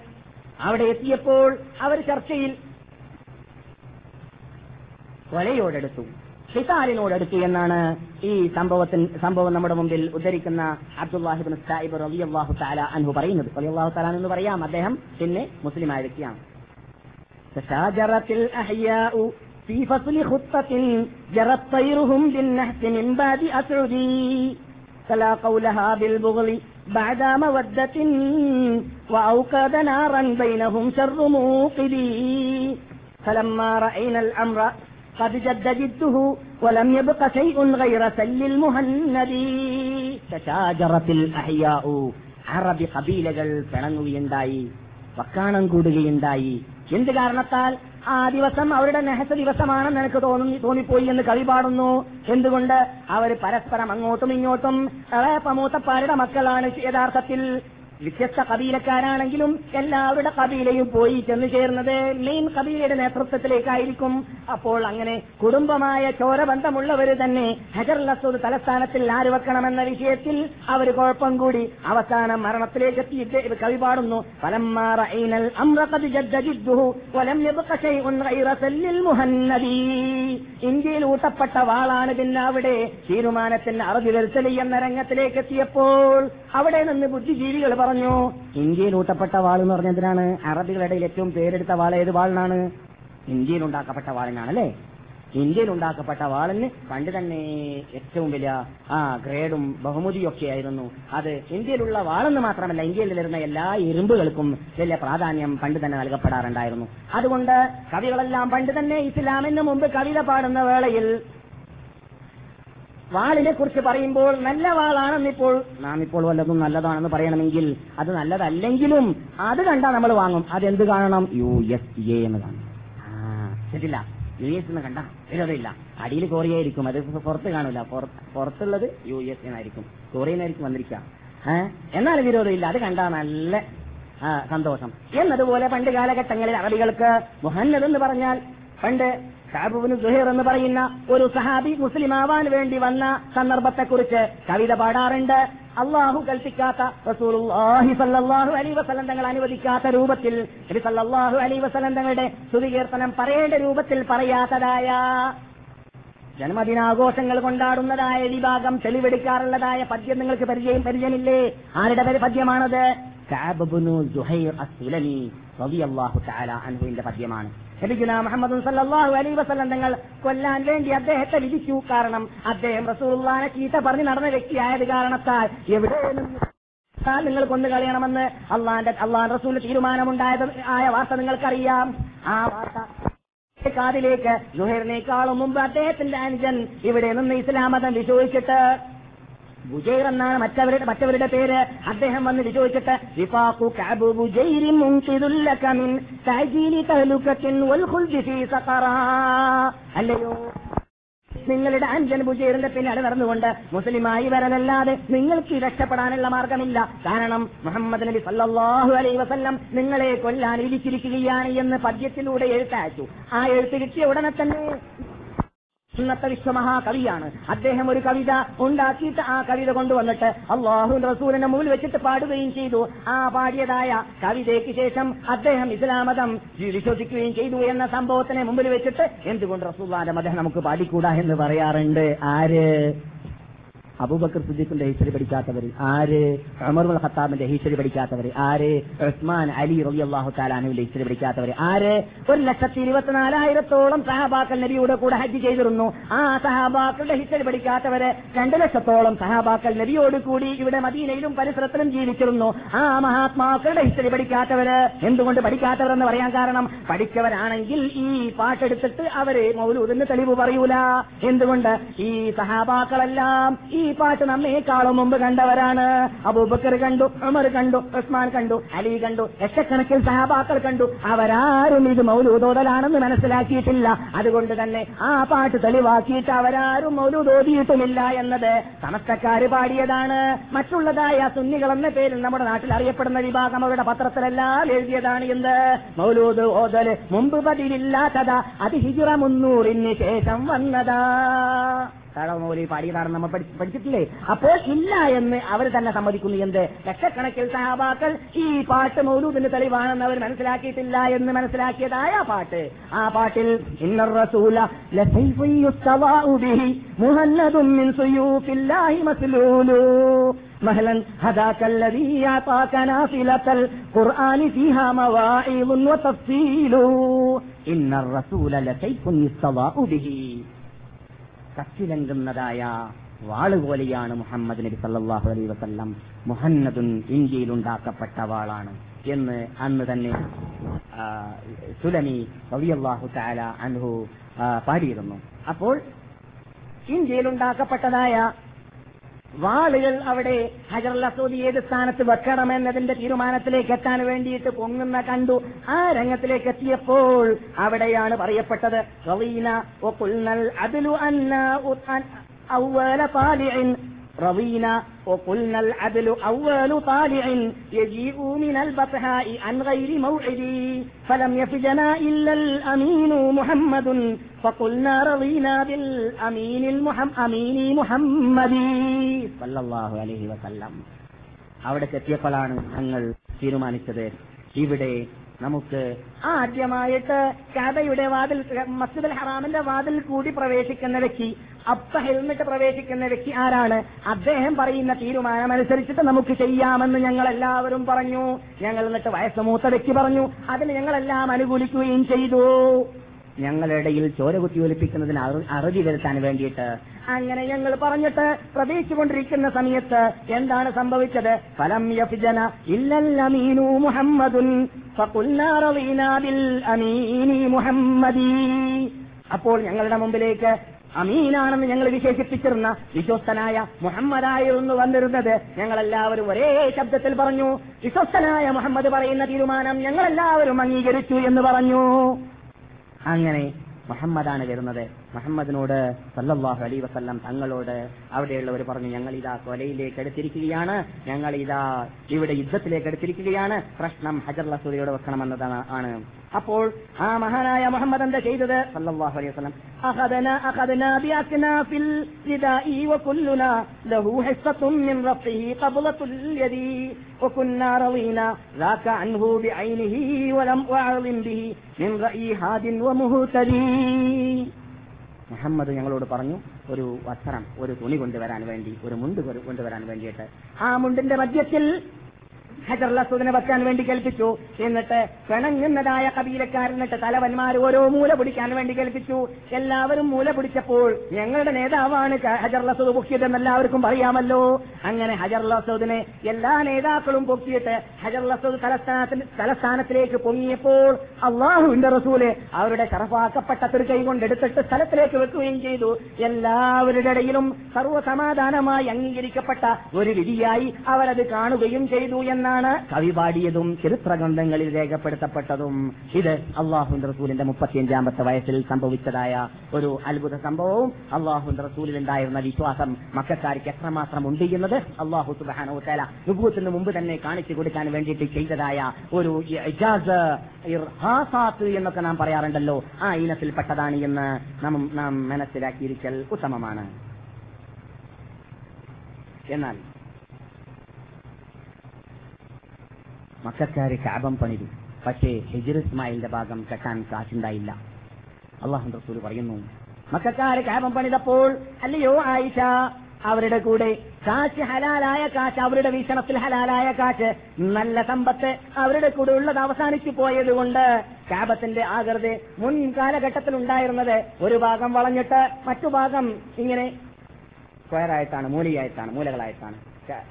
അവിടെ എത്തിയപ്പോൾ അവർ ചർച്ചയിൽ കൊലയോടെടുത്തു ഹിതാലിനോടെടുത്തു എന്നാണ് ഈ സംഭവത്തിന് സംഭവം നമ്മുടെ മുമ്പിൽ ഉദ്ധരിക്കുന്ന അബ്ദുല്ലാഹിബിൻ സാഹിബ് റളിയല്ലാഹു തആല അൻഹു പറയുന്നത് റളിയല്ലാഹു തആല എന്ന് പറയാം അദ്ദേഹം പിന്നെ മുസ്ലിമായ വ്യക്തിയാണ് تشاجرت الأحياء في فصل خطة جرت طيرهم بالنهس من بعد أسعدي فلا قولها بالبغل بعد مودة وأوقد نارا بينهم شر موقدي فلما رأينا الأمر قد جد جده ولم يبق شيء غير سل المهند تشاجرت الأحياء അറബി കബീലകൾ പിണങ്ങുകയുണ്ടായി വക്കാണം കൂടുകയുണ്ടായി എന്ത് കാരണത്താൽ ആ ദിവസം അവരുടെ നെഹസ ദിവസമാണെന്ന് എനിക്ക് തോന്നി തോന്നിപ്പോയി എന്ന് കവി പാടുന്നു എന്തുകൊണ്ട് അവർ പരസ്പരം അങ്ങോട്ടും ഇങ്ങോട്ടും മൂത്തപ്പാരുടെ മക്കളാണ് യഥാർത്ഥത്തിൽ വ്യത്യസ്ത കബീലക്കാരാണെങ്കിലും എല്ലാവരുടെ കബീലയും പോയി ചെന്ന് ചേർന്നത് മെയിൻ കബീലയുടെ നേതൃത്വത്തിലേക്കായിരിക്കും. അപ്പോൾ അങ്ങനെ കുടുംബമായ ചോരബന്ധമുള്ളവർ തന്നെ ഹജർ അസൂദ് തലസ്ഥാനത്തിൽ ആര് വെക്കണമെന്ന വിഷയത്തിൽ അവർ കുഴപ്പം കൂടി. അവസാനം മരണത്തിലേക്ക് എത്തിയിട്ട് കവി പാടുന്നു. ഇന്ത്യയിൽ ഊട്ടപ്പെട്ട വാളാണ് പിന്നെ അവിടെ തീരുമാനത്തിന് അറുതി വരുത്തലി എന്ന രംഗത്തിലേക്ക് എത്തിയപ്പോൾ അവിടെ നിന്ന് ബുദ്ധിജീവികൾ പറഞ്ഞു ഇന്ത്യയിൽ ഊട്ടപ്പെട്ട വാൾ എന്ന് പറഞ്ഞതിനാണ് അറബികളുടെ ഏറ്റവും പേരെടുത്ത വാൾ ഏത് വാളിനാണ്? ഇന്ത്യയിൽ ഉണ്ടാക്കപ്പെട്ട വാളിനാണ് അല്ലേ? ഇന്ത്യയിൽ ഉണ്ടാക്കപ്പെട്ട വാളിന് പണ്ട് തന്നെ ഏറ്റവും വലിയ ആ ഗ്രേഡും ബഹുമതിയും ഒക്കെ ആയിരുന്നു അത് ഇന്ത്യയിലുള്ള വാളെന്ന് മാത്രമല്ല ഇന്ത്യയിൽ വരുന്ന എല്ലാ ഇരുമ്പുകൾക്കും വലിയ പ്രാധാന്യം പണ്ട് തന്നെ നൽകപ്പെടാറുണ്ടായിരുന്നു. അതുകൊണ്ട് കവികളെല്ലാം പണ്ട് തന്നെ ഇസ്ലാമിന് മുമ്പ് കവിത പാടുന്ന വേളയിൽ വാളിനെ കുറിച്ച് പറയുമ്പോൾ നല്ല വാളാണെന്ന് ഇപ്പോൾ നാം ഇപ്പോൾ വല്ലതും നല്ലതാണെന്ന് പറയണമെങ്കിൽ അത് നല്ലതല്ലെങ്കിലും അത് കണ്ടാ നമ്മൾ വാങ്ങും. അതെന്ത് കാണണം? യു എസ് എ എന്ന് കാണും. ആ ശരില്ല യു എസ് എന്ന് കണ്ട? വിരോധമില്ല അടിയിൽ കൊറിയായിരിക്കും. അത് പുറത്ത് കാണില്ല. പുറത്ത് പുറത്തുള്ളത് യു എസ് എന്നായിരിക്കും. കൊറിയനായിരിക്കും വന്നിരിക്കുക. എന്നാൽ വിരോധമില്ല. അത് കണ്ടാ നല്ല സന്തോഷം. എന്നതുപോലെ പണ്ട് കാലഘട്ടങ്ങളിൽ അറബികൾക്ക് മുഹന്നദ് എന്ന് പറഞ്ഞാൽ പണ്ട് ഷാബുബിന് സുഹൈർ എന്ന് പറയുന്ന ഒരു സഹാബി മുസ്ലിം ആവാൻ വേണ്ടി വന്ന സന്ദർഭത്തെക്കുറിച്ച് കവിത പാടാറുണ്ട്. അള്ളാഹു കൽപ്പിക്കാത്ത അലൈഹി വസല്ലം തങ്ങൾ അനുവദിക്കാത്ത രൂപത്തിൽ നബി സല്ലല്ലാഹു അലൈഹി വസല്ലം തങ്ങളുടെ സ്തുതികീർത്തനം പറയേണ്ട രൂപത്തിൽ പറയാത്തതായ ജന്മദിനാഘോഷങ്ങൾ കൊണ്ടാടുന്നതായ വിഭാഗം തെളിവെടുക്കാറുള്ളതായ പദ്യം നിങ്ങൾക്ക് പരിചയം പരിചയമില്ലേ? ആരുടെ പദ്യമാണത്? സുഹൈർ അസ്സുലമി റളിയല്ലാഹു തആല അൻഹുവിന്റെ പദ്യമാണ്. നബിഗുന മുഹമ്മദ് സല്ലാഹു അലൈ വസ്ലം തങ്ങൾ കൊല്ലാൻ വേണ്ടി അദ്ദേഹത്തെ വിധിച്ചു. കാരണം അദ്ദേഹം റസൂള്ളാനെ ചീത്ത പറഞ്ഞു നടന്ന വ്യക്തിയായത് കാരണത്താൽ എവിടെ താൻ നിങ്ങൾ കൊന്നു കളയണമെന്ന് അള്ളാന്റെ അള്ളാൻ റസൂൽ തീരുമാനമുണ്ടായത് ആയ വാർത്ത നിങ്ങൾക്കറിയാം. ആ വാർത്ത കാതിലേക്ക് ജുഹേറിനേക്കാളും മുമ്പ് അദ്ദേഹത്തിന്റെ അനുജൻ ഇവിടെ നിന്ന് ഇസ്ലാം മതം വിശ്വസിച്ചിട്ട് ബുജൈർ എന്നാണ് മറ്റവരുടെ മറ്റവരുടെ പേര്. അദ്ദേഹം വന്ന് വിചോദിച്ചിട്ട് കഅബു വൽ സഖറ. അല്ലയോ? നിങ്ങളുടെ അഞ്ചൻ ബുജൈറിന്റെ പിന്നാലെ നടന്നുകൊണ്ട് മുസ്ലിമായി വരലല്ലാതെ നിങ്ങൾക്ക് രക്ഷപ്പെടാനുള്ള മാർഗമില്ല. കാരണം മുഹമ്മദ് നബി സല്ലാഹു അലൈ വസല്ലം നിങ്ങളെ കൊല്ലാൻ ഇരിച്ചിരിക്കുകയാണ് എന്ന് പദ്യത്തിലൂടെ എഴുത്തയച്ചു. ആ എഴുത്ത് കിട്ടിയ ഉടനെ തന്നെ ഇന്നത്തെ വിശ്വമഹാകവിയാണ് അദ്ദേഹം ഒരു കവിത ഉണ്ടാക്കിയിട്ട് ആ കവിത കൊണ്ടുവന്നിട്ട് അള്ളാഹു റസൂലിന്റെ മുമ്പിൽ വെച്ചിട്ട് പാടുകയും ചെയ്തു. ആ പാടിയതായ കവിതയ്ക്ക് ശേഷം അദ്ദേഹം ഇസ്ലാമതം വിശ്വസിക്കുകയും ചെയ്തു എന്ന സംഭവത്തിനെ മുമ്പിൽ വെച്ചിട്ട് എന്തുകൊണ്ട് റസൂല്ലാന്റെ മതം നമുക്ക് പാടിക്കൂടാ എന്ന് പറയാറുണ്ട്? ആര്? അബൂബക്കർ സിദ്ദീഖിന്റെ ഹിസ്റ്ററി പഠിക്കാത്തവർ ആര്? ഉമർ ഉൽ ഖത്താബിന്റെ ഹിസ്റ്ററി പഠിക്കാത്തവർ ആര്? ഉസ്മാൻ അലി റബി അള്ളാഹു താലാനുവിന്റെ ഹിസ്റ്ററി പഠിക്കാത്തവർ ആര്? ഒരു ലക്ഷത്തി ഇരുപത്തിനാലായിരത്തോളം സഹാബാക്കൾ നബിയുടെ കൂടെ ഹജ്ജ് ചെയ്തിരുന്നു. ആ സഹാബാക്കളുടെ ഹിസ്റ്ററി പഠിക്കാത്തവര് രണ്ടു ലക്ഷത്തോളം സഹാബാക്കൾ നബിയോട് കൂടി ഇവിടെ മദീനയിലും പരിസരത്തിലും ജീവിച്ചിരുന്നു. ആ മഹാത്മാക്കളുടെ ഹിസ്റ്ററി പഠിക്കാത്തവര് എന്തുകൊണ്ട് പഠിക്കാത്തവരെന്ന് പറയാൻ കാരണം പഠിച്ചവരാണെങ്കിൽ ഈ പാട്ടെടുത്തിട്ട് അവർ മൗലൂദിന് തെളിവ് പറയൂല. എന്തുകൊണ്ട്? ഈ സഹാബാക്കളെല്ലാം ഈ പാട്ട് നമ്മേക്കാളും മുമ്പ് കണ്ടവരാണ്. അബൂബക്കർ കണ്ടു അമർ കണ്ടു ഉസ്മാൻ കണ്ടു അലി കണ്ടു ലക്ഷക്കണക്കിൽ സഹാബാക്കൾ കണ്ടു. അവരാരും ഇത് മൗലൂദോതലാണെന്ന് മനസ്സിലാക്കിയിട്ടില്ല. അതുകൊണ്ട് തന്നെ ആ പാട്ട് തെളിവാക്കിയിട്ട് അവരാരും മൗലൂദ് ഓതിയിട്ടുമില്ല എന്നത് സമസ്തക്കാര് പാടിയതാണ്. മറ്റുള്ളതായ സുന്നികൾ എന്ന പേരിൽ നമ്മുടെ നാട്ടിൽ അറിയപ്പെടുന്ന വിഭാഗം അവരുടെ പത്രത്തിലെല്ലാം എഴുതിയതാണ് എന്ത്? മൗലൂദ് ഓതൽ മുമ്പ് പതിവില്ലാത്തതാ. അത് ഹിജുറ മുന്നൂറിന് ശേഷം വന്നതാ. താഴെ മൗലി പാടിയതാണെന്ന് നമ്മൾ പഠി- പഠിച്ചിട്ടില്ലേ അപ്പോൾ ഇല്ല എന്ന് അവർ തന്നെ സമ്മതിക്കുന്നു എന്ത് ലക്ഷക്കണക്കിൽ സഹാബാക്കൾ ഈ പാട്ട് മൗലൂദിന് തെളിവാണെന്ന് അവർ മനസ്സിലാക്കിയിട്ടില്ല എന്ന് മനസ്സിലാക്കിയതായ ആ പാട്ട് ആ പാട്ടിൽ ഇന്നർ റസൂല ലസൈഫുൻ യുസ്തവാഉ ബിഹി മുഹന്നദും മിൻ സുയൂഫില്ലാഹി മസ്ലൂലു مهلا هداك الذي أعطاك نافلة القرآن فيها مواعظ وتفصيل إن الرسول لسيف يستضاء به കത്തിലങ്കുന്നതായ വാളുപോലെയാണ് മുഹമ്മദ് നബി സല്ലാഹു അലൈ വസല്ലം. മുഹമ്മദുൻ ഇന്ത്യയിൽ ഉണ്ടാക്കപ്പെട്ട വാളാണ് എന്ന് അന്ന് തന്നെ സുലമി റളിയല്ലാഹു തആല അൻഹു പാടിയിരുന്നു. അപ്പോൾ ഇന്ത്യയിൽ ഉണ്ടാക്കപ്പെട്ടതായ വാളുകൾ അവിടെ ഹജർ അസൂദി ഏത് സ്ഥാനത്ത് വെക്കണമെന്നതിന്റെ തീരുമാനത്തിലേക്ക് എത്താൻ വേണ്ടിയിട്ട് പൊങ്ങുന്ന കണ്ടു. ആ രംഗത്തിലേക്ക് എത്തിയപ്പോൾ അവിടെയാണ് പറയപ്പെട്ടത്. റവീന അതിലു അന്ന رضينا وقلنا العدل أول طالع يجيء من البطحاء عن غير موعد فلم يفجنا إلا الأمين محمد فقلنا رضينا بالأمين المحم أمين محمد صلى الله عليه وسلم അവിടെ എത്തിയപ്പോഴാണ് ഞങ്ങൾ തീരുമാനിച്ചത് ഇവിടെ നമുക്ക് ആദ്യമായിട്ട് കഥയുടെ വാതിൽ മസ്ജിദുൽ ഹറാമിന്റെ വാതിൽ കൂടി പ്രവേശിക്കുന്ന വ്യക്തി അപ്പ ഹെൽമെറ്റ് പ്രവേശിക്കുന്ന വ്യക്തി ആരാണ്? അദ്ദേഹം പറയുന്ന തീരുമാനം അനുസരിച്ചിട്ട് നമുക്ക് ചെയ്യാമെന്ന് ഞങ്ങൾ എല്ലാവരും പറഞ്ഞു. ഞങ്ങൾ എന്നിട്ട് വയസ്സ് മൂത്ത വ്യക്തി പറഞ്ഞു. അതിന് ഞങ്ങളെല്ലാം അനുകൂലിക്കുകയും ചെയ്തു. ഞങ്ങളുടെ ഇടയിൽ ചോര കുത്തി ഒലിപ്പിക്കുന്നതിന് അറു- അറുതി വരുത്താൻ വേണ്ടിയിട്ട്. അങ്ങനെ ഞങ്ങൾ പറഞ്ഞിട്ട് പ്രവേശിച്ചുകൊണ്ടിരിക്കുന്ന സമയത്ത് എന്താണ് സംഭവിച്ചത്? ഫലം യഫ്ജന ഇല്ലല്ല അമീനു മുഹമ്മദുൻ അമീനി മുഹമ്മദി. അപ്പോൾ ഞങ്ങളുടെ മുമ്പിലേക്ക് അമീനാണെന്ന് ഞങ്ങൾ വിശേഷിപ്പിച്ചിരുന്ന വിശ്വസ്തനായ മുഹമ്മദായിരുന്നു വന്നിരുന്നത്. ഞങ്ങളെല്ലാവരും ഒരേ ശബ്ദത്തിൽ പറഞ്ഞു വിശ്വസ്തനായ മുഹമ്മദ് പറയുന്ന തീരുമാനം ഞങ്ങളെല്ലാവരും അംഗീകരിച്ചു എന്ന് പറഞ്ഞു. അങ്ങനെ മുഹമ്മദാണ് വരുന്നത്. മുഹമ്മദിനോട് സല്ലല്ലാഹു അലൈ വസല്ലം തങ്ങളോട് അവിടെയുള്ളവർ പറഞ്ഞു ഞങ്ങൾ ഇതാ കൊലയിലേക്ക് എടുത്തിരിക്കുകയാണ് ഞങ്ങൾ ഇതാ ഇവിടെ യുദ്ധത്തിലേക്ക് എടുത്തിരിക്കുകയാണ് പ്രശ്നം ഹജർ ലസൂരിയോട് വെക്കണമെന്നതാണ് ആണ് അപ്പോൾ ആ മഹാനായ മുഹമ്മദ് എന്താ ചെയ്തത് സല്ലല്ലാഹു അലൈഹി വസല്ലം അഖദന അഖദന ബിഅക്നാഫിൽ രിദാഇ വകുല്ലുന ലഹു ഹിസ്സത്തും മിൻ റഫിഹി ഖബ്ലത്തുൽ യദി وكنا رضينا ذاك عنه بعينه ولم أعظم به من رأي هاد ومهتدي മുഹമ്മദ് ഞങ്ങളോട് പറഞ്ഞു ഒരു വസ്ത്രം ഒരു തുണി കൊണ്ടുവരാൻ വേണ്ടി ഒരു മുണ്ട് കൊണ്ടുവരാൻ വേണ്ടിയിട്ട്. ആ മുണ്ടിന്റെ മധ്യത്തിൽ ഹജർ ലസൂദിനെ വെക്കാൻ വേണ്ടി കൽപ്പിച്ചു. എന്നിട്ട് പിണങ്ങുന്നതായ കബീലക്കാരനിട്ട് തലവന്മാർ ഓരോ മൂല പിടിക്കാൻ വേണ്ടി കൽപ്പിച്ചു. എല്ലാവരും മൂല പിടിച്ചപ്പോൾ ഞങ്ങളുടെ നേതാവാണ് ക- ഹജർ പൊക്കിയതെന്ന് എല്ലാവർക്കും പറയാമല്ലോ. അങ്ങനെ ഹജർ എല്ലാ നേതാക്കളും പൊക്കിയിട്ട് ഹജർ തലസ്ഥാനത്തിൽ തലസ്ഥാനത്തിലേക്ക് പൊങ്ങിയപ്പോൾ അള്ളാഹുവിന്റെ റസൂൽ അവരുടെ ശറഫാക്കപ്പെട്ട തൃക്കൈ കൊണ്ടെടുത്തിട്ട് സ്ഥലത്തിലേക്ക് വെക്കുകയും ചെയ്തു. എല്ലാവരുടെ ഇടയിലും സർവസമാധാനമായി അംഗീകരിക്കപ്പെട്ട ഒരു വിധിയായി അവരത് കാണുകയും ചെയ്തു എന്നാണ് കവി പാടിയതും ചരിത്ര ഗ്രന്ഥങ്ങളിൽ രേഖപ്പെടുത്തപ്പെട്ടതും? ഇത് അള്ളാഹു റസൂലിന്റെ മുപ്പത്തിയഞ്ചാമത്തെ വയസ്സിൽ സംഭവിച്ചതായ ഒരു അത്ഭുത സംഭവവും അള്ളാഹു റസൂലിൽ ഉണ്ടായിരുന്ന വിശ്വാസം മക്കാർക്ക് എത്രമാത്രം ഉണ്ട് എന്നത് അള്ളാഹു സുബാനോ തല നുഭൂത്തിന് മുമ്പ് തന്നെ കാണിച്ചു കൊടുക്കാൻ വേണ്ടിയിട്ട് ചെയ്തതായ ഒരു എന്നൊക്കെ നാം പറയാറുണ്ടല്ലോ. ആ ഇനത്തിൽപ്പെട്ടതാണ് എന്ന് നാം നാം മനസ്സിലാക്കിയിരിക്കൽ ഉത്തമമാണ്. എന്നാൽ മക്കാര് കാബം പണിതു. പക്ഷേ ഹിജിർ ഇസ്മായിലിന്റെ ഭാഗം കെട്ടാൻ കാശുണ്ടായില്ല. അള്ളാഹു റസൂൽ പറയുന്നു മക്കാര് കാബം പണിതപ്പോൾ അല്ലയോ ആയിഷ അവരുടെ കൂടെ കാശ് ഹലാലായ കാശ് അവരുടെ വീക്ഷണത്തിൽ ഹലാലായ കാശ് നല്ല സമ്പത്ത് അവരുടെ കൂടെ ഉള്ളത് അവസാനിച്ചു പോയതുകൊണ്ട് കാബത്തിന്റെ ആകൃതി മുൻ കാലഘട്ടത്തിൽ ഉണ്ടായിരുന്നത് ഒരു ഭാഗം വളഞ്ഞിട്ട് മറ്റു ഭാഗം ഇങ്ങനെ സ്ക്വയറായിട്ടാണ് മൂലയായിട്ടാണ് മൂലകളായിട്ടാണ്.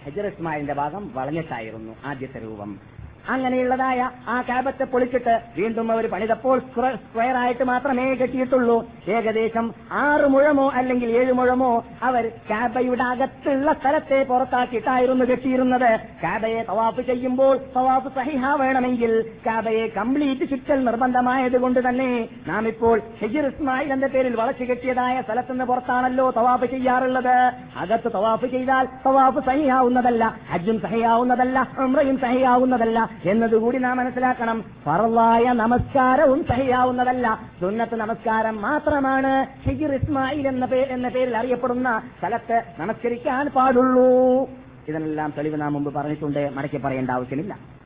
ഹജർ ഇസ്മായിലിന്റെ ഭാഗം വളഞ്ഞിട്ടായിരുന്നു ആദ്യത്തെ രൂപം. അങ്ങനെയുള്ളതായ ആ കാബത്തെ പൊളിച്ചിട്ട് വീണ്ടും അവർ പണിതപ്പോൾ സ്ക്വ- സ്ക്വയറായിട്ട് മാത്രമേ കെട്ടിയിട്ടുള്ളൂ. ഏകദേശം ആറ് മുഴമോ അല്ലെങ്കിൽ ഏഴ് മുഴമോ അവർ കാബയുടെ അകത്തുള്ള സ്ഥലത്തെ പുറത്താക്കിയിട്ടായിരുന്നു കെട്ടിയിരുന്നത്. കാബയെ തവാഫ് ചെയ്യുമ്പോൾ തവാഫ് സഹിഹ വേണമെങ്കിൽ കാബയെ കംപ്ലീറ്റ് ചുറ്റൽ നിർബന്ധമായത് കൊണ്ട് തന്നെ നാം ഇപ്പോൾ ഷെജിർ ഇസ്മായിൽ എന്ന പേരിൽ വളച്ചു കെട്ടിയതായ സ്ഥലത്തുനിന്ന് പുറത്താണല്ലോ തവാഫ് ചെയ്യാറുള്ളത്. അകത്ത് തവാഫ് ചെയ്താൽ തവാഫ് സഹിയാവുന്നതല്ല ഹജ്ജും സഹിയാവുന്നതല്ല ഉംറയും സഹിയാവുന്നതല്ല എന്നതുകൂടി നാം മനസ്സിലാക്കണം. ഫറലായ നമസ്കാരവും സഹിയാവുന്നതല്ല. സുന്നത്ത് നമസ്കാരം മാത്രമാണ്. ഹിജിർ ഇസ്മായിൽ എന്ന എന്ന പേരിൽ അറിയപ്പെടുന്ന സ്ഥലത്ത് നമസ്കരിക്കാൻ പാടുള്ളൂ. ഇതിനെല്ലാം തെളിവ് നാം മുമ്പ് പറഞ്ഞിട്ടുണ്ട്. മടക്കി പറയേണ്ട ആവശ്യമില്ല.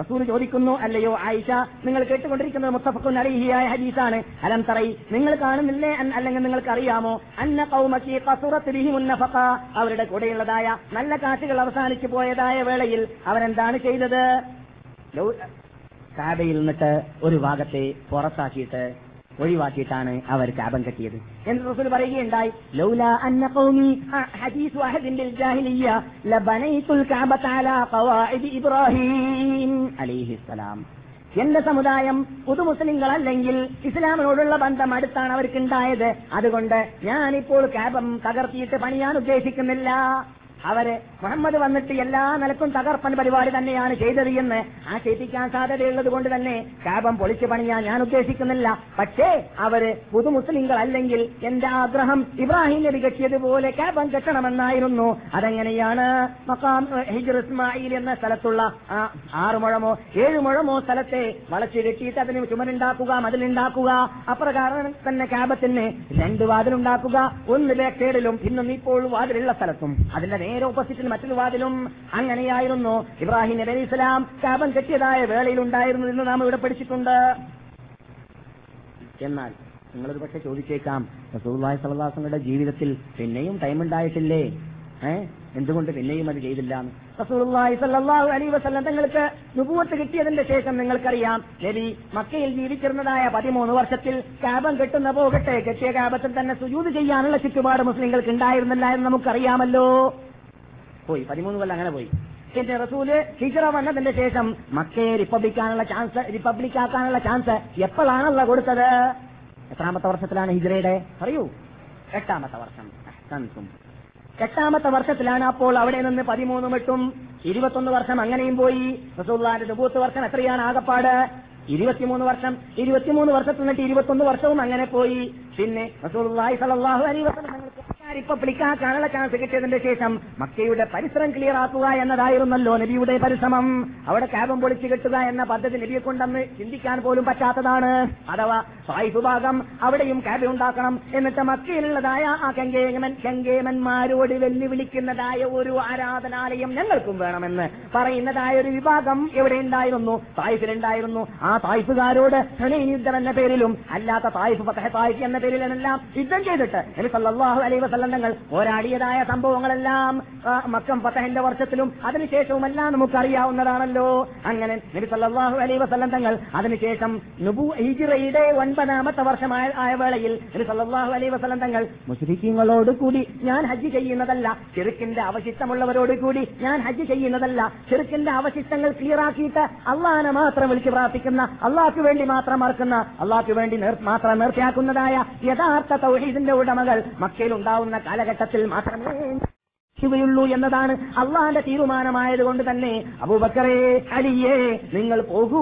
റസൂൽ ചോദിക്കുന്നു അല്ലയോ ആയിഷ നിങ്ങൾ കേട്ടുകൊണ്ടിരിക്കുന്നത് മുത്തഫക്കുൻ അലിഹിയായ ഹദീസാണ്. അലം തറയി നിങ്ങൾ കാണുന്നില്ലേ? അല്ലെങ്കിൽ നിങ്ങൾക്ക് അറിയാമോ അന്ന കൗമക്കി കസുറത്ത് ബിഹിമുന്നഫഖ അവരുടെ കൂടെയുള്ളതായ നല്ല കാറ്റുകൾ അവസാനിച്ചു പോയതായ വേളയിൽ അവരെന്താണ് ചെയ്തത്? കാബയിൽ നിന്നിട്ട് ഒരു ഭാഗത്തെ പുറത്താക്കിയിട്ട് ഒഴിവാക്കിയിട്ടാണ് അവർ ശാപം കെട്ടിയത്. എന്ന് റസൂൽ പറയുകയുണ്ടായി ലൗല അന്ന ഖൗമി ഹദീസു അഹദിൻ ബിൽ ജാഹിലിയ്യ ലബനൈതുൽ കഅബത അലാ ഖവാഇദ് ഇബ്രാഹിം അലൈഹിസ്സലാം എന്റെ സമുദായം പുതുമുസ്ലിങ്ങളല്ലെങ്കിൽ ഇസ്ലാമിനോടുള്ള ബന്ധം അടുത്താണ് അവർക്ക് ഉണ്ടായത് അതുകൊണ്ട് ഞാനിപ്പോൾ കാബം തകർത്തിയിട്ട് പണിയാൻ ഉദ്ദേശിക്കുന്നില്ല. അവർ മുഹമ്മദ് വന്നിട്ട് എല്ലാ നിലക്കും തകർപ്പൻ പരിപാടി തന്നെയാണ് ചെയ്തത് എന്ന് ആക്ഷേപിക്കാൻ സാധ്യതയുള്ളത് കൊണ്ട് തന്നെ കാബം പൊളിച്ചു പണിയാൻ ഞാൻ ഉദ്ദേശിക്കുന്നില്ല. പക്ഷേ അവർ പുതുമുസ്ലിങ്ങൾ അല്ലെങ്കിൽ എന്റെ ആഗ്രഹം ഇബ്രാഹിം നബി കെട്ടിയതുപോലെ കാബം കെട്ടണമെന്നായിരുന്നു. അതെങ്ങനെയാണ്? മക്കാം ഹിജ്ർ എന്ന സ്ഥലത്തുള്ള ആറ് മുഴമോ ഏഴ് മുഴമോ സ്ഥലത്തെ വളച്ചു കെട്ടിയിട്ട് അതിന് ചുമരുണ്ടാക്കുക മതിലുണ്ടാക്കുക. അപ്രകാരം തന്നെ കാപത്തിന് രണ്ട് വാതിലുണ്ടാക്കുക. ഒന്ന് കേടലും സൈഡിലും ഇപ്പോഴും വാതിലുള്ള സ്ഥലത്തും. അതിന്റെ നേരെ ഓപ്പോസിറ്റിൽ മറ്റൊരു വാതിലും അങ്ങനെയായിരുന്നു. ഇബ്രാഹിം നബി അലി ഇസ്ലാം കാപം കെട്ടിയതായ വേളയിൽ ഉണ്ടായിരുന്നു എന്ന് നാം ഇവിടെ പഠിച്ചിട്ടുണ്ട്. എന്നാൽ നിങ്ങളൊരു പക്ഷെ ചോദിച്ചേക്കാം അലൈഹി വസല്ലമയുടെ ജീവിതത്തിൽ പിന്നെയും ടൈം ഉണ്ടായിട്ടില്ലേ? ഏ? എന്തുകൊണ്ട് പിന്നെയും അത് ചെയ്തില്ല? റസൂലുള്ളാഹി സ്വല്ലല്ലാഹു അലൈഹി തങ്ങൾക്ക് നുബുവത്ത് കിട്ടിയതിന്റെ ശേഷം നിങ്ങൾക്കറിയാം നബി മക്കയിൽ ജീവിച്ചിരുന്നതായ പതിമൂന്ന് വർഷത്തിൽ കാബം കെട്ടുന്ന പോകട്ടെ കെട്ടിയ കാബത്തിൽ തന്നെ സുജൂത് ചെയ്യാനുള്ള ചുറ്റുപാട് മുസ്ലിങ്ങൾക്ക് ഉണ്ടായിരുന്നില്ല എന്ന് നമുക്കറിയാമല്ലോ. പോയി. പതിമൂന്ന് കൊല്ലം അങ്ങനെ പോയി. പിന്നെ റസൂൽ ഹിജറ വന്നതിന്റെ ശേഷം മക്കയെ റിപ്പബ്ലിക്കാനുള്ള ചാൻസ് റിപ്പബ്ലിക് ആക്കാനുള്ള ചാൻസ് എപ്പോഴാണല്ലോ കൊടുത്തത്? എത്രാമത്തെ വർഷത്തിലാണ് ഹിജറയുടെ? അറിയൂ. എട്ടാമത്തെ വർഷം. എട്ടാമത്തെ വർഷത്തിലാണ് അപ്പോൾ അവിടെ നിന്ന് പതിമൂന്നും എട്ടും ഇരുപത്തൊന്ന് വർഷം അങ്ങനെയും പോയി. റസൂല്ലാന്റെ നുബൂത്ത് വർഷം എത്രയാണ് ആകപ്പാട്? ഇരുപത്തിമൂന്ന് വർഷം. ഇരുപത്തിമൂന്ന് വർഷത്തിൽ നിന്നിട്ട് ഇരുപത്തൊന്ന് വർഷവും അങ്ങനെ പോയി. പിന്നെ റസൂലുള്ളാഹി സ്വല്ലല്ലാഹു അലൈഹി വസല്ലം തങ്ങൾക്ക് റിപ്പബ്ലിക്കാക്കാനുള്ള ചാൻസ് കിട്ടിയതിന്റെ ശേഷം മക്കയുടെ പരിസരം ക്ലിയർ ആക്കുക എന്നതായിരുന്നല്ലോ നബിയുടെ പരിശ്രമം. അവിടെ ക്യാബം പൊളിച്ചു കെട്ടുക എന്ന പദ്ധതി നബിയെ കൊണ്ടെന്ന് ചിന്തിക്കാൻ പോലും പറ്റാത്തതാണ്. അഥവാ സായിഫ് ഭാഗം അവിടെയും ക്യാബ് ഉണ്ടാക്കണം എന്നിട്ട് മക്കയിലുള്ളതായ ആ കെങ്കേമൻ കെങ്കേമന്മാരോട് വെല്ലുവിളിക്കുന്നതായ ഒരു ആരാധനാലയം ഞങ്ങൾക്കും വേണമെന്ന് പറയുന്നതായ ഒരു വിഭാഗം എവിടെ ഉണ്ടായിരുന്നു? തായിഫിലുണ്ടായിരുന്നു. ആ തായിഫുകാരോട് എന്ന പേരിലും അല്ലാത്ത തായിഫ് എന്ന പേരിലെല്ലാം യുദ്ധം ചെയ്തിട്ട് നബി സല്ലല്ലാഹു അലൈഹി തങ്ങൾ പോരാടിയതായ സംഭവങ്ങളെല്ലാം മക്കം പത്തഹന്റെ വർഷത്തിലും അതിനുശേഷവുമെല്ലാം നമുക്കറിയാവുന്നതാണല്ലോ. അങ്ങനെ നബി സല്ലല്ലാഹു അലൈഹി വസല്ലം തങ്ങൾ അതിനുശേഷം നുബു ഹിജിറയുടെ ഒൻപതാമത്തെ വർഷമായ ആയ വേളയിൽ നബി സല്ലല്ലാഹു അലൈഹി വസല്ലം തങ്ങൾ കൂടി ഞാൻ ഹജ്ജ് ചെയ്യുന്നതല്ല ചെറുക്കിന്റെ അവശിഷ്ടമുള്ളവരോട് കൂടി ഞാൻ ഹജ്ജ് ചെയ്യുന്നതല്ല ചെറുക്കിന്റെ അവശിഷ്ടങ്ങൾ ക്ലിയറാക്കിയിട്ട് അള്ളാഹനെ മാത്രം വിളിച്ച് പ്രാർത്ഥിക്കുന്ന അള്ളാഹ്ക്ക് വേണ്ടി മാത്രം മറക്കുന്ന അള്ളാഹ്ക്ക് വേണ്ടി മാത്രം നേർച്ചയാക്കുന്നതായ യഥാർത്ഥ തൗഹീദിന്റെ ഉടമകൾ മക്കയിൽ കാലഘട്ടത്തിൽ മാത്രമേ ുകയുള്ളൂ എന്നതാണ് അള്ളാന്റെ തീരുമാനമായതുകൊണ്ട് തന്നെ അബൂബക്കറേ അലിയേ നിങ്ങൾ പോകൂ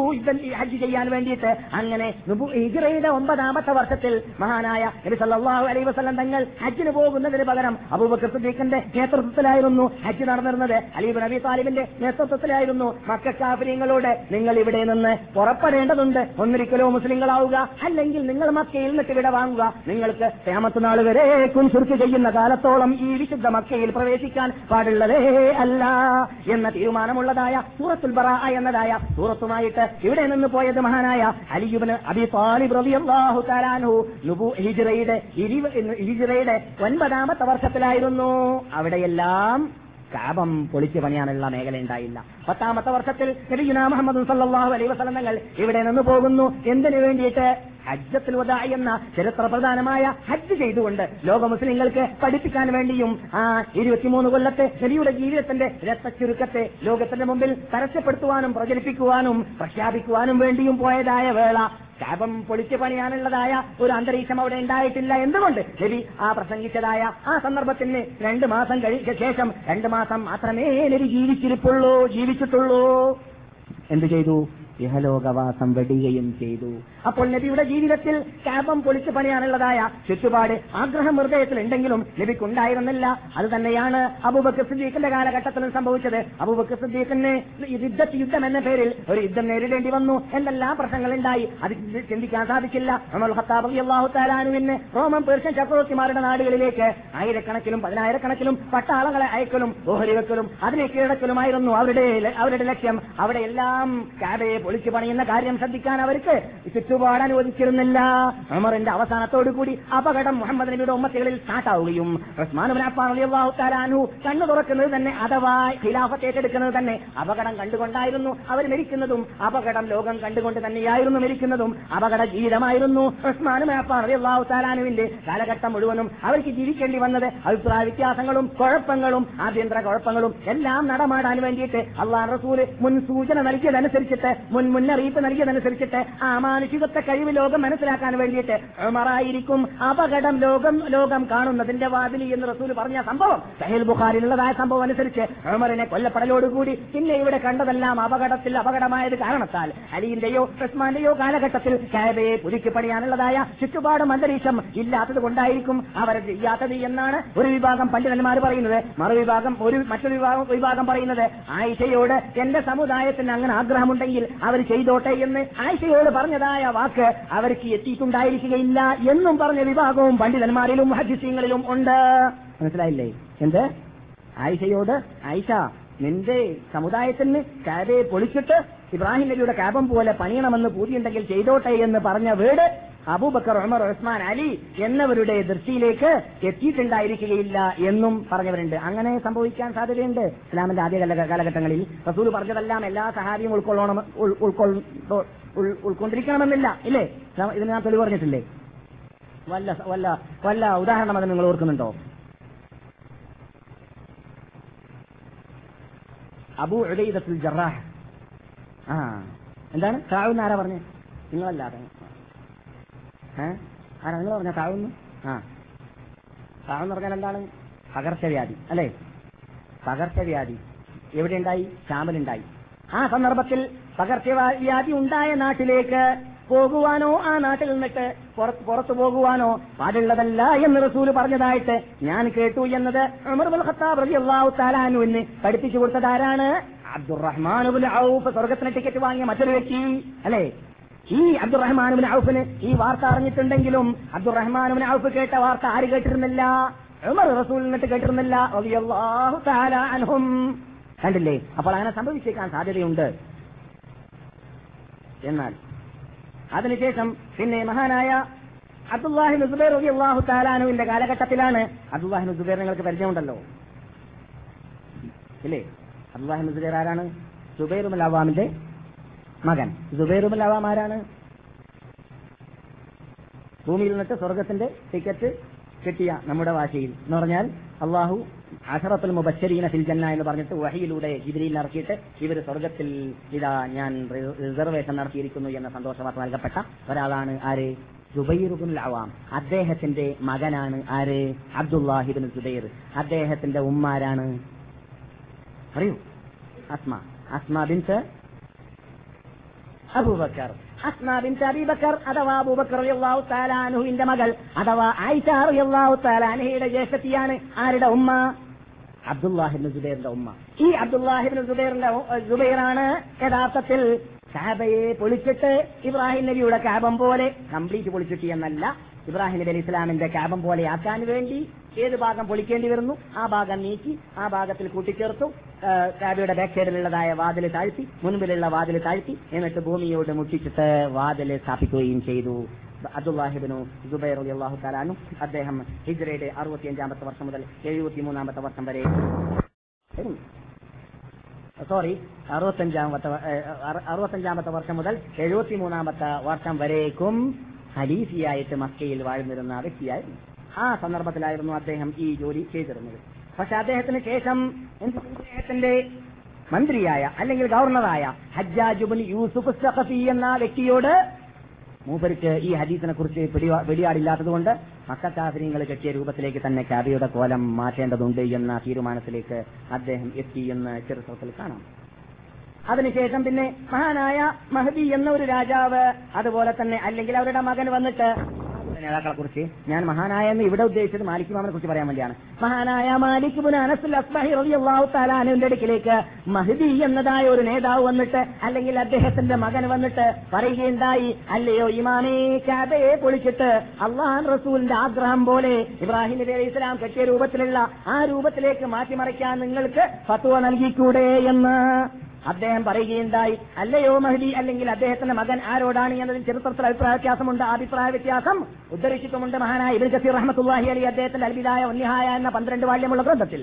ഹജ്ജ് ചെയ്യാൻ വേണ്ടിയിട്ട്. അങ്ങനെ ഹിജ്റയുടെ ഒമ്പതാമത്തെ വർഷത്തിൽ മഹാനായ നബി സല്ലല്ലാഹു അലൈഹി വസല്ലം തങ്ങൾ ഹജ്ജിന് പോകുന്നതിന് പകരം അബൂബക്കർ സിദ്ദീഖിന്റെ നേതൃത്വത്തിലായിരുന്നു ഹജ്ജ് നടന്നിരുന്നത്. അലീബ് നബി താലിബിന്റെ നേതൃത്വത്തിലായിരുന്നു. മക്കാഫര്യങ്ങളോട് നിങ്ങൾ ഇവിടെ നിന്ന് പുറപ്പെടേണ്ടതുണ്ട്. ഒന്നിരിക്കലോ മുസ്ലിങ്ങളാവുക അല്ലെങ്കിൽ നിങ്ങൾ മക്കയിൽ നിന്നിട്ട് ഇവിടെ വാങ്ങുക നിങ്ങൾക്ക് ക്ഷേമത്തിനാൾ വരേക്കും വരെ കുൻസുർക്ക് ചെയ്യുന്ന കാലത്തോളം ഈ വിശുദ്ധ മക്കയിൽ പ്രവേശിക്കാൻ പാടുള്ളതേ അല്ല എന്ന തീരുമാനമുള്ളതായ സൂറത്തുൽ ബറ എന്നതായ സൂറത്തുമായിട്ട് ഇവിടെ നിന്ന് പോയത് മഹാനായ അലിയുബിന് അബി താലിബ് റളിയല്ലാഹു തആലാനു നുബു ഹിജിറയുടെ ഹിജിറയുടെ ഒൻപതാമത്തെ വർഷത്തിലായിരുന്നു. അവിടെയെല്ലാം കാപം പൊളിച്ചു പണിയാനുള്ള മേഖല ഉണ്ടായില്ല. പത്താമത്തെ വർഷത്തിൽ മുഹമ്മദ് സല്ലാഹു തങ്ങൾ ഇവിടെ നിന്ന് പോകുന്നു. എന്തിനു വേണ്ടിയിട്ട്? ഹജ്ജത്തുൽ വദാ എന്ന ചരിത്ര പ്രധാനമായ ഹജ്ജ് ചെയ്തുകൊണ്ട് ലോക മുസ്ലിങ്ങൾക്ക് പഠിപ്പിക്കാൻ വേണ്ടിയും ആ ഇരുപത്തിമൂന്ന് കൊല്ലത്തെ നബിയുടെ ജീവിതത്തിന്റെ രക്തച്ചുരുക്കത്തെ ലോകത്തിന്റെ മുമ്പിൽ തരസ്യപ്പെടുത്തുവാനും പ്രചരിപ്പിക്കുവാനും പ്രഖ്യാപിക്കുവാനും വേണ്ടിയും പോയതായ വേള. ശാപം പൊളിച്ചു പണിയാനുള്ളതായ ഒരു അന്തരീക്ഷം അവിടെ ഉണ്ടായിട്ടില്ല. എന്തുകൊണ്ട്? ശരി ആ പ്രസംഗിച്ചതായ ആ സന്ദർഭത്തിന് രണ്ടു മാസം കഴിച്ച ശേഷം രണ്ടു മാസം മാത്രമേ ജീവിച്ചിരിപ്പുള്ളൂ ജീവിച്ചിട്ടുള്ളൂ. എന്ത് ചെയ്തു? ഇഹലോകവാസം വെടിയുകയും ചെയ്തു. അപ്പോൾ നബിയുടെ ജീവിതത്തിൽ കാപം പൊളിച്ചു പണിയാനുള്ളതായ ചുറ്റുപാട് ആഗ്രഹം ഹൃദയത്തിൽ ഉണ്ടെങ്കിലും നബിക്കുണ്ടായിരുന്നില്ല. അത് തന്നെയാണ് അബൂബക്കർ സിദ്ദീഖിന്റെ കാലഘട്ടത്തിലും സംഭവിച്ചത്. അബൂബക്കർ സിദ്ദീഖിന് യുദ്ധ യുദ്ധം എന്ന പേരിൽ ഒരു യുദ്ധം നേരിടേണ്ടി വന്നു. എന്തെല്ലാം പ്രശ്നങ്ങളുണ്ടായി? അത് ചിന്തിക്കാൻ സാധിക്കില്ല. നമ്മൾ ഖത്താബ് അള്ളാഹു റോമൻ പേർഷ്യൻ ചക്രവർത്തിമാരുടെ നാടുകളിലേക്ക് ആയിരക്കണക്കിലും പതിനായിരക്കണക്കിലും പട്ടാളങ്ങളെ അയക്കലും ഓഹരി വെക്കലും അതിനെ കീഴടക്കലുമായിരുന്നു അവരുടെ അവരുടെ ലക്ഷ്യം. അവിടെ എല്ലാം കാബയെ പൊളിച്ചു പണിയുന്ന കാര്യം ശ്രദ്ധിക്കാൻ അവർക്ക് ചുറ്റുപാട് അനുവദിച്ചിരുന്നില്ല. അമറിന്റെ അവസാനത്തോടു കൂടി അപകടം മുഹമ്മദ് നബിയുടെ ഉമ്മത്തികളിൽ സ്റ്റാർട്ടാവുകയും തആല കണ്ണു തുറക്കുന്നത് തന്നെ അഥവാ ഖിലാഫത്ത് ഏറ്റെടുക്കുന്നത് തന്നെ അപകടം കണ്ടുകൊണ്ടായിരുന്നു അവർ മരിക്കുന്നതും അപകടം ലോകം കണ്ടുകൊണ്ട് തന്നെയായിരുന്നു മരിക്കുന്നതും അപകട ജീവിതമായിരുന്നു. റളിയല്ലാഹു തആല അൻഹുവിന്റെ കാലഘട്ടം മുഴുവനും അവർക്ക് ജീവിക്കേണ്ടി വന്നത് അഭിപ്രായ വ്യത്യാസങ്ങളും കുഴപ്പങ്ങളും ആഭ്യന്തര കുഴപ്പങ്ങളും എല്ലാം നടമാടാൻ വേണ്ടിയിട്ട് അള്ളാഹ് റസൂൽ മുൻസൂചന നൽകിയതനുസരിച്ചിട്ട് മുൻ മുന്നറിയിപ്പ് നൽകിയതനുസരിച്ചിട്ട് ആ മാനുഷികത്തെ കഴിവ് ലോകം മനസ്സിലാക്കാൻ വേണ്ടിയിട്ട് ഉമറായിരിക്കും അപകടം ലോകം ലോകം കാണുന്നതിന്റെ വാതിലി എന്ന് റസൂൽ പറഞ്ഞ സംഭവം. സഹേൽ ബുഖാരിലുള്ളതായ സംഭവം അനുസരിച്ച് ഉമറിനെ കൊല്ലപ്പെടലോടുകൂടി പിന്നെ ഇവിടെ കണ്ടതെല്ലാം അപകടത്തിൽ അപകടമായത് കാരണത്താൽ അലിയിന്റെയോ ഉസ്മാന്റെയോ കാലഘട്ടത്തിൽ കാബയെ പുതുക്കി പണിയാനുള്ളതായ ചുറ്റുപാടും അന്തരീക്ഷം ഇല്ലാത്തത് കൊണ്ടായിരിക്കും അവർ ചെയ്യാത്തത് എന്നാണ് ഒരു വിഭാഗം പണ്ഡിതന്മാർ പറയുന്നത്. മറുവിഭാഗം ഒരു മറ്റൊരു വിഭാഗം പറയുന്നത് ആയിഷയോട് എന്റെ സമുദായത്തിന് അങ്ങനെ ആഗ്രഹമുണ്ടെങ്കിൽ അവർ ചെയ്തോട്ടെ എന്ന് ആയിഷയോട് പറഞ്ഞതായ വാക്ക് അവർക്ക് എത്തിയിട്ടുണ്ടായിരിക്കുകയില്ല എന്നും പറഞ്ഞ വിഭാഗവും പണ്ഡിതന്മാരിലും ഹജിസ്യങ്ങളിലും ഉണ്ട്. മനസ്സിലായില്ലേ? എന്ത്? ആയിഷയോട് ആയിഷ നിന്റെ സമുദായത്തിന് കാബയെ പൊളിച്ചിട്ട് ഇബ്രാഹിം നബിയുടെ കാബം പോലെ പണിയണമെന്ന് പൂതിയുണ്ടെങ്കിൽ ചെയ്തോട്ടെ എന്ന് പറഞ്ഞ വീട് അബൂബക്കർ ഉമർ ഉസ്മാൻ അലി എന്നവരുടെ ദൃഷ്ടിയിലേക്ക് എത്തിയിട്ടുണ്ടായിരിക്കുകയില്ല എന്നും പറഞ്ഞവരുണ്ട്. അങ്ങനെ സംഭവിക്കാൻ സാധ്യതയുണ്ട്. ഇസ്ലാമിന്റെ ആദ്യ കാലഘട്ടങ്ങളിൽ റസൂൽ പറഞ്ഞതെല്ലാം എല്ലാ സഹാബിയും ഉൾക്കൊള്ളണം ഉൾക്കൊണ്ടിരിക്കണമെന്നില്ല. ഇല്ലേ? ഇതിന് ഞാൻ തെളിവ് പറഞ്ഞിട്ടില്ലേ? വല്ല വല്ല വല്ല ഉദാഹരണം അത് നിങ്ങൾ ഓർക്കുന്നുണ്ടോ? അബു ഉദൈദത്തുൽ ജറാഹ്. ആ എന്താണ്? താഴ്ന്ന ആരാ പറഞ്ഞേ? നിങ്ങളല്ലാതെ. ഏ? ആരാ നിങ്ങൾ പറഞ്ഞ താഴ്ന്നു. ആ. താഴ്ന്നു പറഞ്ഞാൽ എന്താണ്? പകർച്ചവ്യാധി അല്ലേ? പകർച്ചവ്യാധി. എവിടെ ഉണ്ടായി ശ്യാമലുണ്ടായി ആ സന്ദർഭത്തിൽ പകർച്ചവ്യാധി ഉണ്ടായ നാട്ടിലേക്ക് പോകുവാനോ ആ നാട്ടിൽ നിന്നിട്ട് പുറത്ത് പോകുവാനോ പാടുള്ളതല്ല എന്ന് റസൂൽ പറഞ്ഞതായിട്ട് ഞാൻ കേട്ടു എന്നത് ഉമർ ബിൻ ഖത്താബ് അൻഹുവിന് പഠിപ്പിച്ചു കൊടുത്തതാരാണ്? അബ്ദുറഹ്മാൻ ബിൻ ഔഫ് സ്വർഗത്തിന് ടിക്കറ്റ് വാങ്ങിയ മറ്റൊരു വ്യക്തി അല്ലേ? ഈ അബ്ദുറഹ്മാൻ ബിൻ ഔഫിന് ഈ വാർത്ത അറിഞ്ഞിട്ടുണ്ടെങ്കിലും അബ്ദുറഹ്മാൻ ബിൻ ഔഫ് കേട്ട വാർത്ത ആര് കേട്ടിരുന്നില്ല? ഉമർ റസൂൽ എന്നിട്ട് കേട്ടിരുന്നില്ല അൻഹും. കണ്ടില്ലേ? അപ്പോൾ അങ്ങനെ സംഭവിച്ചേക്കാൻ സാധ്യതയുണ്ട്. എന്നാൽ അതിനുശേഷം പിന്നെ മഹാനായ അബ്ദുല്ലാഹിൻ സുബൈർ റബി അള്ളാഹു താലാനുവിന്റെ കാലഘട്ടത്തിലാണ് അബ്ദുല്ലാഹിൻ സുബൈർ നിങ്ങൾക്ക് പരിചയമുണ്ടല്ലോ. ഇല്ലേ? അബ്ദുല്ലാഹിൻ സുബൈർ ആരാണ്? സുബൈറുൽ അവാമിന്റെ മകൻ. സുബൈറുൽ അവാം ആരാണ്? ഭൂമിയിൽ നിന്നിട്ട് സ്വർഗത്തിന്റെ ടിക്കറ്റ് കിട്ടിയ നമ്മുടെ ഭാഷയിൽ എന്ന് പറഞ്ഞാൽ അള്ളാഹു അഷറത്തുൽ മുബശ്ശരീന ഫിൽ ജന്ന എന്ന് പറഞ്ഞിട്ട് വഹിയിലൂടെ ഇതിരിയിൽ ഇറക്കിയിട്ട് ഇവർ സ്വർഗത്തിൽ ഇതാ ഞാൻ റിസർവേഷൻ നടത്തിയിരിക്കുന്നു എന്ന സന്തോഷവാർത്ത നൽകപ്പെട്ട ഒരാളാണ് ആര്? സുബൈറുബുൽ അവാം അദ്ദേഹത്തിന്റെ മകനാണ് ആര്? അബ്ദുല്ലാഹിബിൻ സുബൈർ. അദ്ദേഹത്തിന്റെ ഉമ്മാരാണ്. അറിയൂ? Asma. Asma bint Abu Bakr. Asma bin Abi Bakr അഥവാ അബൂബക്കർ അൻഹുവിന്റെ മകൾ അഥവാ ആയിഷ ജ്യേഷ്ഠത്തിയാണ് ആരുടെ ഉമ്മ? അബ്ദുല്ലാഹിബ്നു സുബൈറിന്റെ ഉമ്മ. ഈ അബ്ദുല്ലാഹിബ്നു സുബൈറിന്റെ ജുബൈറാണ് യഥാർത്ഥത്തിൽ കാബയെ പൊളിച്ചിട്ട് ഇബ്രാഹിം നബിയുടെ കാബം പോലെ കംപ്ലീറ്റ് പൊളിച്ചിട്ട് എന്നല്ല ഇബ്രാഹിം നബി അലി ഇസ്ലാമിന്റെ കാബം പോലെ ആക്കാൻ വേണ്ടി ഏത് ഭാഗം പൊളിക്കേണ്ടി വരുന്നു? ആ ഭാഗം നീക്കി ആ ഭാഗത്തിൽ കൂട്ടിച്ചേർത്തു കാബിയുടെ ബാക്ക് സൈഡിലുള്ളതായ വാതിൽ താഴ്ത്തി മുൻപിലുള്ള വാതിൽ താഴ്ത്തി എന്നിട്ട് ഭൂമിയോട് മുട്ടിച്ചിട്ട് വാതിൽ സ്ഥാപിക്കുകയും ചെയ്തു. അബ്ദുല്ലാഹിബിനു ജുബൈർ അലി അള്ളാഹു താലാനു അദ്ദേഹം ഹിജ്രയുടെ അറുപത്തിയഞ്ചാമത്തെ വർഷം മുതൽ എഴുപത്തിമൂന്നാമത്തെ വർഷം വരെ സോറി അറുപത്തഞ്ചാമത്തെ അറുപത്തഞ്ചാമത്തെ വർഷം മുതൽ എഴുപത്തിമൂന്നാമത്തെ വർഷം വരേക്കും ഖലീഫിയായിട്ട് മക്കയിൽ വാഴ്ന്നിരുന്ന വ്യക്തിയായിരുന്നു. ആ സന്ദർഭത്തിലായിരുന്നു അദ്ദേഹം ഈ ജോലി ചെയ്തിരുന്നത് പക്ഷെ അദ്ദേഹത്തിന് ശേഷം? അദ്ദേഹത്തിന്റെ മന്ത്രിയായ അല്ലെങ്കിൽ ഗവർണറായ ഹജ്ജാജുബുൽ യൂസുഫ് സഖഫി എന്ന വ്യക്തിയോട് മൂപ്പർക്ക് ഈ ഹദീസിനെ കുറിച്ച് പിടിയാടില്ലാത്തതുകൊണ്ട് മക്കാഫിനിങ്ങൾ കെട്ടിയ രൂപത്തിലേക്ക് തന്നെ കാബിയുടെ കോലം മാറ്റേണ്ടതുണ്ട് എന്ന തീരുമാനത്തിലേക്ക് അദ്ദേഹം എത്തി എന്ന് ചരിത്രത്തിൽ കാണാം അതിനുശേഷം പിന്നെ മഹാനായ മഹദി എന്ന ഒരു രാജാവ് അതുപോലെ തന്നെ അല്ലെങ്കിൽ അവരുടെ മകൻ വന്നിട്ട് നേതാക്കളെ കുറിച്ച് ഞാൻ മഹാനായ എന്ന് ഇവിടെ ഉദ്ദേശിച്ചത് മാലിക് മാമനെ കുറിച്ച് പറയാൻ വേണ്ടിയാണ്. മഹാനായ മാലിക് അൻഹുവിന്റെ അടുക്കിലേക്ക് മഹദി എന്നതായ ഒരു നേതാവ് വന്നിട്ട് അല്ലെങ്കിൽ അദ്ദേഹത്തിന്റെ മകൻ വന്നിട്ട് പറയുകയുണ്ടായി അല്ലയോ ഇമാമേ കാബയെ പൊളിച്ചിട്ട് അള്ളാഹാൻ റസൂലിന്റെ ആഗ്രഹം പോലെ ഇബ്രാഹിം നബി അലൈഹി ഇസ്ലാം കെട്ടിയ രൂപത്തിലുള്ള ആ രൂപത്തിലേക്ക് മാറ്റിമറിക്കാൻ നിങ്ങൾക്ക് ഫത്വ നൽകിക്കൂടെ? എന്ന് അദ്ദേഹം പറയുകയുണ്ടായി അല്ലയോ മഹ്ലി അല്ലെങ്കിൽ അദ്ദേഹത്തിന്റെ മകൻ ആരോടാണ്? എന്നതിൽ ചരിത്രത്തിൽ അഭിപ്രായ വ്യത്യാസമുണ്ട് അഭിപ്രായ വ്യത്യാസം ഉദ്ധരിച്ചിട്ടുമുണ്ട് മഹാനായ ഇബിൻ കസീർ റഹ്മത്തുള്ളാഹി അലി അദ്ദേഹത്തിന്റെ അൽബിദായ ഉന്നിഹായ എന്ന പന്ത്രണ്ട് വാല്യമുള്ള ഗ്രന്ഥത്തിൽ.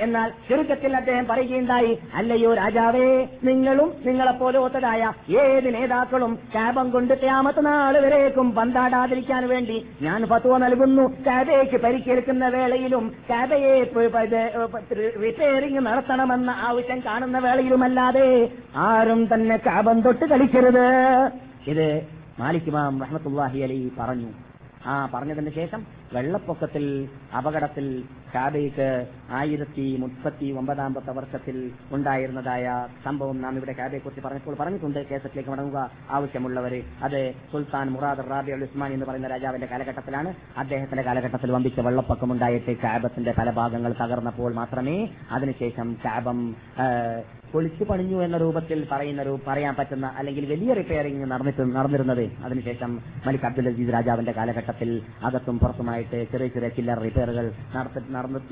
എന്നാൽ ചുരുക്കത്തിൽ അദ്ദേഹം പറയുകയുണ്ടായി അല്ലയോ രാജാവേ നിങ്ങളും നിങ്ങളെപ്പോലെ ഒത്തതായ ഏത് നേതാക്കളും കാബം കൊണ്ട് ക്യാമത്ത് നാൾ വരേക്കും പന്താടാതിരിക്കാൻ വേണ്ടി ഞാൻ ഫത്വ നൽകുന്നു. കാബയ്ക്ക് പരിക്കേൽക്കുന്ന വേളയിലും കാബയെ റിപ്പയറിംഗ് നടത്തണമെന്ന ആവശ്യം കാണുന്ന വേളയിലുമല്ലാതെ ആരും തന്നെ കാബം തൊട്ട് കളിക്കരുത്. ഇത് മാലിക് ഇമാം റഹ്മത്തുള്ളാഹി അലി പറഞ്ഞു. ആ പറഞ്ഞതിന് ശേഷം വെള്ളപ്പൊക്കത്തിൽ അപകടത്തിൽ കാബയ്ക്ക് ആയിരത്തി മുപ്പത്തി ഒമ്പതാമത്തെ വർഷത്തിൽ ഉണ്ടായിരുന്നതായ സംഭവം നാം ഇവിടെ കാബയെ കുറിച്ച് പറഞ്ഞപ്പോൾ പറഞ്ഞിട്ടുണ്ട്. കേസത്തിലേക്ക് മടങ്ങുക ആവശ്യമുള്ളവര് അത് സുൽത്താൻ മുറാദ് റാബി അൽ ഉസ്മാൻ എന്ന് പറയുന്ന രാജാവിന്റെ കാലഘട്ടത്തിലാണ്. അദ്ദേഹത്തിന്റെ കാലഘട്ടത്തിൽ വമ്പിച്ച വെള്ളപ്പൊക്കം ഉണ്ടായിട്ട് കാബത്തിന്റെ പല ഭാഗങ്ങൾ തകർന്നപ്പോൾ മാത്രമേ അതിനുശേഷം കാബം പൊളിച്ചു പണിഞ്ഞു എന്ന രൂപത്തിൽ പറയുന്ന പറയാൻ പറ്റുന്ന അല്ലെങ്കിൽ വലിയ റിപ്പയറിംഗ് നടന്നിട്ട് നടന്നിരുന്നത്. അതിനുശേഷം മലിക് അബ്ദുൽ അസീസ് രാജാവിന്റെ കാലഘട്ടത്തിൽ അകത്തും പുറത്തുമായിട്ട് ചെറിയ ചെറിയ ചില്ലർ റിപ്പയറുകൾ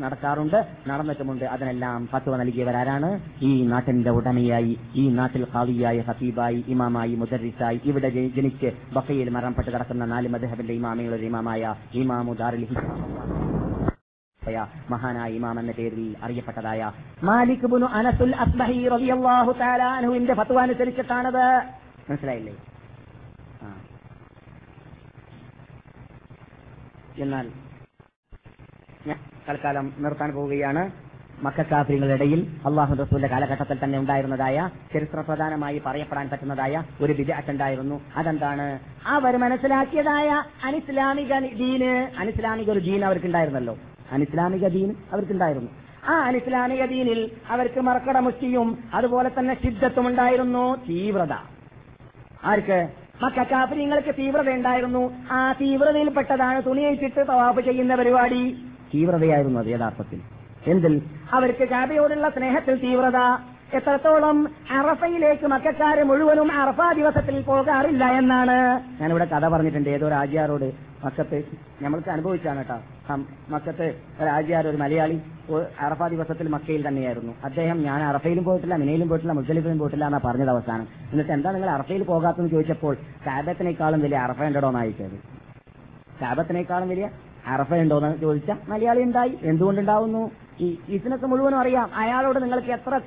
നടക്കാറുണ്ട്. നടന്നിട്ടുമുണ്ട്. അതിനെല്ലാം ഫത്വ നൽകിയവരാരാണ്? ഈ നാട്ടിന്റെ ഉടമയായി ഈ നാട്ടിൽ കാവിയായി ഹസീബായി ഇമാമായി മുദരിസായി ഇവിടെ ജനി- ജനിച്ച് ബക്കയിൽ മരണപ്പെട്ട് കിടക്കുന്ന നാല് മദഹബിന്റെ ഇമാമയുടെ ഇമാമായ ഇമാമു ദാറുൽ ഹിജ്റ യ മഹാനായ ഇമാം എന്ന പേരിൽ അറിയപ്പെട്ടതായ മാലിക് ബുനു അനസുൽ അസ്ബഹി ഫത്വ അനുസരിച്ചിട്ടാണത്. മനസ്സിലായില്ലേ? എന്നാൽ ഞാൻ തൽക്കാലം നിർത്താൻ പോവുകയാണ്. മക്കാഫിങ്ങളുടെ ഇടയിൽ അള്ളാഹു റസൂലിന്റെ കാലഘട്ടത്തിൽ തന്നെ ഉണ്ടായിരുന്നതായ ചരിത്ര പ്രധാനമായി പറയപ്പെടാൻ പറ്റുന്നതായ ഒരു വിധി ഉണ്ടായിരുന്നു. അതെന്താണ്? അവർ മനസ്സിലാക്കിയതായ അനിസ്ലാമിക ദീന് അനിസ്ലാമിക ഒരു ദീൻ അവർക്കുണ്ടായിരുന്നല്ലോ. അനിസ്ലാമിക ദീൻ അവർക്കുണ്ടായിരുന്നു. ആ അനിസ്ലാമിക ദീനിൽ അവർക്ക് മറക്കട മുഷ്ടിയും അതുപോലെ തന്നെ സിദ്ധത്തും ഉണ്ടായിരുന്നു തീവ്രത. ആർക്ക്? മക്കാഫര്യങ്ങൾക്ക് തീവ്രത ഉണ്ടായിരുന്നു. ആ തീവ്രതയിൽപ്പെട്ടതാണ് തുണിയിച്ചിട്ട് തവാഫ് ചെയ്യുന്ന പരിപാടി തീവ്രതയായിരുന്നു അത് യഥാർത്ഥത്തിൽ. എന്തിൽ? അവർക്ക് കാബയോടുള്ള സ്നേഹത്തിൽ തീവ്രത. എത്രത്തോളം അറഫയിലേക്ക് മക്കാര് മുഴുവനും അറഫ ദിവസത്തിൽ പോകാറില്ല എന്നാണ് ഞാനിവിടെ കഥ പറഞ്ഞിട്ടുണ്ട്. ഏതോ രാജ്യാരോട് മക്കത്ത് നമ്മൾക്ക് അനുഭവിച്ചാണ് കേട്ടോ. മക്കത്തെ മക്കത്ത് ഒരു മലയാളി അറഫ ദിവസത്തിൽ മക്കയിൽ തന്നെയായിരുന്നു. അദ്ദേഹം ഞാൻ അറഫയിലും പോയിട്ടില്ല മിനയിലും പോയിട്ടില്ല മുസ്ലിഫിലും പോയിട്ടില്ല എന്നാ പറഞ്ഞത് അവസാനം. എന്നിട്ട് എന്താ നിങ്ങൾ അറഫയിൽ പോകാത്തെന്ന് ചോദിച്ചപ്പോൾ കാബത്തിനേക്കാളും വലിയ അറഫ ഉണ്ടോ എന്നായിച്ചത് കാബത്തിനേക്കാളും വലിയ അറഫ ഉണ്ടോന്ന് ചോദിച്ചാൽ മലയാളി ഉണ്ടായി എന്തുകൊണ്ടുണ്ടാവുന്നു? ഈ ബിസിനസ് മുഴുവനും അറിയാം. അയാളോട് നിങ്ങൾക്ക് എത്ര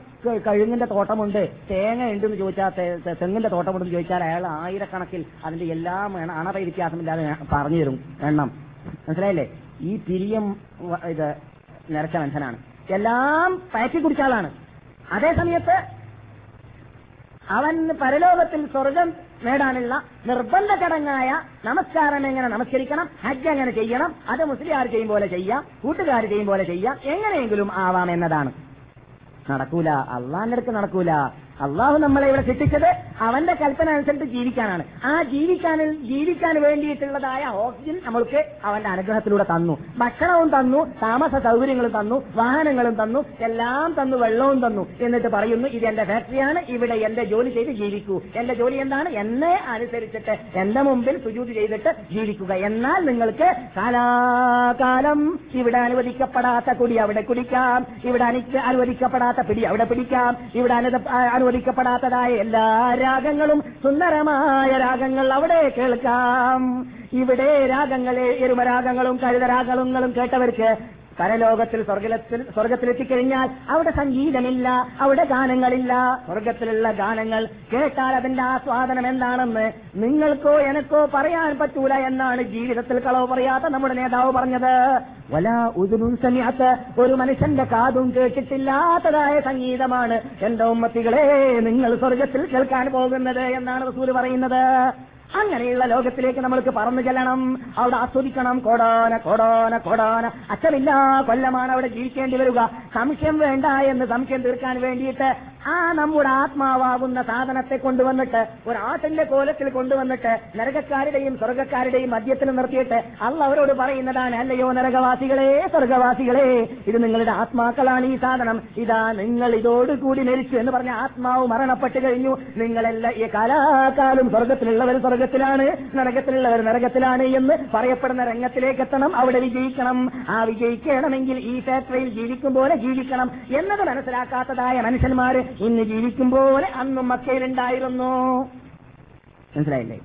കഴുങ്ങിന്റെ തോട്ടമുണ്ട്? തേങ്ങ ഉണ്ടെന്ന് ചോദിച്ചാൽ തെങ്ങിന്റെ തോട്ടമുണ്ടെന്ന് ചോദിച്ചാൽ അയാൾ ആയിരക്കണക്കിൽ അതിന്റെ എല്ലാം അണറ വ്യത്യാസമില്ലാതെ പറഞ്ഞു തരും എണ്ണം. മനസ്സിലായില്ലേ? ഈ പിരിയം ഇത് നിരച്ച മനുഷ്യനാണ്. എല്ലാം പയറ്റി കുടിച്ച ആളാണ്. അതേ സമയത്ത് അവൻ പരലോകത്തിൽ സ്വർഗം നേടാനുള്ള നിർബന്ധ ചടങ്ങായ നമസ്കാരം എങ്ങനെ നമസ്കരിക്കണം ഹജ്ജ് എങ്ങനെ ചെയ്യണം അത് മുസ്ലിയാർ ചെയ്യും പോലെ ചെയ്യാം കൂട്ടുകാർ ചെയ്യും പോലെ ചെയ്യാം എങ്ങനെയെങ്കിലും ആവാം എന്നതാണ്. നടക്കൂല അള്ളാന്റെ അടുത്ത് നടക്കൂല. അള്ളാഹു നമ്മളെ ഇവിടെ കിട്ടിച്ചത് അവന്റെ കൽപ്പന അനുസരിച്ച് ജീവിക്കാനാണ്. ആ ജീവിക്കാൻ ജീവിക്കാൻ വേണ്ടിയിട്ടുള്ളതായ ഓക്സിജൻ നമ്മൾക്ക് അവന്റെ അനുഗ്രഹത്തിലൂടെ തന്നു. ഭക്ഷണവും തന്നു താമസ സൗകര്യങ്ങളും തന്നു വാഹനങ്ങളും തന്നു എല്ലാം തന്നു വെള്ളവും തന്നു എന്നിട്ട് പറയുന്നു ഇത് എന്റെ ഫാക്ടറിയാണ് ഇവിടെ എന്റെ ജോലി ചെയ്ത് ജീവിക്കൂ. എന്റെ ജോലി എന്താണ്? എന്നെ അനുസരിച്ചിട്ട് എന്റെ മുമ്പിൽ സുജൂതി ചെയ്തിട്ട് ജീവിക്കുക. എന്നാൽ നിങ്ങൾക്ക് കാലാകാലം ഇവിടെ അനുവദിക്കപ്പെടാത്ത കുടി അവിടെ കുടിക്കാം. ഇവിടെ അനു- അനുവദിക്കപ്പെടാത്ത പിടി അവിടെ പിടിക്കാം. ഇവിടെ അനു- അനുവദിക്കപ്പെടാത്തതായ എല്ലാ രാഗങ്ങളും സുന്ദരമായ രാഗങ്ങൾ അവിടെ കേൾക്കാം. ഇവിടെ രാഗങ്ങളെ എരുമരാഗങ്ങളും കഴുതരാഗങ്ങളും കേട്ടവർക്ക് പരലോകത്തിൽ സ്വർഗത്തിൽ സ്വർഗത്തിലെത്തിക്കഴിഞ്ഞാൽ അവിടെ സംഗീതമില്ല അവിടെ ഗാനങ്ങളില്ല. സ്വർഗത്തിലുള്ള ഗാനങ്ങൾ കേട്ടാൽ അതിന്റെ ആസ്വാദനം എന്താണെന്ന് നിങ്ങൾക്കോ എനക്കോ പറയാൻ പറ്റൂല എന്നാണ് ജീവിതത്തിൽ കളവ് പറയാത്ത നമ്മുടെ നേതാവ് പറഞ്ഞത്. വല ഉദുനും സമയത്ത് ഒരു മനുഷ്യന്റെ കാതും കേട്ടിട്ടില്ലാത്തതായ സംഗീതമാണ് എന്റെ ഉമ്മത്തികളെ നിങ്ങൾ സ്വർഗത്തിൽ കേൾക്കാൻ പോകുന്നത് എന്നാണ് റസൂൽ പറയുന്നത്. അങ്ങനെയുള്ള ലോകത്തിലേക്ക് നമ്മൾക്ക് പറന്നു ചെല്ലണം. അവിടെ ആസ്വദിക്കണം. കോടാന കോടാന കോടാന. അച്ഛമില്ല കൊല്ലമാണ് അവിടെ ജീവിക്കേണ്ടി വരിക. സംശയം വേണ്ട എന്ന് സംശയം തീർക്കാൻ വേണ്ടിയിട്ട് ആ നമ്മുടെ ആത്മാവാകുന്ന സാധനത്തെ കൊണ്ടുവന്നിട്ട് ഒരു ആട്ടിന്റെ കോലത്തിൽ കൊണ്ടുവന്നിട്ട് നരകക്കാരുടെയും സ്വർഗക്കാരുടെയും മദ്യത്തിൽ നിർത്തിയിട്ട് അള്ള അവരോട് പറയുന്നതാണ് അല്ലയോ നരകവാസികളെ സ്വർഗവാസികളെ ഇത് നിങ്ങളുടെ ആത്മാക്കളാണ് ഈ സാധനം. ഇതാ നിങ്ങൾ ഇതോടുകൂടി മരിച്ചു എന്ന് പറഞ്ഞ ആത്മാവ് മരണപ്പെട്ടു കഴിഞ്ഞു. നിങ്ങളെല്ലാം ഈ കലാകാലം സ്വർഗത്തിലുള്ളവർ സ്വർഗത്തിലാണ് നരകത്തിലുള്ളവർ നരകത്തിലാണ് എന്ന് പറയപ്പെടുന്ന രംഗത്തിലേക്ക് എത്തണം അവിടെ വിജയിക്കണം. ആ വിജയിക്കണമെങ്കിൽ ഈ ഫാക്ടറിയിൽ ജീവിക്കും പോലെ ജീവിക്കണം. എന്നത് മനസ്സിലാക്കാത്തതായ മനുഷ്യന്മാര് ഇന്ന് ജീവിക്കും പോലെ അന്നും മക്കയിലുണ്ടായിരുന്നു മനസ്സിലായില്ലേ?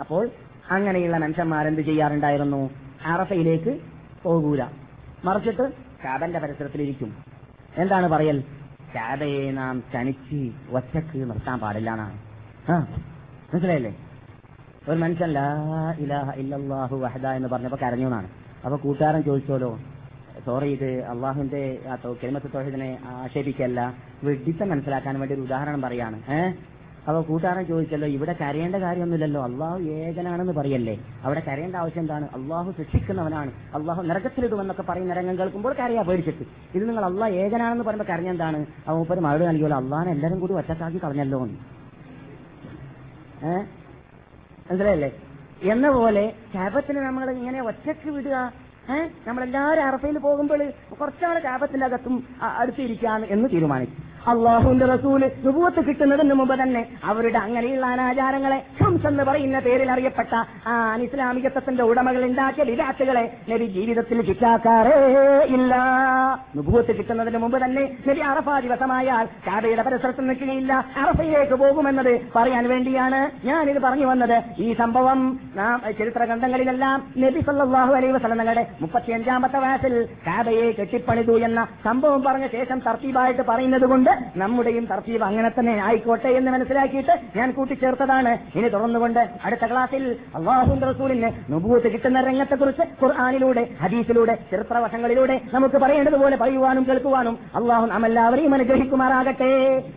അപ്പോൾ അങ്ങനെയുള്ള മനുഷ്യന്മാരെന്ത് ചെയ്യാറുണ്ടായിരുന്നു? അറഫയിലേക്ക് പോകൂല. മറിച്ചിട്ട് കാബന്റെ പരിസരത്തിലിരിക്കും. എന്താണ് പറയൽ? കാബയെ നാം ചനിച്ച് ഒറ്റയ്ക്ക് നിർത്താൻ പാടില്ല എന്നാണ്. മനസ്സിലായില്ലേ? ഒരു മനുഷ്യൻ ലാ ഇലാഹ ഇല്ലല്ലാഹു വഹദ എന്ന് പറഞ്ഞപ്പോ കരഞ്ഞു എന്നാണ്. അപ്പൊ കൂട്ടുകാരൻ ചോദിച്ചോലോ സോറി ഇത് അള്ളാഹുവിന്റെ കെൽമത്ത് തോഹിദിനെ ആക്ഷേപിക്കല്ല. വിഡിത്തം മനസ്സിലാക്കാൻ വേണ്ടി ഒരു ഉദാഹരണം പറയാണ്. ഏഹ് അപ്പൊ കൂട്ടുകാരൻ ചോദിച്ചല്ലോ ഇവിടെ കരയേണ്ട കാര്യമൊന്നുമില്ലല്ലോ? അള്ളാഹു ഏകനാണെന്ന് പറയല്ലേ? അവിടെ കരയേണ്ട ആവശ്യം എന്താണ്? അള്ളാഹു ശിക്ഷിക്കുന്നവനാണ് അള്ളാഹു നരകത്തിലിടുമെന്നൊക്കെ പറയുന്ന രംഗം കേൾക്കുമ്പോൾ കരയാ പേടിച്ചിട്ട്. ഇത് നിങ്ങൾ അള്ളാഹ് ഏകനാണെന്ന് പറയുമ്പോൾ കരഞ്ഞെന്താണ് അവൻ മൂപ്പര് മറുപടി നൽകിയല്ലോ അള്ളാഹിനെ എല്ലാരും കൂടി ഒറ്റക്കാക്കി കളഞ്ഞല്ലോ ഏഹ് മനസ്സിലായല്ലേ? എന്ന പോലെ ശാപത്തിന് നമ്മൾ ഇങ്ങനെ ഒറ്റയ്ക്ക് വിടുക ഏഹ് നമ്മളെല്ലാവരും അറഫയിൽ പോകുമ്പോൾ കുറച്ചാൾ ശാപത്തിന്റെ അകത്തും അ- അടുത്തിരിക്കാം എന്ന് തീരുമാനിച്ചു അള്ളാഹുവിന്റെ റസൂൽ സുബൂത്ത് കിട്ടുന്നതിന് മുമ്പ് തന്നെ അവരുടെ അങ്ങനെയുള്ള അനാചാരങ്ങളെ ഷംസ് എന്ന് പറയുന്ന പേരിൽ അറിയപ്പെട്ട ആ അനിസ്ലാമികത്വത്തിന്റെ ഉടമകൾ ഉണ്ടാക്കിയ വിരാട്ടുകളെ നബി ജീവിതത്തിൽ കിട്ടാക്കാറേ ഇല്ല. നുപൂത്ത് കിട്ടുന്നതിന് മുമ്പ് തന്നെ നബി അറഫ ദിവസമായാൽ കാബയുടെ പരിസരത്ത് നിൽക്കുകയില്ല. അറഫയിലേക്ക് പോകുമെന്നത് പറയാൻ വേണ്ടിയാണ് ഞാനിത് പറഞ്ഞു വന്നത്. ഈ സംഭവം നാം ചരിത്ര ഗ്രന്ഥങ്ങളിലെല്ലാം നബി സല്ലാഹു അലൈ വസലങ്ങളുടെ മുപ്പത്തിയഞ്ചാമത്തെ വയസ്സിൽ കാബയെ കെട്ടിപ്പണിതു എന്ന സംഭവം പറഞ്ഞ ശേഷം തർത്തീബായിട്ട് പറയുന്നത് കൊണ്ട് നമ്മുടെയും തർത്തീവ് അങ്ങനെ തന്നെ ആയിക്കോട്ടെ എന്ന് മനസ്സിലാക്കിയിട്ട് ഞാൻ കൂട്ടിച്ചേർത്തതാണ്. ഇനി തുടർന്നുകൊണ്ട് അടുത്ത ക്ലാസ്സിൽ അള്ളാഹുന്റെ റസൂലിന് നുബൂത്ത് കിട്ടുന്ന രംഗത്തെക്കുറിച്ച് ഖുർആാനിലൂടെ ഹദീസിലൂടെ ചരിത്രവശങ്ങളിലൂടെ നമുക്ക് പറയേണ്ടതുപോലെ പറയുവാനും കേൾക്കുവാനും അള്ളാഹു നമ്മെല്ലാവരെയും അനുഗ്രഹിക്കുമാറാകട്ടെ.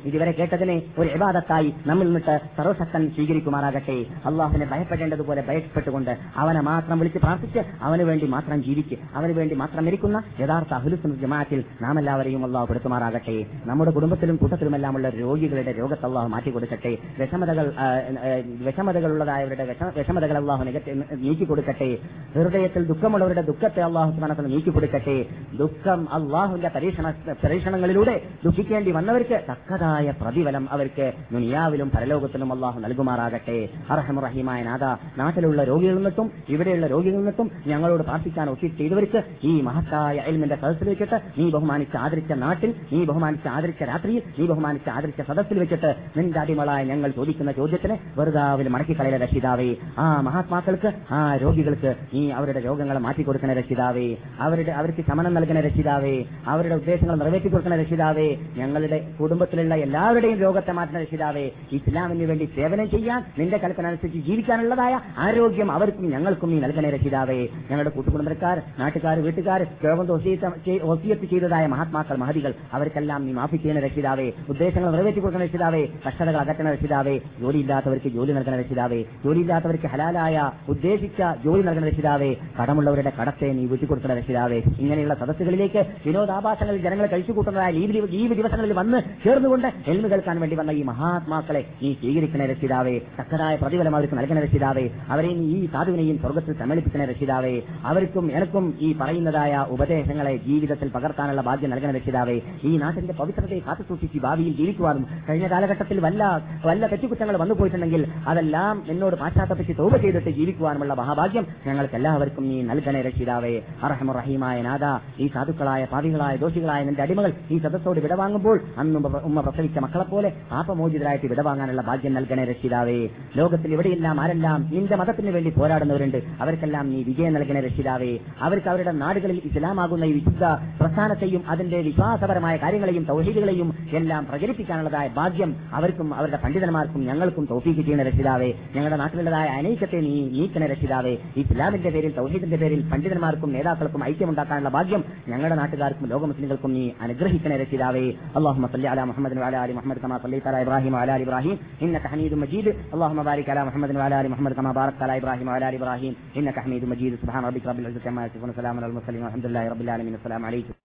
ഇതുവരെ കേട്ടതിനെ ഒരു ഇബാദത്തായി നമ്മിൽ നിന്നിട്ട് സർവശക്തൻ സ്വീകരിക്കുമാറാകട്ടെ. അള്ളാഹുവിനെ ഭയപ്പെടേണ്ടതുപോലെ ഭയപ്പെട്ടുകൊണ്ട് അവനെ മാത്രം വിളിച്ച് പ്രാർത്ഥിച്ച് അവന് വേണ്ടി മാത്രം ജീവിക്ക് അവന് വേണ്ടി മാത്രം മരിക്കുന്ന യഥാർത്ഥ അഹുലുസ് ജമാഅത്തിൽ നാം എല്ലാവരെയും അള്ളാഹു പെടുത്തുമാറാകട്ടെ. നമ്മുടെ കുടുംബത്തിലും കൂട്ടത്തിലുമെല്ലാമുള്ള രോഗികളുടെ രോഗത്തെ അള്ളാഹു മാറ്റിക്കൊടുക്കട്ടെ. വിഷമതകൾ വിഷമതകളുള്ളതായവരുടെ വിഷ- വിഷമതകൾ അള്ളാഹു നീക്കി കൊടുക്കട്ടെ ഹൃദയത്തിൽ ദുഃഖമുള്ളവരുടെ ദുഃഖത്തെ അള്ളാഹു മനസ്സിൽ നീക്കി കൊടുക്കട്ടെ ദുഃഖം അള്ളാഹുവിന്റെ പരീക്ഷണ പരീക്ഷണങ്ങളിലൂടെ ദുഃഖിക്കേണ്ടി വന്നവർക്ക് തക്കതായ പ്രതിഫലം അവർക്ക് ദുനിയാവിലും പരലോകത്തിലും അള്ളാഹു നൽകുമാറാകട്ടെ. അർഹമുറഹിമായ നാഥ നാട്ടിലുള്ള രോഗികളിൽ നിന്നിട്ടും ഇവിടെയുള്ള രോഗികളിൽ നിന്നിട്ടും ഞങ്ങളോട് പ്രാർത്ഥിക്കാൻ ഒത്തി ചെയ്തവർക്ക് ഈ മഹത്തായ എൽമിന്റെ സദസ്സിലേക്കിട്ട് നീ ബഹുമാനിച്ച് ആദരിച്ച നാട്ടിൽ നീ ബഹുമാനിച്ച് ആദരിച്ച രാജ്യത്ത് രാത്രിയിൽ ആദരിച്ച സദസ്സിൽ വെച്ചിട്ട് നിന്റെ അടിമളായ ഞങ്ങൾ ചോദിക്കുന്ന ചോദ്യത്തിന് വെറുതാവിൽ മടക്കിക്കളയ രക്ഷിതാവേ. ആ മഹാത്മാക്കൾക്ക് ആ രോഗികൾക്ക് നീ അവരുടെ രോഗങ്ങളെ മാറ്റിക്കൊടുക്കുന്ന രക്ഷിതാവേ. അവരുടെ അവർക്ക് ശമനം നൽകുന്ന രക്ഷിതാവേ. അവരുടെ ഉദ്ദേശങ്ങൾ നിറവേറ്റി കൊടുക്കുന്ന രക്ഷിതാവേ. ഞങ്ങളുടെ കുടുംബത്തിലുള്ള എല്ലാവരുടെയും രോഗത്തെ മാറ്റുന്ന രക്ഷിതാവേ. ഇസ്ലാമിന് വേണ്ടി സേവനം ചെയ്യാൻ നിന്റെ കൽപ്പന അനുസരിച്ച് ജീവിക്കാനുള്ളതായ ആരോഗ്യം അവർക്കും ഞങ്ങൾക്കും നീ നൽകണേ രക്ഷിതാവേ. ഞങ്ങളുടെ കൂട്ടുകുടുംബക്കാർ നാട്ടുകാർ വീട്ടുകാർ രോഗം ഒസിയത്ത് ചെയ്തതായ മഹാത്മാക്കൾ മഹതികൾ അവർക്കെല്ലാം നീ മാഫി ചെയ്യുന്ന രക്ഷിതാവേ ഉദ്ദേശങ്ങൾ നിറവേറ്റി കൊടുക്കുന്ന രക്ഷിതാവേ കഷ്ടതകൾ അകറ്റുന്ന രക്ഷിതാവേ ജോലിയില്ലാത്തവർക്ക് ജോലി നൽകുന്ന രക്ഷിതാവേ ജോലിയില്ലാത്തവർക്ക് ഹലാലായ ഉദ്ദേശിച്ച ജോലി നൽകുന്ന രക്ഷിതാവേ കടമുള്ളവരുടെ കടത്തെ നീ വിട്ടുകൊടുക്കുന്ന രക്ഷിതാവേ. ഇങ്ങനെയുള്ള സദസ്സുകളിലേക്ക് വിനോദാഭാസങ്ങളിൽ ജനങ്ങളെ കഴിച്ചു കൂട്ടുന്നതായ ലീവ് ദിവസങ്ങളിൽ വന്ന് ചേർന്നുകൊണ്ട് എൽമ കേൾക്കാൻ വേണ്ടി വന്ന ഈ മഹാത്മാക്കളെ നീ സ്വീകരിക്കുന്ന രക്ഷിതാവേ തക്കതായ പ്രതിഫലം അവർക്ക് നൽകുന്ന രക്ഷിതാവേ അവരെ നീ ഈ സാധുവിനെയും സ്വർഗത്തിൽ സമ്മേളിപ്പിക്കുന്ന രക്ഷിതാവേ അവർക്കും എനക്കും ഈ പറയുന്നതായ ഉപദേശങ്ങളെ ജീവിതത്തിൽ പകർത്താനുള്ള ഭാഗ്യം നൽകുന്ന രക്ഷിതാവേ ഈ നാട്ടിന്റെ പവിത്രതയെ കാത്തുസൂക്ഷിച്ച് ഭാവിയിൽ ജീവിക്കുവാനും കഴിഞ്ഞ കാലഘട്ടത്തിൽ വല്ല വല്ല തെറ്റുകുറ്റങ്ങൾ വന്നു പോയിട്ടുണ്ടെങ്കിൽ അതെല്ലാം എന്നോട് പാശ്ചാത്തപ്പിച്ച് തോപ ചെയ്തിട്ട് ജീവിക്കുവാനുമുള്ള മഹാഭാഗ്യം ഞങ്ങൾക്ക് എല്ലാവർക്കും നീ നൽകണേ രക്ഷിതാവേ. അറഹമുറഹീമായ നാഥ ഈ സാധുക്കളായ പാവികളായ ദോഷികളായ നിന്റെ അടിമകൾ ഈ സദസ്സോട് വിടവാങ്ങുമ്പോൾ അന്ന് ഉമ്മ- ഉമ്മ പ്രസവിച്ച മക്കളെപ്പോലെ പാപമോചിതരായിട്ട് വിടവാങ്ങാനുള്ള ഭാഗ്യം നൽകണേ രക്ഷിതാവേ. ലോകത്തിൽ ഇവിടെയെല്ലാം ആരെല്ലാം നിന്റെ മതത്തിന് വേണ്ടി പോരാടുന്നവരുണ്ട് അവർക്കെല്ലാം നീ വിജയം നൽകണേ രക്ഷിതാവേ. അവർക്ക് അവരുടെ നാടുകളിൽ ഇസ്ലാമാകുന്ന ഈ വിശുദ്ധ പ്രസ്ഥാനത്തെയും അതിന്റെ വിശ്വാസപരമായ കാര്യങ്ങളെയും തൗഹീദുകളെയും ചിന്തയും എല്ലാം പ്രചരിപ്പിക്കാനുള്ളതായ ഭാഗ്യം അവർക്കും അവരുടെ പണ്ഡിതന്മാർക്കും ഞങ്ങൾക്കും തോഫീക്ക് ചെയ്യുന്ന രക്ഷിതാവേ. ഞങ്ങളുടെ നാട്ടിലുള്ളതായ അനേകത്തെ നീ നീക്കുന്ന രക്ഷിതാവേ. ഇസ്ലാമിന്റെ പേരിൽ തൗഹീദിന്റെ പേരിൽ പണ്ഡിതന്മാർക്കും നേതാക്കൾക്കും ഐക്യമുണ്ടാക്കാനുള്ള ഭാഗ്യം ഞങ്ങളുടെ നാട്ടുകാർക്കും ലോക മുസ്ലിങ്ങൾക്കും നീ അനുഗ്രഹിക്കണ രക്ഷിതാവേ. അള്ളാഹു അല മുഹമ്മദ് അല അലി മുഹമ്മദ് കമാ സല്ലി തല ഇബ്രാഹിം അല ഇബ്രാഹിം. ഇന്നക ഹമീദ് മജീദ്. അള്ളാഹു ബാരിക് അല മുഹമ്മദ് അല അലി മുഹമ്മദ് കമാ ബാറക് അല ഇബ്രാഹിം അല ഇബ്രാഹിം. ഇന്നക ഹമീദ് മജീദ്. സുബ്ഹാന റബ്ബിക റബ്ബിൽ ഇസ്സലാമു അലൈഹി വസല്ലം അലൽ മുർസലീൻ. റബ്ബിൽ ആലമീൻ. അസ്സലാമു അലൈക്കും.